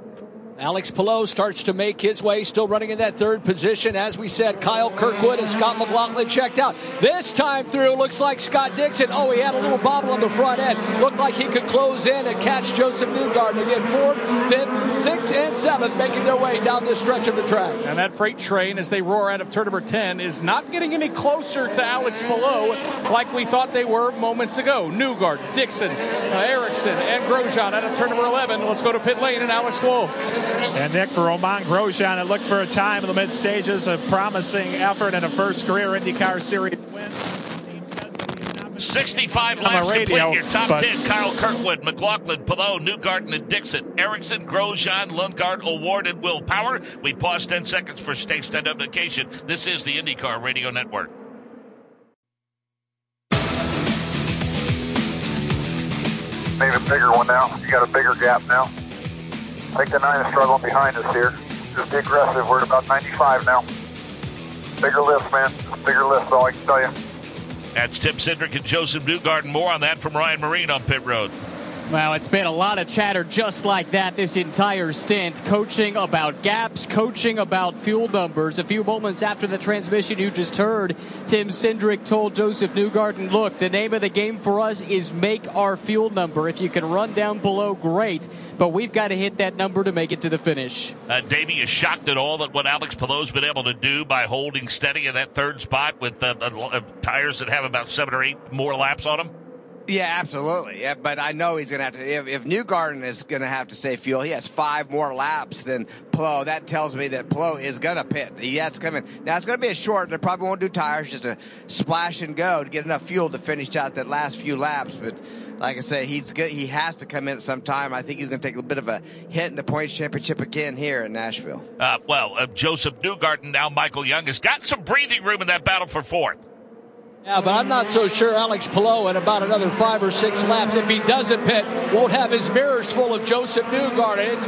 Alex Palou starts to make his way, still running in that third position. As we said, Kyle Kirkwood and Scott McLaughlin checked out. This time through, looks like Scott Dixon. Oh, he had a little bobble on the front end. Looked like he could close in and catch Josef Newgarden again. Fourth, fifth, sixth, and seventh making their way down this stretch of the track. And that freight train, as they roar out of turn number 10, is not getting any closer to Alex Palou like we thought they were moments ago. Newgarden, Dixon, uh, Ericsson, and Grosjean out of turn number 11. Let's go to pit lane and Alex Wolf. And Nick, for Romain Grosjean, it looked for a time in the mid stages, a promising effort and a first career IndyCar Series win. 65 laps radio, complete. Your top but- 10, Kyle Kirkwood, McLaughlin, Palou, Newgarden, and Dixon. Ericsson, Grosjean, Lundgaard, O'Ward, and Will Power. We pause 10 seconds for stage identification. This is the IndyCar Radio Network. Made a bigger one now. You got a bigger gap now. I the nine is struggling behind us here. Just be aggressive. We're at about 95 now. Bigger lift, man. Bigger lift, all I can tell you. That's Tim Cindric and Josef Newgarden. More on that from Ryan Myrehn on pit road. Well, it's been a lot of chatter just like that this entire stint. Coaching about gaps, coaching about fuel numbers. A few moments after the transmission you just heard, Tim Cindric told Josef Newgarden, look, the name of the game for us is make our fuel number. If you can run down below, great. But we've got to hit that number to make it to the finish. Uh, Davey is shocked at all that what Alex Palou's been able to do by holding steady in that third spot with uh, uh, tires that have about seven or eight more laps on them. Yeah, absolutely. Yeah, but I know he's going to have to. If, if Newgarden is going to have to save fuel, he has five more laps than Palou. That tells me that Palou is going to pit. He has to come in. Now it's going to be a short. They probably won't do tires, just a splash and go to get enough fuel to finish out that last few laps. But like I say, he's good. He has to come in at some time. I think he's going to take a bit of a hit in the points championship again here in Nashville. Uh, well, uh, Josef Newgarden, now Michael Young, has got some breathing room in that battle for fourth. Yeah, but I'm not so sure Alex Palou in about another five or six laps, if he doesn't pit, won't have his mirrors full of Josef Newgarden. It's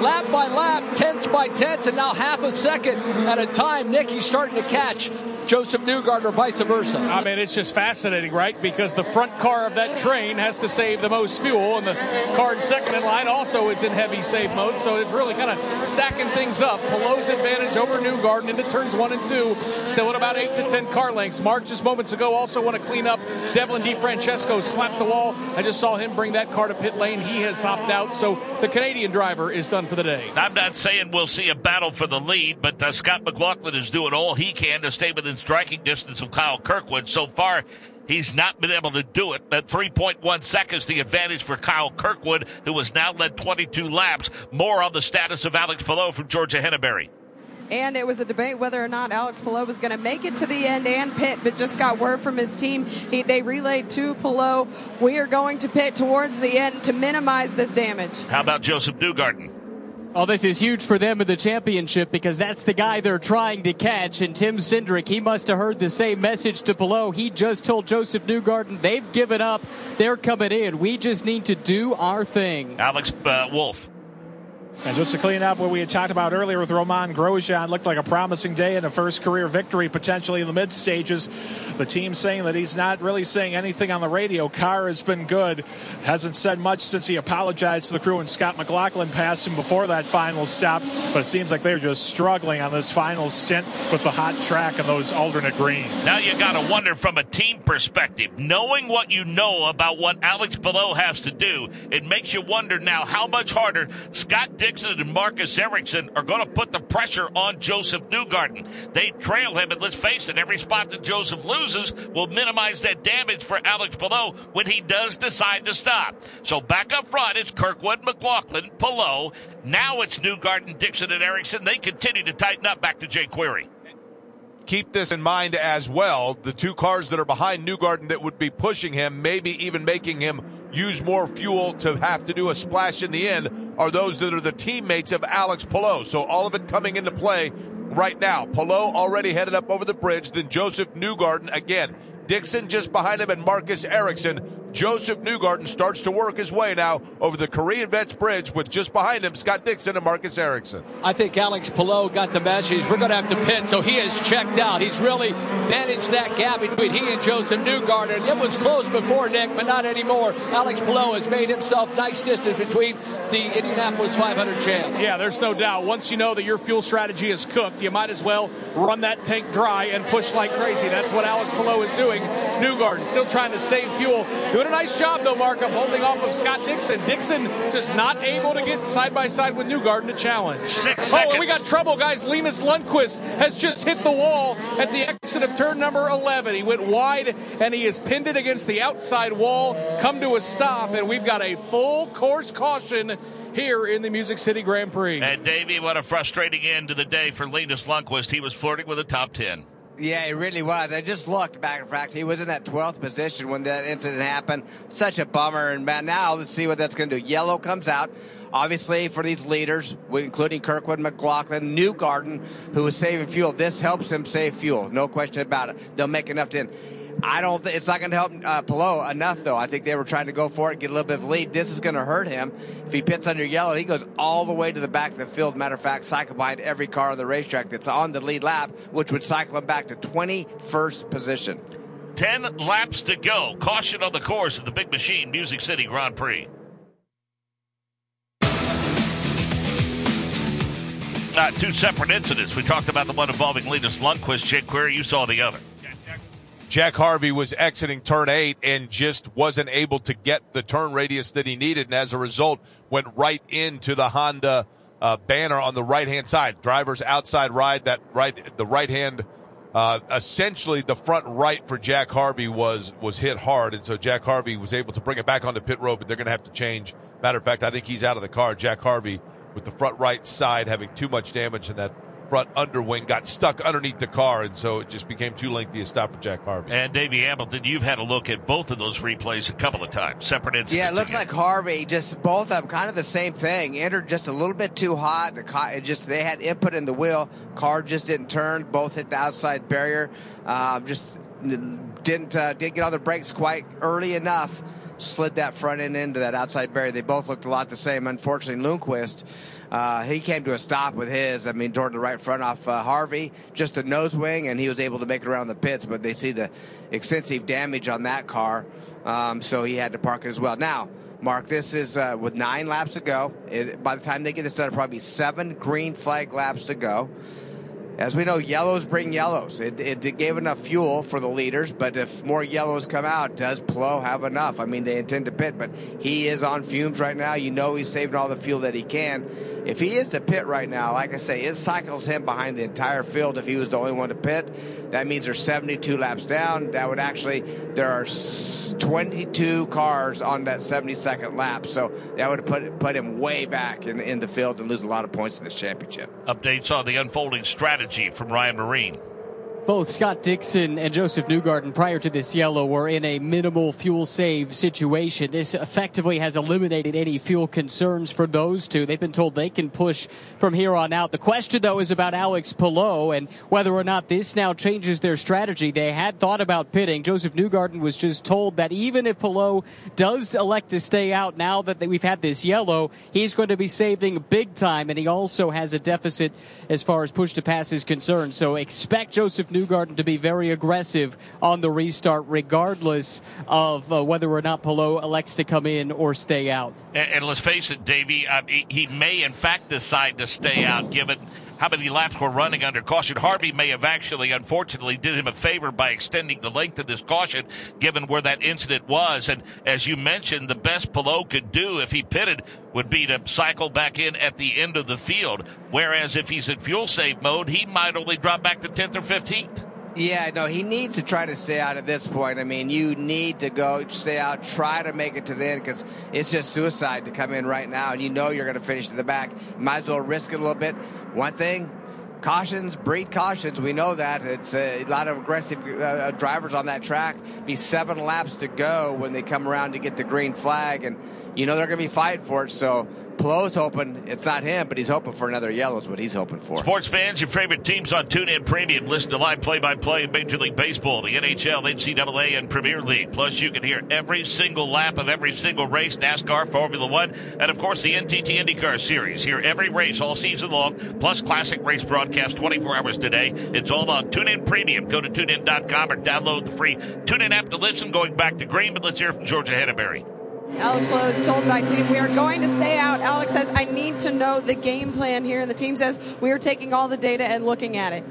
lap by lap, tenths by tenths, and now half a second at a time. Nicky's starting to catch Josef Newgarden or vice versa. I mean, it's just fascinating, right? Because the front car of that train has to save the most fuel, and the car in second in line also is in heavy save mode. So it's really kind of stacking things up. Palou's advantage over Newgarden into turns one and two, still at about eight to ten car lengths. Mark just moments ago also want to clean up. Devlin DeFrancesco slapped the wall. I just saw him bring that car to pit lane. He has hopped out, so the Canadian driver is done for the day. I'm not saying we'll see a battle for the lead, but uh, Scott McLaughlin is doing all he can to stay within striking distance of Kyle Kirkwood. So far, he's not been able to do it. At 3.1 seconds, the advantage for Kyle Kirkwood, who has now led 22 laps. More on the status of Alex Palou from Georgia Henneberry. And it was a debate whether or not Alex Palou was going to make it to the end and pit, but just got word from his team. He, they relayed to Palou, we are going to pit towards the end to minimize this damage. How about Josef Newgarden? Oh, this is huge for them in the championship because that's the guy they're trying to catch. And Tim Cindric, he must have heard the same message to Palou. He just told Josef Newgarden they've given up. They're coming in. We just need to do our thing. Alex uh, Wolf. And just to clean up what we had talked about earlier with Romain Grosjean, looked like a promising day and a first career victory potentially in the mid stages. The team saying that he's not really saying anything on the radio. Car has been good. Hasn't said much since he apologized to the crew and Scott McLaughlin passed him before that final stop. But it seems like they're just struggling on this final stint with the hot track and those alternate greens. Now you got to wonder from a team perspective, knowing what you know about what Alex Palou has to do, it makes you wonder now how much harder Scott Dixon and Marcus Ericsson are going to put the pressure on Josef Newgarden. They trail him, and let's face it, every spot that Josef loses will minimize that damage for Alex Palou when he does decide to stop. So back up front, it's Kirkwood, McLaughlin, Palou. Now it's Newgarden, Dixon, and Ericsson. They continue to tighten up back to Jake Query keep this in mind as well. The two cars that are behind Newgarden that would be pushing him, maybe even making him use more fuel to have to do a splash in the end, are those that are the teammates of Alex Palou. So all of it coming into play right now. Palou already headed up over the bridge, then Josef Newgarden again. Dixon just behind him and Marcus Ericsson Josef Newgarden starts to work his way now over the Korean Vets Bridge with just behind him Scott Dixon and Marcus Ericsson. I think Alex Palou got the message. We're going to have to pit, so he has checked out. He's really managed that gap between he and Josef Newgarden. It was close before, Nick, but not anymore. Alex Palou has made himself nice distance between the Indianapolis 500 champ. Yeah, there's no doubt. Once you know that your fuel strategy is cooked, you might as well run that tank dry and push like crazy. That's what Alex Palou is doing. Newgarden still trying to save fuel. Doing a nice job, though, Mark, of holding off of Scott Dixon. Dixon just not able to get side by side with Newgarden to challenge. Six oh, seconds. and we got trouble, guys. Linus Lundqvist has just hit the wall at the exit of turn number 11. He went wide and he is pinned it against the outside wall, come to a stop, and we've got a full course caution here in the Music City Grand Prix. And Davey, what a frustrating end to the day for Linus Lundqvist. He was flirting with the top 10. Yeah, he really was. I just looked back. In fact, he was in that 12th position when that incident happened. Such a bummer. And now let's see what that's going to do. Yellow comes out. Obviously, for these leaders, including Kirkwood, McLaughlin, Newgarden, who is saving fuel, this helps him save fuel. No question about it. They'll make enough to. I don't think it's not going to help uh, Palou enough, though. I think they were trying to go for it, get a little bit of lead. This is going to hurt him. If he pits under yellow, he goes all the way to the back of the field. Matter of fact, cycle behind every car on the racetrack that's on the lead lap, which would cycle him back to 21st position. 10 laps to go. Caution on the course of the Big Machine Music City Grand Prix. Uh, two separate incidents. We talked about the one involving Linus Lundqvist. Jake Query, you saw the other. Jack Harvey was exiting turn eight and just wasn't able to get the turn radius that he needed, and as a result, went right into the Honda uh, banner on the right hand side. Driver's outside ride, that right, the right hand, uh, essentially the front right for Jack Harvey was was hit hard, and so Jack Harvey was able to bring it back onto pit road, but they're going to have to change. Matter of fact, I think he's out of the car. Jack Harvey with the front right side having too much damage in that front underwing got stuck underneath the car, and so it just became too lengthy a stop for Jack Harvey. And Davey Hamilton, you've had a look at both of those replays a couple of times, separate incidents. Yeah, it looks again. like Harvey just both of them kind of the same thing. Entered just a little bit too hot. The car, it just they had input in the wheel. Car just didn't turn. Both hit the outside barrier. Um, just didn't uh, didn't get on the brakes quite early enough. Slid that front end into that outside barrier. They both looked a lot the same. Unfortunately, Lundqvist uh, he came to a stop with his. I mean, toward the right front off uh, Harvey, just a nose wing, and he was able to make it around the pits. But they see the extensive damage on that car, um, so he had to park it as well. Now, Mark, this is uh, with nine laps to go. It, by the time they get this done, probably seven green flag laps to go. As we know, yellows bring yellows. It, it, gave enough fuel for the leaders, but if more yellows come out, does Palou have enough? I mean, they intend to pit, but he is on fumes right now. You know he's saving all the fuel that he can. If he is to pit right now, like I say, it cycles him behind the entire field if he was the only one to pit. That means there's 72 laps down. That would actually, there are 22 cars on that 72nd lap. So that would put, put him way back in, in the field and lose a lot of points in this championship. Updates on the unfolding strategy from Ryan Myrehn. Both Scott Dixon and Josef Newgarden prior to this yellow were in a minimal fuel save situation. This effectively has eliminated any fuel concerns for those two. They've been told they can push from here on out. The question, though, is about Alex Palou and whether or not this now changes their strategy. They had thought about pitting. Josef Newgarden was just told that even if Palou does elect to stay out now that we've had this yellow, he's going to be saving big time, and he also has a deficit as far as push to pass is concerned. So expect Josef Newgarden to be very aggressive on the restart, regardless of uh, whether or not Palou elects to come in or stay out. And, and let's face it, Davey, he may in fact decide to stay out, given how many laps were running under caution. Harvey may have actually, unfortunately, did him a favor by extending the length of this caution, given where that incident was. And as you mentioned, the best Palou could do if he pitted would be to cycle back in at the end of the field. Whereas if he's in fuel save mode, he might only drop back to 10th or 15th. Yeah, no, he needs to try to stay out at this point. I mean, you need to go stay out, try to make it to the end because it's just suicide to come in right now, and you know you're going to finish in the back. Might as well risk it a little bit. One thing, cautions breed cautions. We know that it's a lot of aggressive uh, drivers on that track. Be seven laps to go when they come around to get the green flag, and you know they're going to be fighting for it. So Palou's hoping it's not him, but he's hoping for another yellow is what he's hoping for. Sports fans, your favorite teams on TuneIn Premium. Listen to live play-by-play in Major League Baseball, the NHL, NCAA, and Premier League. Plus, you can hear every single lap of every single race, NASCAR, Formula One, and of course the NTT IndyCar Series. Hear every race all season long, plus classic race broadcast 24 hours today. It's all on TuneIn Premium. Go to TuneIn.com or download the free TuneIn app to listen. Going back to Green, but let's hear from Georgia Henneberry. Alex Palou is told by team, we are going to stay out. Alex says, I need to know the game plan here. And the team says, we are taking all the data and looking at it.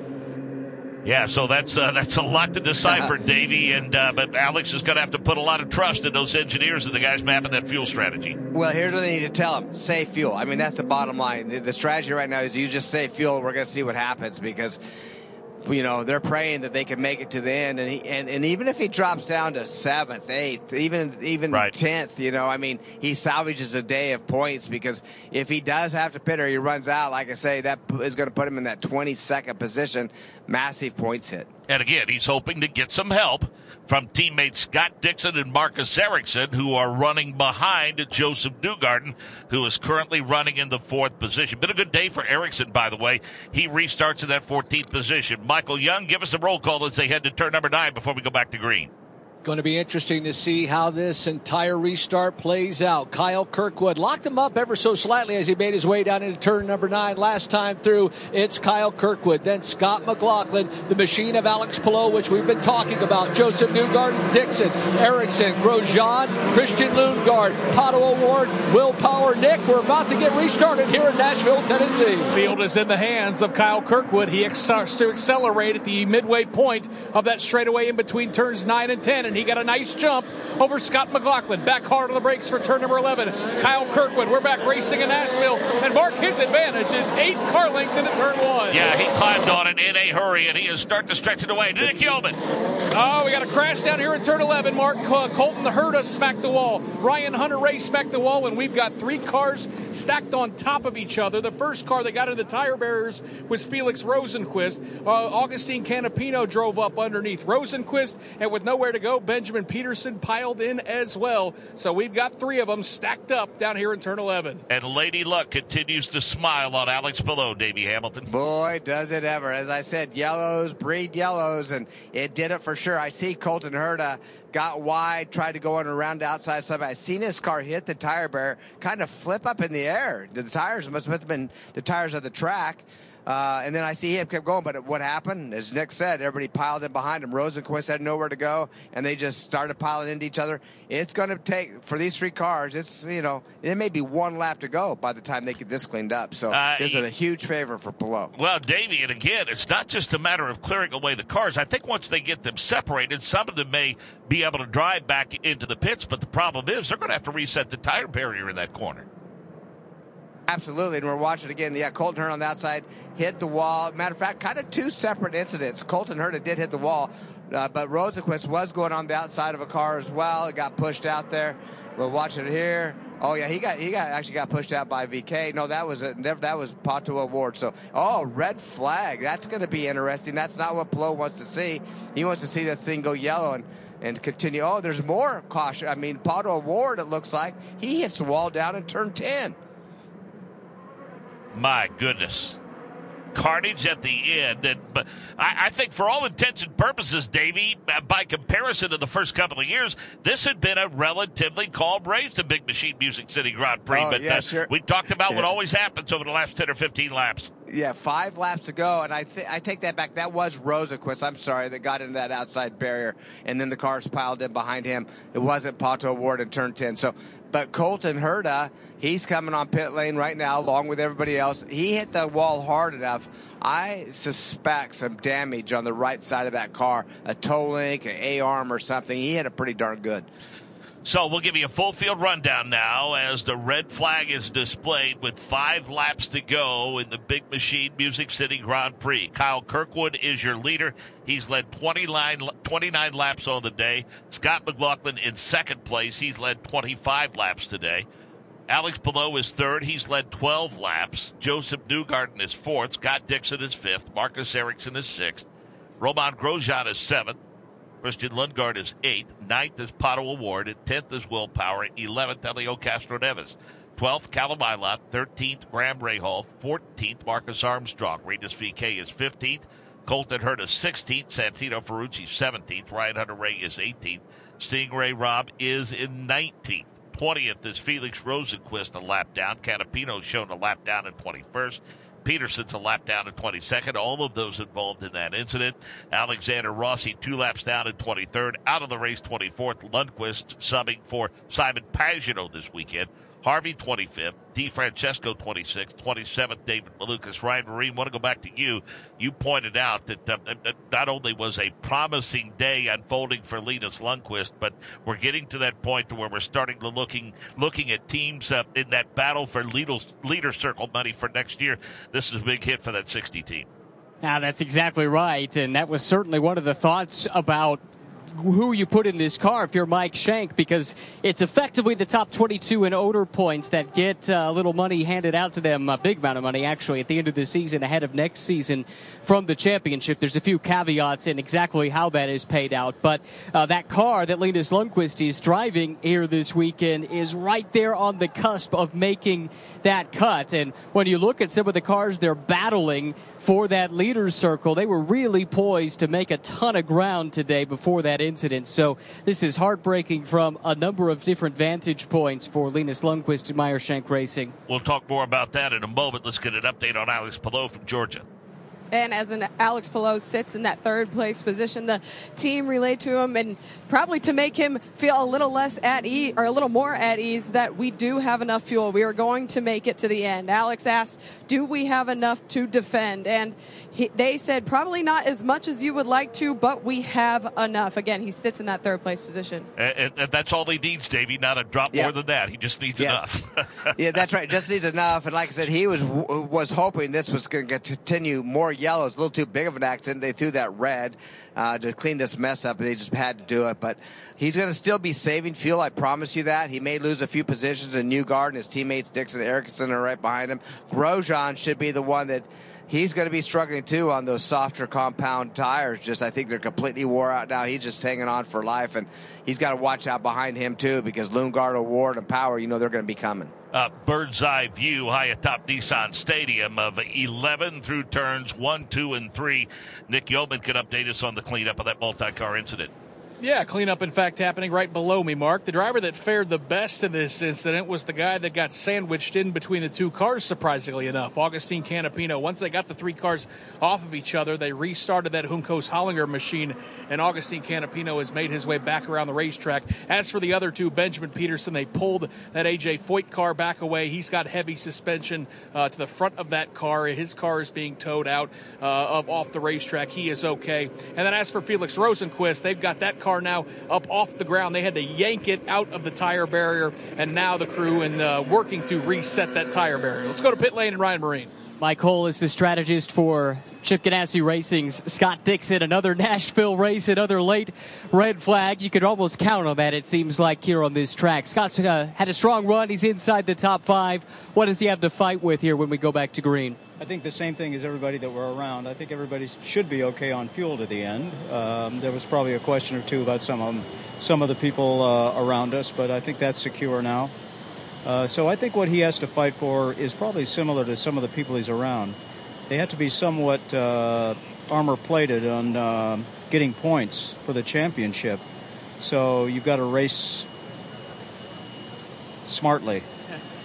Yeah, so that's uh, that's a lot to decipher, Davey. And uh, but Alex is going to have to put a lot of trust in those engineers and the guys mapping that fuel strategy. Well, here's what they need to tell them: save fuel. I mean, that's the bottom line. The strategy right now is you just save fuel. We're going to see what happens because you know they're praying that they can make it to the end. And he, and, and even if he drops down to seventh eighth even even right. 10th you know i mean he salvages a day of points because if he does have to pit or he runs out. Like i say that is going to put him in that 22nd position. Massive points hit. And again he's hoping to get some help from teammates Scott Dixon and Marcus Ericsson, who are running behind Josef Newgarden, who is currently running in the fourth position. Been a good day for Ericsson, by the way. He restarts in that 14th position. Michael Young, give us a roll call as they head to turn number nine before we go back to green. Going to be interesting to see how this entire restart plays out. Kyle Kirkwood locked him up ever so slightly as he made his way down into turn number nine last time through. It's Kyle Kirkwood, then Scott McLaughlin, the machine of Alex Palou, which we've been talking about. Josef Newgarden, Dixon, Ericsson, Grosjean, Christian Lundgaard, Pato O'Ward, Will Power, Nick. We're about to get restarted here in Nashville, Tennessee. Field is in the hands of Kyle Kirkwood. He starts to accelerate at the midway point of that straightaway in between turns nine and ten and he got a nice jump over Scott McLaughlin. Back hard on the brakes for turn number 11. Kyle Kirkwood, we're back racing in Nashville. And Mark, his advantage is eight car lengths into turn one. Yeah, he climbed on it in a hurry, and he is starting to stretch it away. Nick Yeoman. Oh, we got a crash down here in turn 11. Mark uh, Colton Herta smacked the wall. Ryan Hunter-Reay smacked the wall, and we've got three cars stacked on top of each other. The first car that got into the tire barriers was Felix Rosenqvist. Uh, Augustine Canapino drove up underneath Rosenqvist, and with nowhere to go, Benjamin Pedersen piled in as well. So we've got three of them stacked up down here in turn 11. And Lady Luck continues to smile on Alex Palou, Davey Hamilton. Boy, does it ever. As I said, yellows breed yellows, and it did it for sure. I see Colton Herta got wide, tried to go on around the outside side. I seen his car hit the tire barrier, kind of flip up in the air. The tires must have been the tires of the track. Uh, and then I see him kept going, but what happened? As Nick said, everybody piled in behind him. Rosenqvist had nowhere to go, and they just started piling into each other. It's going to take for these three cars. It's you know it may be one lap to go by the time they get this cleaned up. So Uh, this is a huge favor for Palou. Well, Davey, and again, it's not just a matter of clearing away the cars. I think once they get them separated, some of them may be able to drive back into the pits, but the problem is they're going to have to reset the tire barrier in that corner. Absolutely, and we're watching it again. Yeah, Colton Herta on the outside hit the wall. Matter of fact, kind of two separate incidents. Colton Herta did hit the wall, uh, but Rosenqvist was going on the outside of a car as well. It got pushed out there. We're watching it here. Oh yeah, he got he got actually got pushed out by VeeKay. No, that was a, that was Pato O'Ward. So oh, red flag. That's going to be interesting. That's not what Palou wants to see. He wants to see that thing go yellow and and continue. Oh, there's more caution. I mean, Pato O'Ward. It looks like he hits the wall down in turn ten. My goodness carnage at the end. And but I, I, think for all intents and purposes, Davey, uh, by comparison to the first couple of years, this had been a relatively calm race, the Big Machine Music City Grand Prix. Oh, but yeah, uh, sure. we talked about yeah. what always happens over the last ten or fifteen laps. Yeah, five laps to go, and I th- I take that back. That was Rosenqvist. I'm sorry that got into that outside barrier, and then the cars piled in behind him. It wasn't Pato O'Ward in turn ten. So, but Colton Herta, he's coming on pit lane right now, along with everybody else. He hit the wall hard enough. I suspect some damage on the right side of that car, a toe link, an A arm, or something. He hit it pretty darn good. So we'll give you a full field rundown now as the red flag is displayed with five laps to go in the Big Machine Music City Grand Prix. Kyle Kirkwood is your leader. He's led 29, 29 laps on the day. Scott McLaughlin in second place. He's led 25 laps today. Alex Palou is third. He's led 12 laps. Josef Newgarden is fourth. Scott Dixon is fifth. Marcus Ericsson is sixth. Romain Grosjean is seventh. Christian Lundgaard is eighth. Ninth is Pato O'Ward. Tenth is Will Power. Eleventh, Helio Castroneves. Twelfth, Callum Ilott. Thirteenth, Graham Rahal. Fourteenth, Marcus Armstrong. Rinus VeeKay is fifteenth. Colton Herta is 16th. Santino Ferrucci 17th. Ryan Hunter-Reay is 18th. Sting Ray Robb is in 19th. 20th is Felix Rosenqvist a lap down. Canapino shown a lap down in 21st. Pedersen's a lap down in 22nd. All of those involved in that incident. Alexander Rossi, two laps down in 23rd. Out of the race, 24th. Lundqvist subbing for Simon Pagenaud this weekend. Harvey 25th, DeFrancesco 26th, 27th, David Malukas. Ryan Myrehn, want to go back to you. You pointed out that uh, not only was a promising day unfolding for Linus Lundqvist, but we're getting to that point to where we're starting to looking looking at teams uh, in that battle for leader, leader circle money for next year. This is a big hit for that 60 team. Now, that's exactly right. And that was certainly one of the thoughts about who you put in this car if you're Mike Shank because it's effectively the top 22 in odor points that get uh, a little money handed out to them, a big amount of money actually at the end of the season ahead of next season from the championship. There's a few caveats in exactly how that is paid out, but uh, that car that Linus Lundqvist is driving here this weekend is right there on the cusp of making that cut. And when you look at some of the cars they're battling for that leaders circle, they were really poised to make a ton of ground today before that incident. So this is heartbreaking from a number of different vantage points for Linus Lundqvist and Meyer Shank Racing. We'll talk more about that in a moment. Let's get an update on Alex Palou from Georgia. And as an Alex Palou sits in that third place position, the team relayed to him and probably to make him feel a little less at ease or a little more at ease that we do have enough fuel. We are going to make it to the end. Alex asked, "Do we have enough to defend?" And he, they said, "Probably not as much as you would like to, but we have enough." Again, he sits in that third place position. And, and that's all he needs, Davey. Not a drop Yeah. more than that. He just needs Yeah. enough. yeah, that's right. Just needs enough. And like I said, he was was hoping this was going to continue more yellows. A little too big of an accident. They threw that red uh, to clean this mess up. They just had to do it. But he's going to still be saving fuel. I promise you that. He may lose a few positions in Newgarden. His teammates Dixon and Ericsson are right behind him. Grosjean should be the one that. He's going to be struggling too on those softer compound tires. Just I think they're completely wore out now. He's just hanging on for life, and he's got to watch out behind him too because Lundgaard, O'Ward, and Power, you know they're going to be coming. uh, bird's eye view high atop Nissan Stadium of 11 through turns 1, 2, and 3. Nick Yeoman can update us on the cleanup of that multi car incident. Yeah, cleanup, in fact, happening right below me, Mark. The driver that fared the best in this incident was the guy that got sandwiched in between the two cars, surprisingly enough. Augustine Canapino. Once they got the three cars off of each other, they restarted that Juncos Hollinger machine, and Augustine Canapino has made his way back around the racetrack. As for the other two, Benjamin Pedersen, they pulled that AJ Foyt car back away. He's got heavy suspension uh, to the front of that car. His car is being towed out uh, of off the racetrack. He is okay. And then as for Felix Rosenqvist, they've got that car now up off the ground. They had to yank it out of the tire barrier, and now the crew and uh, working to reset that tire barrier. Let's go to pit lane and Ryan Myrehn. Mike Hull is the strategist for Chip Ganassi Racing's Scott Dixon. Another Nashville race, another late red flag. You could almost count on that, it seems like, here on this track. Scott's uh, had a strong run. He's inside the top five. What does he have to fight with here when we go back to green? I think the same thing as everybody that were around. I think everybody should be okay on fuel to the end. Um, there was probably a question or two about some of them, some of the people uh, around us, but I think that's secure now. Uh, so I think what he has to fight for is probably similar to some of the people he's around. They have to be somewhat uh, armor plated on uh, getting points for the championship. So you've got to race smartly.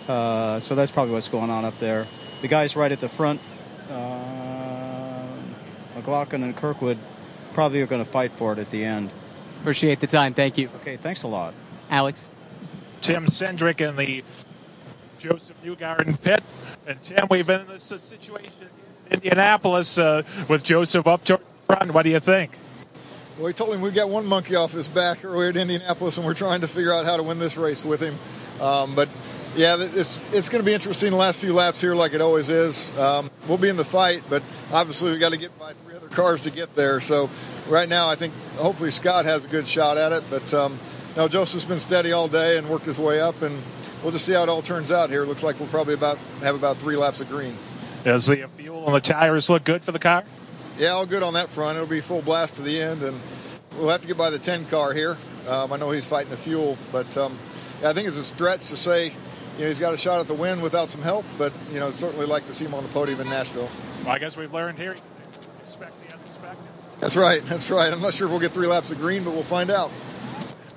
Uh, so that's probably what's going on up there. The guys right at the front, uh, McLaughlin and Kirkwood, probably are going to fight for it at the end. Appreciate the time. Thank you. Okay, thanks a lot. Alex. Tim Cindric in the Josef Newgarden pit. And Tim, we've been in this uh, situation in Indianapolis uh, with Josef up to the front. What do you think? Well, he told him we got one monkey off his back earlier at Indianapolis, and we're trying to figure out how to win this race with him. Um, but yeah, it's it's going to be interesting the last few laps here, like it always is. Um, we'll be in the fight, but obviously we've got to get by three other cars to get there. So right now, I think hopefully Scott has a good shot at it. But um, no, Josef's been steady all day and worked his way up, and we'll just see how it all turns out here. It looks like we'll probably about have about three laps of green. Does the fuel and the tires look good for the car? Yeah, all good on that front. It'll be full blast to the end, and we'll have to get by the 10 car here. Um, I know he's fighting the fuel, but um, yeah, I think it's a stretch to say you know he's got a shot at the win without some help, but you know certainly like to see him on the podium in Nashville. Well, I guess we've learned here. Expect the unexpected. That's right. That's right. I'm not sure if we'll get three laps of green, but we'll find out.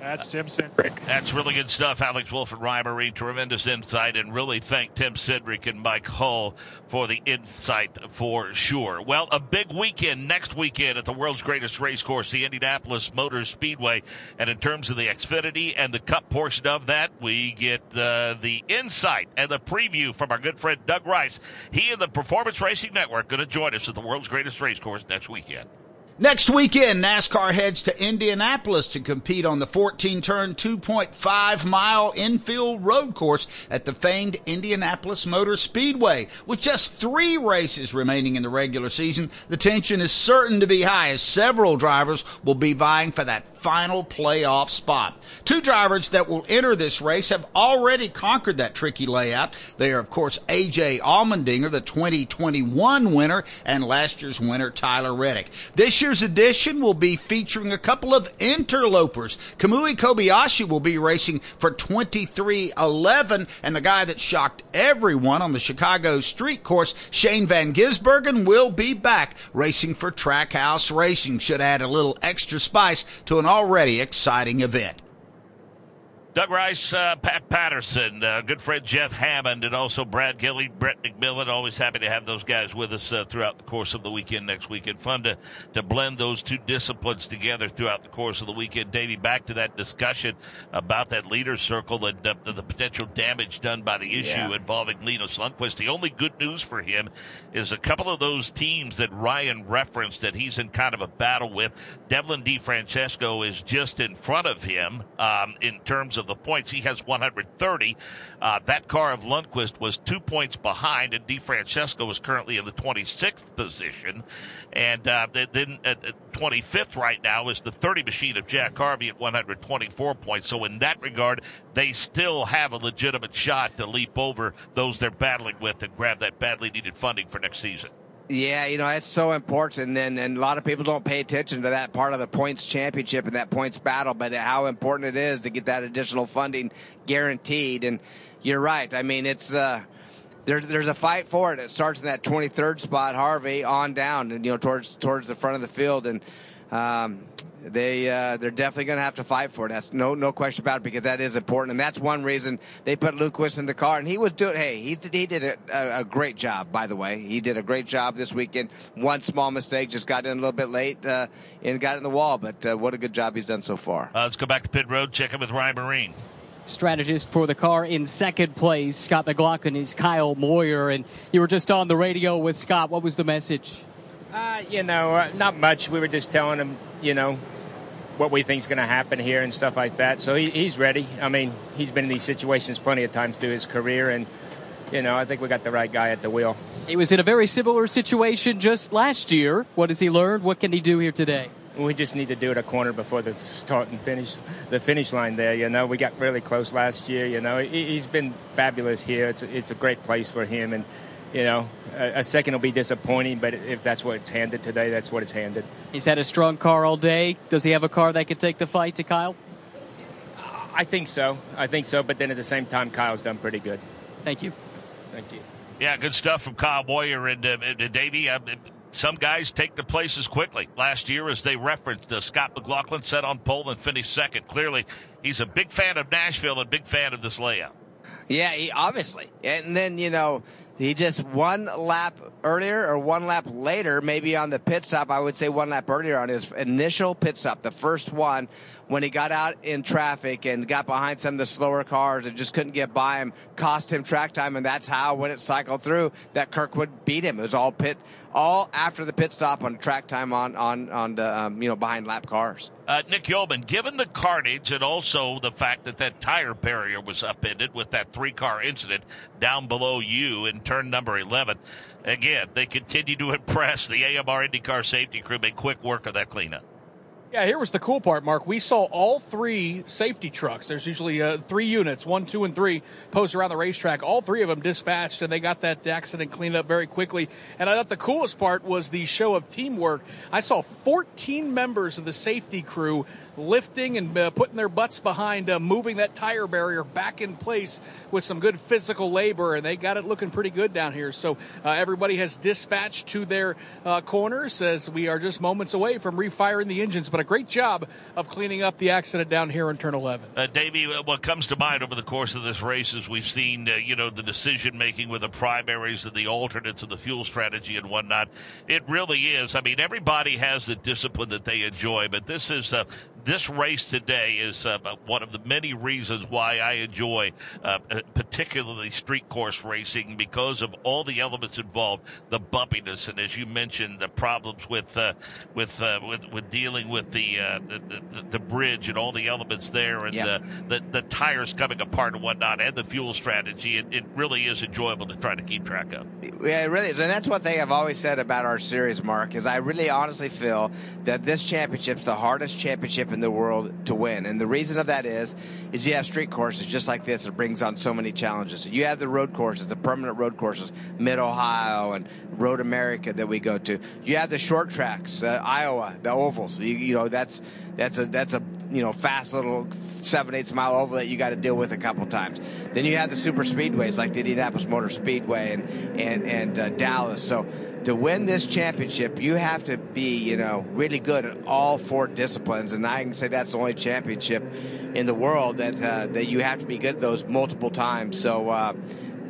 That's Tim Cindric. That's really good stuff. Alex Wolf and Ryan Myrehn, tremendous insight, and really thank Tim Cindric and Mike Hull for the insight for sure. Well, a big weekend next weekend at the world's greatest race course, the Indianapolis Motor Speedway. And in terms of the Xfinity and the Cup portion of that, we get uh, the insight and the preview from our good friend Doug Rice. He and the Performance Racing Network going to join us at the world's greatest race course next weekend. Next weekend, NASCAR heads to Indianapolis to compete on the 14 turn, 2.5 mile infield road course at the famed Indianapolis Motor Speedway. With just three races remaining in the regular season, the tension is certain to be high as several drivers will be vying for that final playoff spot. Two drivers that will enter this race have already conquered that tricky layout. They are, of course, AJ Allmendinger, the 2021 winner, and last year's winner, Tyler Reddick. This year's edition will be featuring a couple of interlopers. Kamui Kobayashi will be racing for 2311, and the guy that shocked everyone on the Chicago street course, Shane Van Gisbergen, will be back racing for Trackhouse Racing. Should add a little extra spice to an exciting event. Doug Rice, uh, Pat Patterson, uh, good friend Jeff Hammond, and also Brad Gillie, Brett McMillan. Always happy to have those guys with us uh, throughout the course of the weekend next weekend. Fun to, to blend those two disciplines together throughout the course of the weekend. Davey, back to that discussion about that leader circle and the, the potential damage done by the issue Yeah. involving Linus Lundqvist. The only good news for him is a couple of those teams that Ryan referenced that he's in kind of a battle with. Devlin DeFrancesco is just in front of him um, in terms of the points. He has 130. Uh, that car of Lundqvist was two points behind, and DeFrancesco is currently in the 26th position. And uh, then at at 25th right now is the 30 machine of Jack Harvey at 124 points. So in that regard, they still have a legitimate shot to leap over those they're battling with and grab that badly needed funding for next season. Yeah, you know, that's so important. And, and a lot of people don't pay attention to that part of the points championship and that points battle, but how important it is to get that additional funding guaranteed. And you're right. I mean, it's, uh, there, there's a fight for it. It starts in that 23rd spot, Harvey, on down, and you know towards towards the front of the field, and um, they uh, they're definitely going to have to fight for it. That's no no question about it because that is important, and that's one reason they put Lundqvist in the car, and he was doing. Hey, he did, he did a, a, a great job. By the way, he did a great job this weekend. One small mistake, just got in a little bit late uh, and got in the wall, but uh, what a good job he's done so far. Uh, let's go back to pit road. Check in with Ryan Myrehn. strategist for the car in second place. Scott McLaughlin is Kyle Moyer, and you were just on the radio with Scott. What was the message? Uh, you know, uh, not much. We were just telling him, you know, what we think's going to happen here and stuff like that. So he, he's ready. I mean, he's been in these situations plenty of times through his career, and you know, I think we got the right guy at the wheel. He was in a very similar situation just last year. What has he learned? What can he do here today? We just need to do it a corner before the start and finish, the finish line there. You know, we got really close last year. You know, he's been fabulous here. It's a, it's a great place for him, and you know, a, a second will be disappointing. But if that's what it's handed today, that's what it's handed. He's had a strong car all day. Does he have a car that could take the fight to Kyle? I think so. I think so. But then at the same time, Kyle's done pretty good. Thank you. Thank you. Yeah, good stuff from Kyle Moyer and uh, Davey. Uh, some guys take the places quickly. Last year, as they referenced, uh, Scott McLaughlin set on pole and finished second. Clearly, he's a big fan of Nashville and big fan of this layout. Yeah, he, obviously. And then, you know, he just one lap earlier or one lap later, maybe on the pit stop, I would say one lap earlier on his initial pit stop, the first one, when he got out in traffic and got behind some of the slower cars and just couldn't get by him, cost him track time. And that's how, when it cycled through, that Kirkwood beat him. It was all pit, all after the pit stop on track time on, on, on the, um, you know, behind lap cars. Uh, Nick Yeoman, given the carnage and also the fact that that tire barrier was upended with that three car incident down below you in turn number 11, again, they continue to impress. The AMR IndyCar safety crew made quick work of that cleanup. Yeah, here was the cool part, Mark. We saw all three safety trucks. There's usually uh, three units, one, two, and three, posed around the racetrack. All three of them dispatched, and they got that accident cleaned up very quickly. And I thought the coolest part was the show of teamwork. I saw 14 members of the safety crew lifting and uh, putting their butts behind uh, moving that tire barrier back in place with some good physical labor, and they got it looking pretty good down here. So uh, everybody has dispatched to their uh, corners as we are just moments away from refiring the engines. But a great job of cleaning up the accident down here in turn 11. Uh, Davey, uh, what comes to mind over the course of this race is we've seen, you know, the decision making with the primaries and the alternates and the fuel strategy and whatnot. It really is. I mean, everybody has the discipline that they enjoy, but this is this race today is uh, one of the many reasons why I enjoy uh, particularly street course racing because of all the elements involved, the bumpiness, and as you mentioned, the problems with uh, with, uh, with, with dealing with the, uh, the, the, the bridge and all the elements there, and the, the, the tires coming apart and whatnot, and the fuel strategy. It, it really is enjoyable to try to keep track of. Yeah, it really is, and that's one thing I've always said about our series, Mark. Is I really honestly feel that this championship's the hardest championship in the world to win. And the reason of that is, is you have street courses just like this. It brings on so many challenges. You have the road courses, the permanent road courses, Mid Ohio and Road America that we go to. You have the short tracks, uh, Iowa, the ovals. You, you know that's that's a that's a you know fast little seven eighths mile oval that you got to deal with a couple times. Then you have the super speedways like the Indianapolis Motor Speedway and and and uh, Dallas. So to win this championship, you have to be, you know, really good at all four disciplines, and I can say that's the only championship in the world that uh, that you have to be good at those multiple times. So. Uh,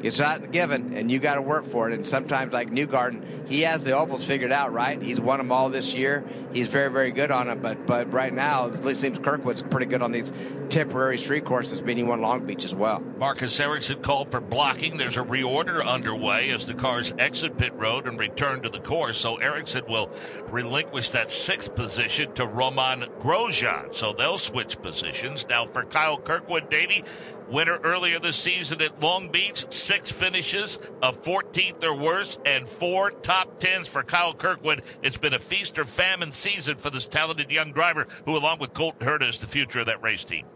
it's not given, and you got to work for it. And sometimes, like Newgarden, he has the ovals figured out, right? He's won them all this year. He's very, very good on them. But but right now, at least seems Kirkwood's pretty good on these temporary street courses, meaning one Long Beach as well. Marcus Ericsson called for blocking. There's a reorder underway as the cars exit pit road and return to the course. So Ericsson will relinquish that sixth position to Romain Grosjean. So they'll switch positions. Now for Kyle Kirkwood, Davey, winner earlier this season at Long Beach, six finishes, a 14th or worse, and four top tens for Kyle Kirkwood. It's been a feast or famine season for this talented young driver who, along with Colton Herta, is the future of that race team.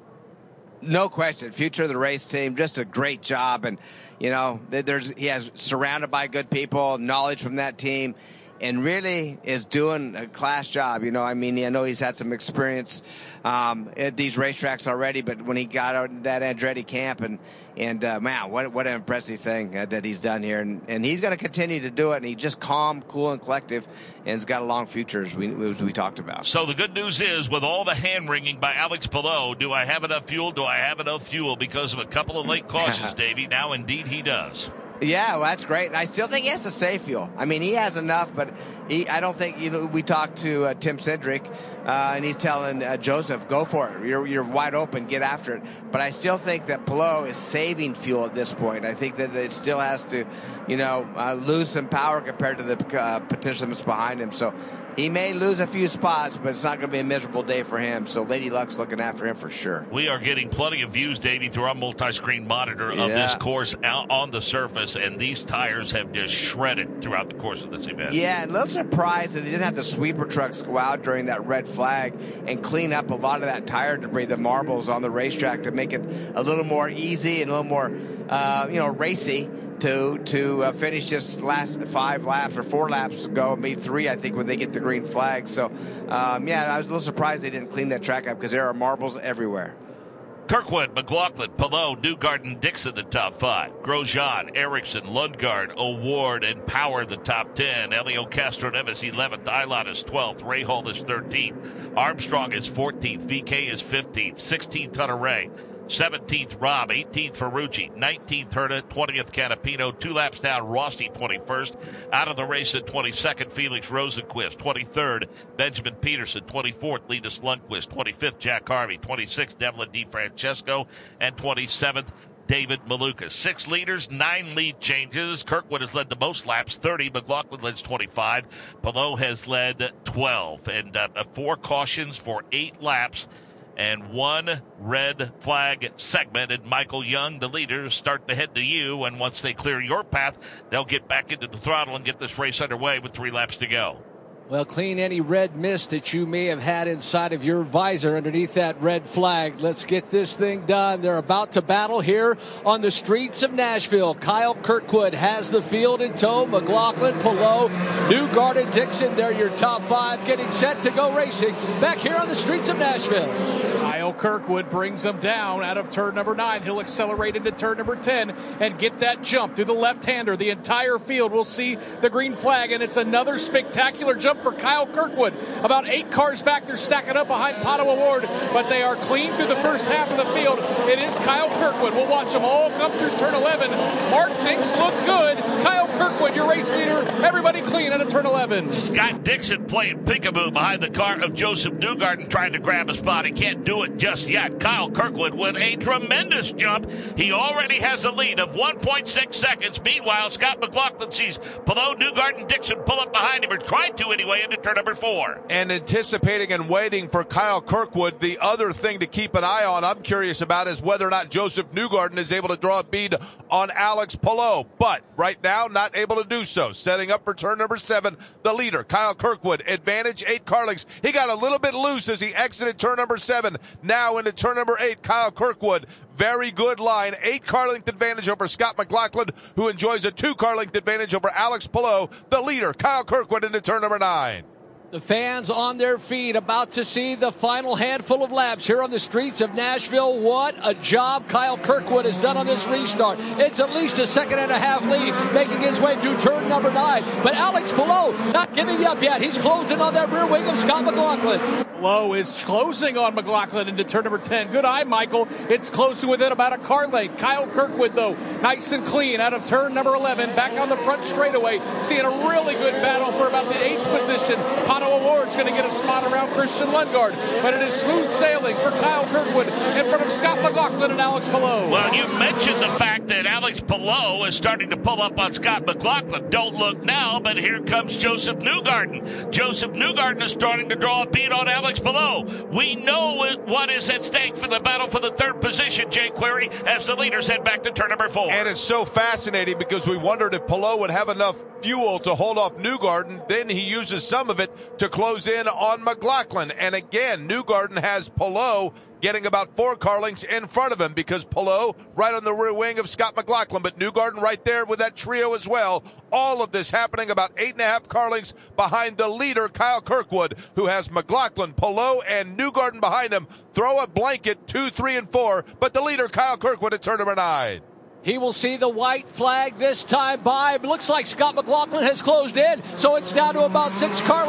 No question, future of the race team. Just a great job, and you know, there's he has surrounded by good people, knowledge from that team and really is doing a class job. You know, I mean, I know he's had some experience um, at these racetracks already, but when he got out in that Andretti camp and and uh, man, what what an impressive thing uh, that he's done here, and, and he's going to continue to do it. And he's just calm, cool, and collective, and has got a long future as we as we talked about. So the good news is, with all the hand wringing by Alex Palou, do I have enough fuel? Do I have enough fuel because of a couple of late cautions, Davey? Now, indeed, he does. Yeah, well, that's great. And I still think he has to save fuel. I mean, he has enough, but he, I don't think you know. We talked to uh, Tim Cindric, uh, and he's telling uh, Josef, "Go for it. You're you're wide open. Get after it." But I still think that Palou is saving fuel at this point. I think that it still has to, you know, uh, lose some power compared to the uh, potential that's behind him. So he may lose a few spots, but it's not going to be a miserable day for him. So Lady Luck's looking after him for sure. We are getting plenty of views, Davey, through our multi-screen monitor of Yeah. this course out on the surface, and these tires have just shredded throughout the course of this event. Yeah, a little surprised that they didn't have the sweeper trucks go out during that red flag and clean up a lot of that tire debris, the marbles on the racetrack to make it a little more easy and a little more, uh, you know, racy to to uh, finish just last five laps or four laps ago, maybe three, I think, when they get the green flag. So, um, yeah, I was a little surprised they didn't clean that track up because there are marbles everywhere. Kirkwood, McLaughlin, Palou, Newgarden, Dixon, the top five. Grosjean, Ericsson, Lundgaard, O'Ward, and Power, the top 10. Helio Castroneves, 11th. Ilott is 12th. Rahal is 13th. Armstrong is 14th. VeeKay is 15th. 16th, Hunter-Reay. 17th, Robb. 18th, Ferrucci. 19th, Herta. 20th, Canapino. Two laps down, Rossi, 21st. Out of the race at 22nd, Felix Rosenqvist. 23rd, Benjamin Pedersen. 24th, Linus Lundqvist. 25th, Jack Harvey. 26th, Devlin DeFrancesco. And 27th, David Maluka. Six leaders, nine lead changes. Kirkwood has led the most laps, 30. McLaughlin leads 25. Palou has led 12. And uh, four cautions for eight laps and one red flag segment. And Michael Young, the leader, start to head to you. And once they clear your path, they'll get back into the throttle and get this race underway with three laps to go. Well, clean any red mist that you may have had inside of your visor underneath that red flag. Let's get this thing done. They're about to battle here on the streets of Nashville. Kyle Kirkwood has the field in tow. McLaughlin, Palou, Newgard, and Dixon. They're your top five getting set to go racing back here on the streets of Nashville. Kyle Kirkwood brings him down out of turn number nine. He'll accelerate into turn number 10 and get that jump through the left hander. The entire field will see the green flag, and it's another spectacular jump for Kyle Kirkwood. About eight cars back, they're stacking up behind Pato O'Ward, but they are clean through the first half of the field. It is Kyle Kirkwood. We'll watch them all come through turn 11. Mark, things look good. Kyle Kirkwood, your race leader. Everybody clean out of turn 11. Scott Dixon playing peekaboo behind the car of Josef Newgarden trying to grab a spot. He can't do it just yet. Kyle Kirkwood with a tremendous jump. He already has a lead of 1.6 seconds. Meanwhile, Scott McLaughlin sees Palou Newgarden Dixon pull up behind him or try to anyway into turn number four. and anticipating and waiting for Kyle Kirkwood. The other thing to keep an eye on, I'm curious about, is whether or not Josef Newgarden is able to draw a bead on Alex Palou. But right now, not able to do so. Setting up for turn number seven, the leader, Kyle Kirkwood. Advantage eight car lengths. He got a little bit loose as he exited turn number seven. Now into turn number eight, Kyle Kirkwood. Very good line. Eight car length advantage over Scott McLaughlin, who enjoys a two car length advantage over Alex Palou. The leader, Kyle Kirkwood, into turn number nine. The fans on their feet about to see the final handful of laps here on the streets of Nashville. What a job Kyle Kirkwood has done on this restart. It's at least a second and a half lead making his way through turn number nine. But Alex Palou not giving up yet. He's closing on that rear wing of Scott McLaughlin. Low is closing on McLaughlin into turn number 10. Good eye, Michael. It's close to within about a car length. Kyle Kirkwood, though, nice and clean out of turn number 11. Back on the front straightaway. Seeing a really good battle for about the eighth position. Pato O'Ward's going to get a spot around Christian Lundgaard. But it is smooth sailing for Kyle Kirkwood in front of Scott McLaughlin and Alex Palou. Well, you mentioned the fact that Alex Palou is starting to pull up on Scott McLaughlin. Don't look now, but here comes Josef Newgarden. Josef Newgarden is starting to draw a beat on Alex Palou. We know what- what is at stake for the battle for the third position, Jake Query, as the leaders head back to turn number four. And it's so fascinating because we wondered if Palou would have enough fuel to hold off Newgarden. Then he uses some of it to close in on McLaughlin. And again, Newgarden has Palou getting about four car lengths in front of him because Palou right on the rear wing of Scott McLaughlin, but Newgarden right there with that trio as well. All of this happening about eight and a half car lengths behind the leader, Kyle Kirkwood, who has McLaughlin, Palou, and Newgarden behind him. Throw a blanket, two, three, and four, but the leader, Kyle Kirkwood, at turn number nine. He will see the white flag this time by. Looks like Scott McLaughlin has closed in, so it's down to about six car.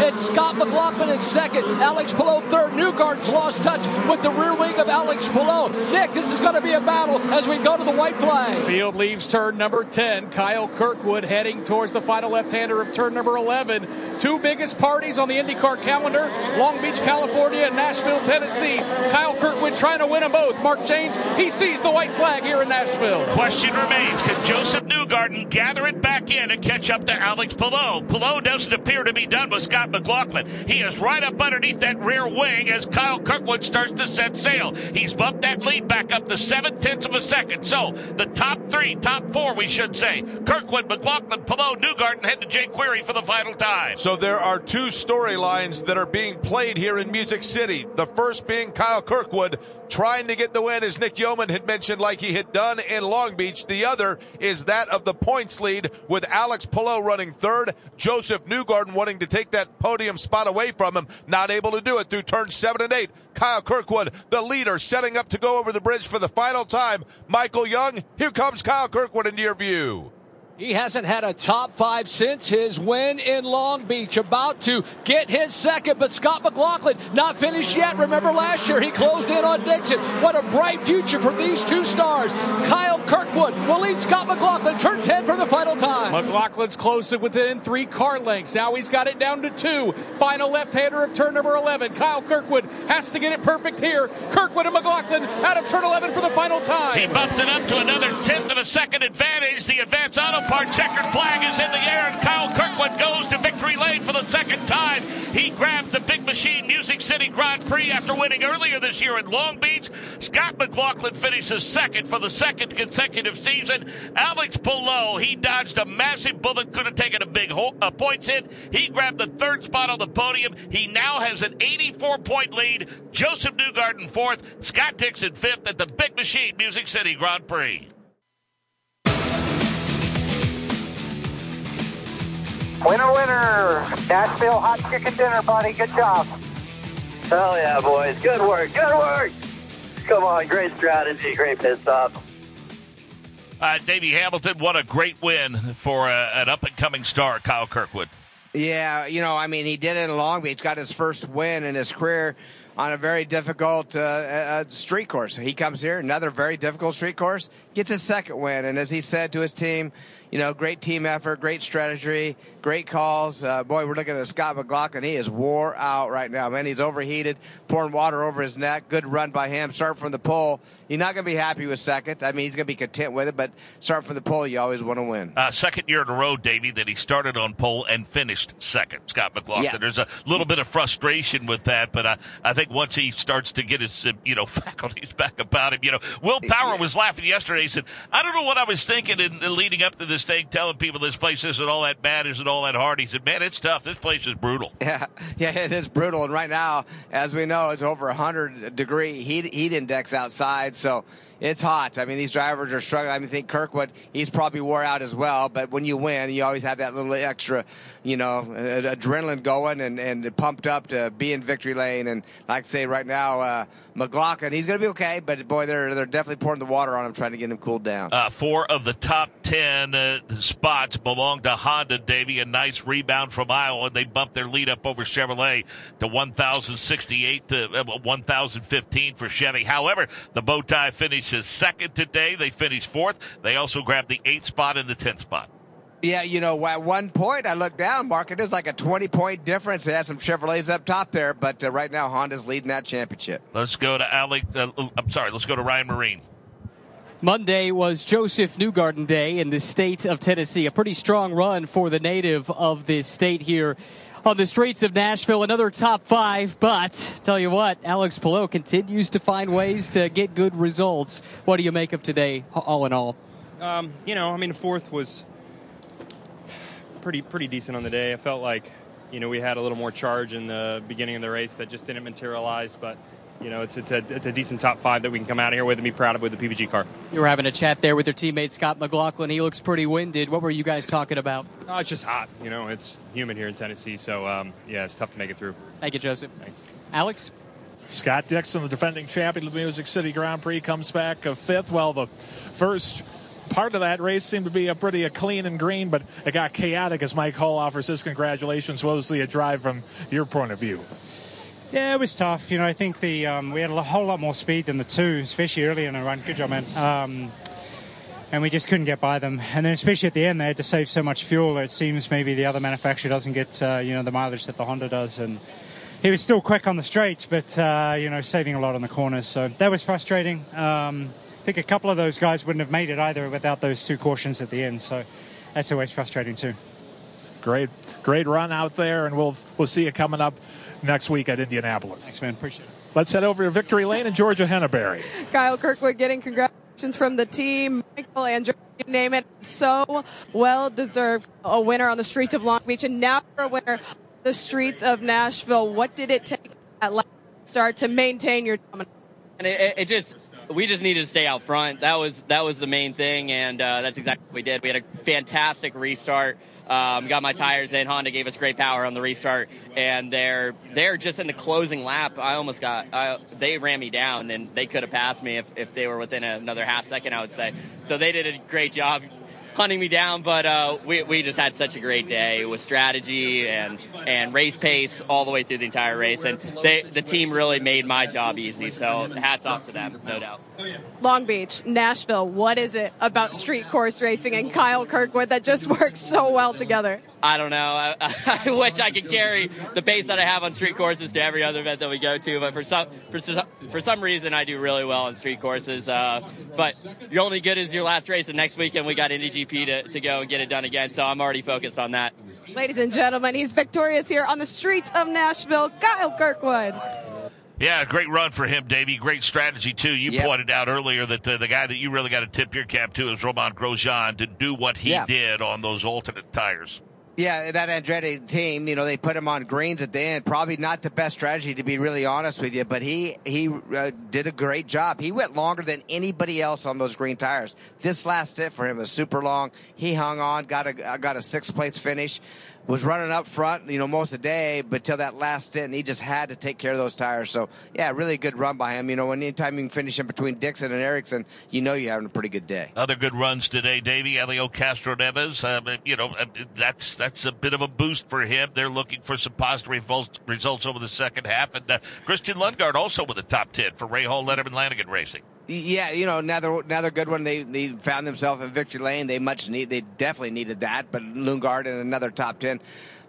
It's Scott McLaughlin in second, Alex Palou third. Newgarden's lost touch with the rear wing of Alex Palou. Nick, this is going to be a battle as we go to the white flag. Field leaves turn number 10. Kyle Kirkwood heading towards the final left-hander of turn number 11. Two biggest parties on the IndyCar calendar: Long Beach, California, and Nashville, Tennessee. Kyle Kirkwood trying to win them both. Mark Jaynes, he sees the white flag here in Nashville. Question remains: Can Josef Newgarden gather it back in and catch up to Alex Palou? Palou doesn't appear to be done with Scott McLaughlin. He is right up underneath that rear wing as Kyle Kirkwood starts to set sail. He's bumped that lead back up to seven tenths of a second. So the top three, top four, we should say: Kirkwood, McLaughlin, Palou, Newgarden head to Jay for the final time. So there are two storylines that are being played here in Music City. The first being Kyle Kirkwood trying to get the win, as Nick Yeoman had mentioned, like he had done in Long Beach. The other is that of the points lead with Alex Palou running third, Josef Newgarden wanting to take that podium spot away from him, not able to do it through turns seven and eight. Kyle Kirkwood, the leader, setting up to go over the bridge for the final time. Michael Young, here comes Kyle Kirkwood into your view. He hasn't had a top five since his win in Long Beach. About to get his second, but Scott McLaughlin not finished yet. Remember last year he closed in on Dixon. What a bright future for these two stars. Kyle Kirkwood will lead Scott McLaughlin turn 10 for the final time. McLaughlin's closed it within three car lengths. Now he's got it down to two. Final left-hander of turn number 11. Kyle Kirkwood has to get it perfect here. Kirkwood and McLaughlin out of turn 11 for the final time. He bumps it up to another tenth of a second advantage. The advance auto part checkered flag is in the air, and Kyle Kirkwood goes to victory lane for the second time. He grabs the Big Machine Music City Grand Prix after winning earlier this year in Long Beach. Scott McLaughlin finishes second for the second consecutive season. Alex Palou, he dodged a massive bullet, could have taken a big ho- a points hit. He grabbed the third spot on the podium. He now has an 84 point lead. Josef Newgarden fourth, Scott Dixon fifth at the Big Machine Music City Grand Prix. Winner, winner. Nashville hot chicken dinner, buddy. Good job. Hell yeah, boys. Good work. Good work. Come on. Great strategy. Great pit stop. Uh, Davey Hamilton, what a great win for uh, an up and coming star, Kyle Kirkwood. Yeah, you know, I mean, he did it in Long Beach, got his first win in his career on a very difficult uh, uh, street course. He comes here, another very difficult street course, gets his second win. And as he said to his team, you know, great team effort, great strategy, great calls. Uh, boy, we're looking at Scott McLaughlin. He is wore out right now, man. He's overheated, pouring water over his neck. Good run by him. Start from the pole. You're not going to be happy with second. I mean, he's going to be content with it, but start from the pole, you always want to win. Uh, second year in a row, Davey, that he started on pole and finished second. Scott McLaughlin. Yeah. There's a little bit of frustration with that, but I, I think once he starts to get his, uh, you know, faculties back about him, you know, Will Power was laughing yesterday. He said, "I don't know what I was thinking in, in leading up to this thing, telling people this place isn't all that bad, isn't all that hard." He said, "Man, it's tough. This place is brutal." Yeah, yeah, it is brutal. And right now, as we know, it's over 100 degree heat heat index outside, so it's hot. I mean, these drivers are struggling. I mean, think Kirkwood, he's probably wore out as well. But when you win, you always have that little extra, you know, adrenaline going and, and pumped up to be in victory lane. And like I say, right now, uh, McLaughlin, he's going to be okay. But boy, they're they're definitely pouring the water on him, trying to get him cooled down. Uh, four of the top ten uh, spots belong to Honda. Davey, a nice rebound from Iowa. And they bumped their lead up over Chevrolet to 1,068 to uh, 1,015 for Chevy. However, the bow tie finishes second today. They finished fourth. They also grabbed the eighth spot and the tenth spot. Yeah, you know, at one point I looked down, Mark, it is like a 20 point difference. They had some Chevrolets up top there, but uh, right now Honda's leading that championship. Let's go to Alec. Uh, I'm sorry. Let's go to Ryan Myrehn. Monday was Josef Newgarden Day in the state of Tennessee. A pretty strong run for the native of this state here on the streets of Nashville. Another top five, but tell you what, Alex Palou continues to find ways to get good results. What do you make of today, all in all? Um, you know, I mean, fourth was pretty pretty decent on the day. I felt like, you know, we had a little more charge in the beginning of the race that just didn't materialize, but. You know, it's, it's, a, it's a decent top five that we can come out of here with and be proud of with the PPG car. You were having a chat there with your teammate Scott McLaughlin. He looks pretty winded. What were you guys talking about? Oh, it's just hot. You know, it's humid here in Tennessee, so um, yeah, it's tough to make it through. Thank you, Josef. Thanks. Alex? Scott Dixon, the defending champion of the Music City Grand Prix, comes back a fifth. Well, the first part of that race seemed to be a pretty a clean and green, but it got chaotic as Mike Hull offers his congratulations. What was the drive from your point of view? Yeah, it was tough. You know, I think the um, we had a whole lot more speed than the two, especially early in the run. Good job, man. Um, and we just couldn't get by them. And then, especially at the end, they had to save so much fuel. It seems maybe the other manufacturer doesn't get uh, you know the mileage that the Honda does, and he was still quick on the straights, but uh, you know saving a lot on the corners. So that was frustrating. Um, think a couple of those guys wouldn't have made it either without those two cautions at the end. So that's always frustrating too. Great, great run out there, and we'll we'll see you coming up next week at Indianapolis. Thanks, man. Appreciate it. Let's head over to Victory Lane in Georgia Henneberry. Kyle Kirkwood getting congratulations from the team. Michael Andretti, you name it. So well deserved. A winner on the streets of Long Beach, and now for a winner on the streets of Nashville. What did it take at last start to maintain your dominance? And it, it, just we just needed to stay out front. That was that was the main thing, and uh, that's exactly what we did. We had a fantastic restart. Um, got my tires in. Honda gave us great power on the restart, and they're they're just in the closing lap. I almost got I, they ran me down, and they could have passed me if, if they were within another half second. I would say so. They did a great job hunting me down, but uh, we, we just had such a great day with strategy and and race pace all the way through the entire race, and they, the team really made my job easy. So hats off to them, no doubt. Long Beach, Nashville. What is it about street course racing and Kyle Kirkwood that just works so well together? I don't know. I, I, wish I could carry the pace that I have on street courses to every other event that we go to, but for some for some, for some reason I do really well on street courses. Uh, but you're only good as your last race, and next weekend we got Indy GP to, to go and get it done again. So I'm already focused on that. Ladies and gentlemen, he's victorious here on the streets of Nashville. Kyle Kirkwood. Yeah, great run for him, Davey. Great strategy too. You yep. pointed out earlier that uh, the guy that you really got to tip your cap to is Romain Grosjean to do what he yeah. did on those alternate tires. Yeah, that Andretti team, you know, they put him on greens at the end. Probably not the best strategy, to be really honest with you. But he he uh, did a great job. He went longer than anybody else on those green tires. This last sit for him was super long. He hung on, got a got a sixth place finish was running up front, you know, most of the day, but till that last stint, he just had to take care of those tires. So, yeah, really good run by him. You know, anytime you can finish in between Dixon and Ericsson, you know you're having a pretty good day. Other good runs today, Davey. Helio Castroneves, um, you know, uh, that's that's a bit of a boost for him. They're looking for some positive results over the second half. And uh, Christian Lundgaard also with a top 10 for Rahal, Letterman Lanigan Racing. Yeah, you know, another another good one. They they found themselves in victory lane. They much need. They definitely needed that. But Lundgaard in another top ten.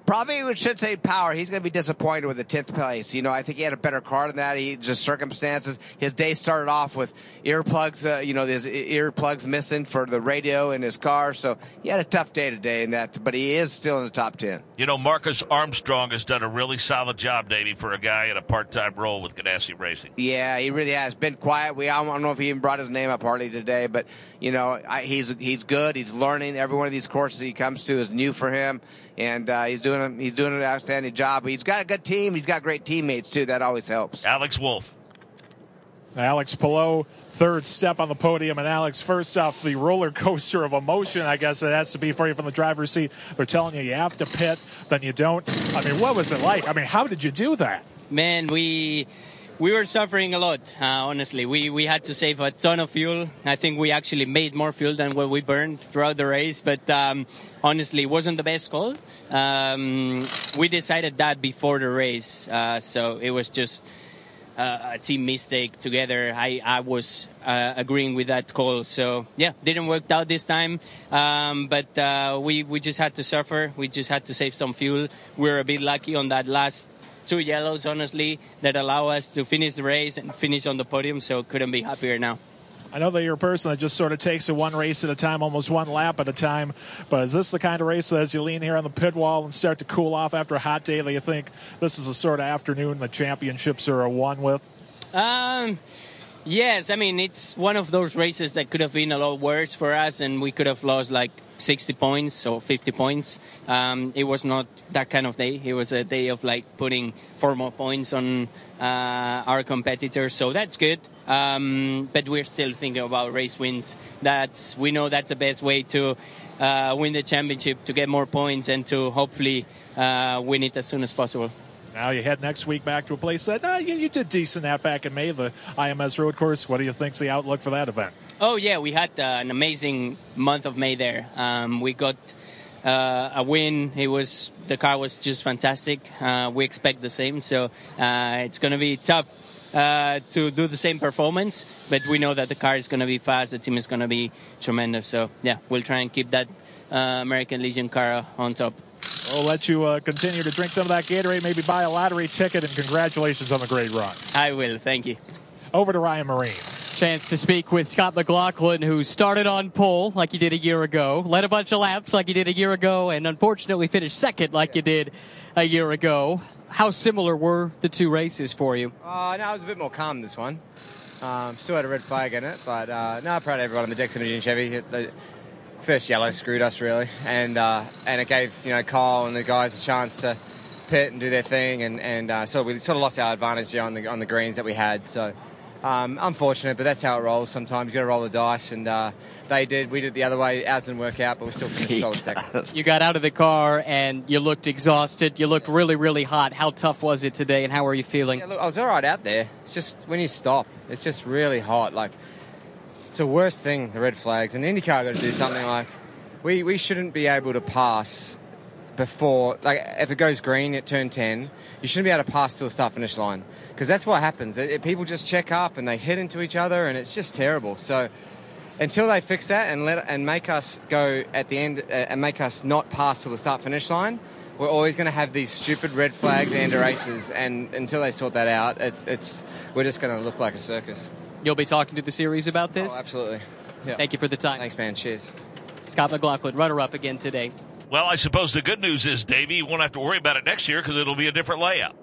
Probably we should say power. He's going to be disappointed with the tenth place. You know, I think he had a better car than that. He just circumstances. His day started off with earplugs. Uh, you know, his earplugs missing for the radio in his car. So he had a tough day today in that. But he is still in the top ten. You know, Marcus Armstrong has done a really solid job, Davey, for a guy in a part-time role with Ganassi Racing. Yeah, he really has been quiet. We I don't know if he even brought his name up hardly today, but you know, I, he's he's good. He's learning. Every one of these courses he comes to is new for him and uh, he's doing he's doing an outstanding job. He's got a good team. He's got great teammates too. That always helps. Alex Wolf. Alex Palou, third step on the podium, and Alex, first off, the roller coaster of emotion, I guess it has to be for you from the driver's seat. They're telling you you have to pit, then you don't. I mean, what was it like? I mean, how did you do that? Man, we we were suffering a lot. Uh, honestly, we we had to save a ton of fuel. I think we actually made more fuel than what we burned throughout the race. But um, honestly, it wasn't the best call. Um, we decided that before the race, uh, so it was just uh, a team mistake together. I I was uh, agreeing with that call. So yeah, didn't work out this time. Um, but uh, we we just had to suffer. We just had to save some fuel. We were a bit lucky on that last two yellows, honestly, that allow us to finish the race and finish on the podium. So couldn't be happier now. I know that you're a person that just sort of takes it one race at a time, almost one lap at a time. But is this the kind of race that as you lean here on the pit wall and start to cool off after a hot day that you think this is a sort of afternoon the championships are a one with? Um, yes. I mean, it's one of those races that could have been a lot worse for us, and we could have lost like 60 points or 50 points. Um, it was not that kind of day. It was a day of like putting four more points on uh, our competitors, so that's good. Um, but we're still thinking about race wins. That's we know that's the best way to uh, win the championship, to get more points, and to hopefully uh, win it as soon as possible. Now you head next week back to a place that uh, you, you did decent at back in May, the IMS Road Course. What do you think's the outlook for that event? Oh yeah, we had uh, an amazing month of May there. Um, we got uh, a win. It was the car was just fantastic. Uh, we expect the same, so uh, it's going to be tough uh, to do the same performance. But we know that the car is going to be fast. The team is going to be tremendous. So yeah, we'll try and keep that uh, American Legion car on top. We'll let you uh, continue to drink some of that Gatorade, maybe buy a lottery ticket, and congratulations on the great run. I will. Thank you. Over to Ryan Myrehn. Chance to speak with Scott McLaughlin, who started on pole like he did a year ago, led a bunch of laps like he did a year ago, and unfortunately finished second like you did a year ago. How similar were the two races for you? Uh, no, I was a bit more calm this one. Um, still had a red flag in it, but uh, no, proud of everyone on the Dixon Engine Chevy. The first yellow screwed us really, and uh, and it gave you know Kyle and the guys a chance to pit and do their thing, and and uh, so we sort of lost our advantage on the on the greens that we had. So um, unfortunate, but that's how it rolls. Sometimes you got to roll the dice, and uh, they did. We did the other way. Ours didn't work out, but we still finished solid second. You got out of the car and you looked exhausted. You looked really, really hot. How tough was it today, and how are you feeling? Yeah, look, I was all right out there. It's just when you stop, it's just really hot. Like it's the worst thing, the red flags. And IndyCar got to do something like we we shouldn't be able to pass before like if it goes green at turn 10 you shouldn't be able to pass to the start finish line. Because that's what happens. It, it- people just check up and they hit into each other and it's just terrible. So until they fix that and let and make us go at the end uh, and make us not pass to the start finish line we're always going to have these stupid red flags and races and until they sort that out it's, it's we're just going to look like a circus You'll be talking to the series about this? oh absolutely yeah. Thank you for the time. thanks man cheers Scott McLaughlin, runner up again today. Well, I suppose the good news is, Davey, you won't have to worry about it next year because it'll be a different layout.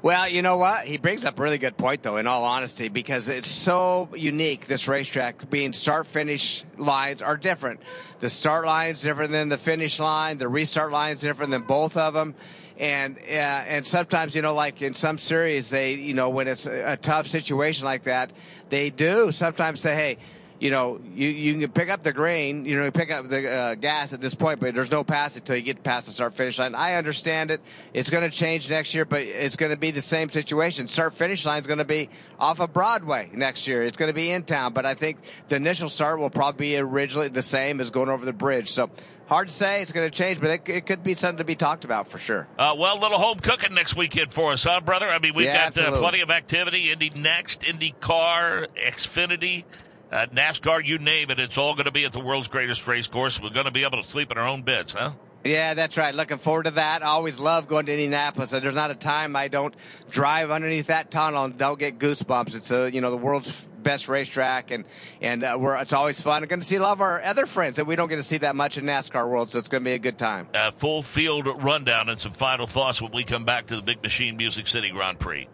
Well, you know what? He brings up a really good point, though, in all honesty, because it's so unique, this racetrack, being start finish lines are different. The start line's different than the finish line, the restart line's different than both of them. And uh, and sometimes you know like in some series they you know when it's a, a tough situation like that they do sometimes say hey you know, you, you can pick up the grain, you know, pick up the uh, gas at this point, but there's no pass until you get past the start finish line. I understand it. It's going to change next year, but it's going to be the same situation. Start finish line is going to be off of Broadway next year. It's going to be in town, but I think the initial start will probably be originally the same as going over the bridge. So hard to say it's going to change, but it, it could be something to be talked about for sure. Uh, well, little home cooking next weekend for us, huh, brother? I mean, we've Yeah, got uh, plenty of activity. Indy NXT, Indy Car, Xfinity, uh, NASCAR, you name it. It's all going to be at the world's greatest race course. We're going to be able to sleep in our own beds, huh? Yeah, that's right. Looking forward to that. I always love going to Indianapolis. and There's not a time I don't drive underneath that tunnel and don't get goosebumps. It's a, you know the world's best racetrack, and and uh, we're, it's always fun. Going to see a lot of our other friends that we don't get to see that much in NASCAR world, so it's going to be a good time. Uh, full field rundown and some final thoughts when we come back to the Big Machine Music City Grand Prix.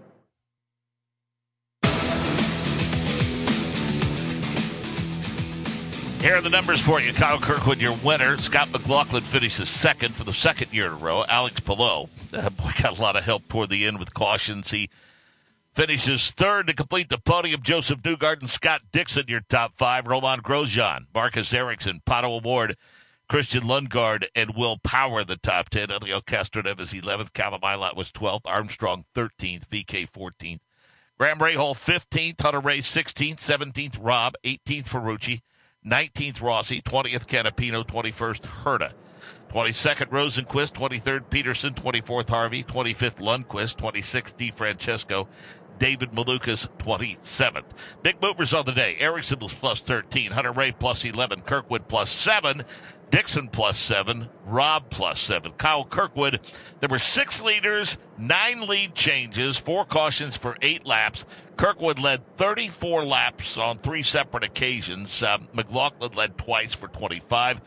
Here are the numbers for you. Kyle Kirkwood, your winner. Scott McLaughlin finishes second for the second year in a row. Alex Palou, uh, boy, got a lot of help toward the end with cautions. He finishes third to complete the podium. Josef Newgarden, Scott Dixon, your top five. Romain Grosjean, Marcus Ericsson, Pato O'Ward, Christian Lundgaard, and Will Power, the top 10. Helio Castroneves, 11th. Callum Ilott was 12th. Armstrong, 13th. VeeKay, 14th. Graham Rahal, 15th. Hunter-Reay, 16th. 17th. Robb, 18th. Ferrucci, 19th. Rossi, 20th. Canapino, 21st. Herta. 22nd, Rosenqvist. 23rd, Pedersen. 24th, Harvey. 25th, Lundqvist. 26th, DeFrancesco. David Malukas, 27th. Big movers on the day. Ericsson was plus 13. Hunter-Reay plus 11. Kirkwood plus 7. Dixon plus 7. Robb plus 7. Kyle Kirkwood. There were six leaders, nine lead changes, four cautions for eight laps. Kirkwood led 34 laps on three separate occasions. Uh, McLaughlin led twice for 25.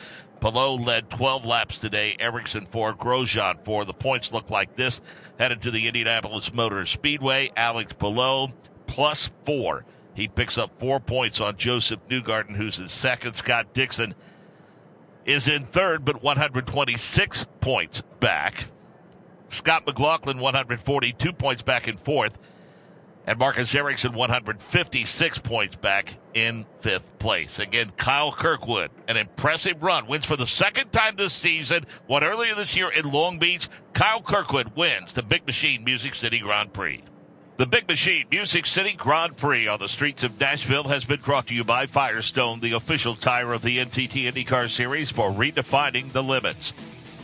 Palou led 12 laps today. Ericsson 4, Grosjean 4. The points look like this. Headed to the Indianapolis Motor Speedway. Alex Palou plus 4. He picks up four points on Josef Newgarden, who's in second. Scott Dixon is in third, but 126 points back. Scott McLaughlin, 142 points back in fourth. And Marcus Ericsson, 156 points back in fifth place. Again, Kyle Kirkwood, an impressive run, wins for the second time this season. Won earlier this year in Long Beach. Kyle Kirkwood wins the Big Machine Music City Grand Prix. The Big Machine Music City Grand Prix on the streets of Nashville has been brought to you by Firestone, the official tire of the NTT IndyCar Series for redefining the limits.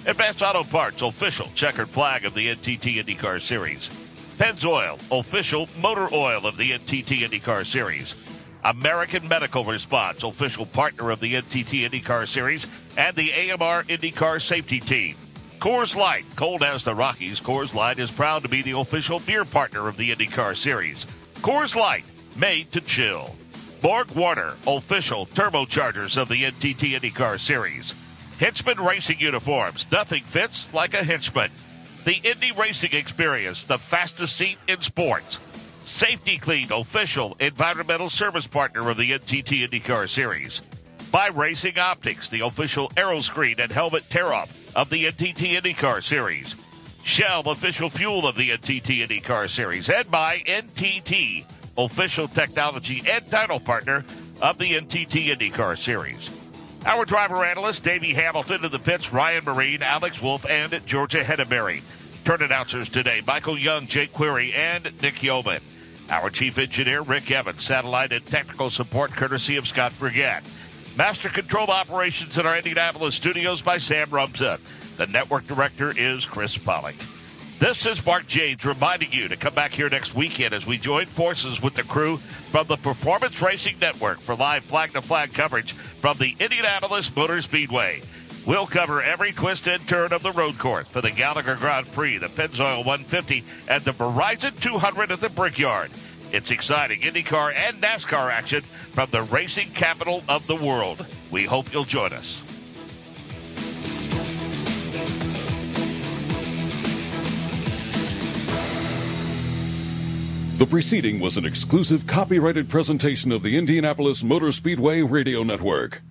Advanced Auto Parts, official checkered flag of the NTT IndyCar Series. Pennzoil, official motor oil of the NTT IndyCar Series. American Medical Response, official partner of the NTT IndyCar Series, and the AMR IndyCar Safety Team. Coors Light, cold as the Rockies, Coors Light is proud to be the official beer partner of the IndyCar Series. Coors Light, made to chill. Borg Warner, official turbochargers of the NTT IndyCar Series. Hinchman Racing Uniforms, nothing fits like a Hinchman. The Indy Racing Experience, the fastest seat in sports. Safety-Kleen, official environmental service partner of the NTT IndyCar Series. By Racing Optics, the official aeroscreen and helmet tear-off of the NTT IndyCar Series. Shell, official fuel of the NTT IndyCar Series. And by NTT, official technology and title partner of the NTT IndyCar Series. Our driver analyst, Davey Hamilton, in the pits, Ryan Myrehn, Alex Wolf, and Georgia Henneberry. Turn announcers today, Michael Young, Jake Query, and Nick Yeoman. Our chief engineer, Rick Evans. Satellite and technical support courtesy of Scott Brigette. Master control operations in our Indianapolis studios by Sam Rumsa. The network director is Chris Pollock. This is Mark Jaynes reminding you to come back here next weekend as we join forces with the crew from the Performance Racing Network for live flag to flag coverage from the Indianapolis Motor Speedway. We'll cover every twist and turn of the road course for the Gallagher Grand Prix, the Pennzoil 150, and the Verizon 200 at the Brickyard. It's exciting IndyCar and NASCAR action from the racing capital of the world. We hope you'll join us. The preceding was an exclusive copyrighted presentation of the Indianapolis Motor Speedway Radio Network.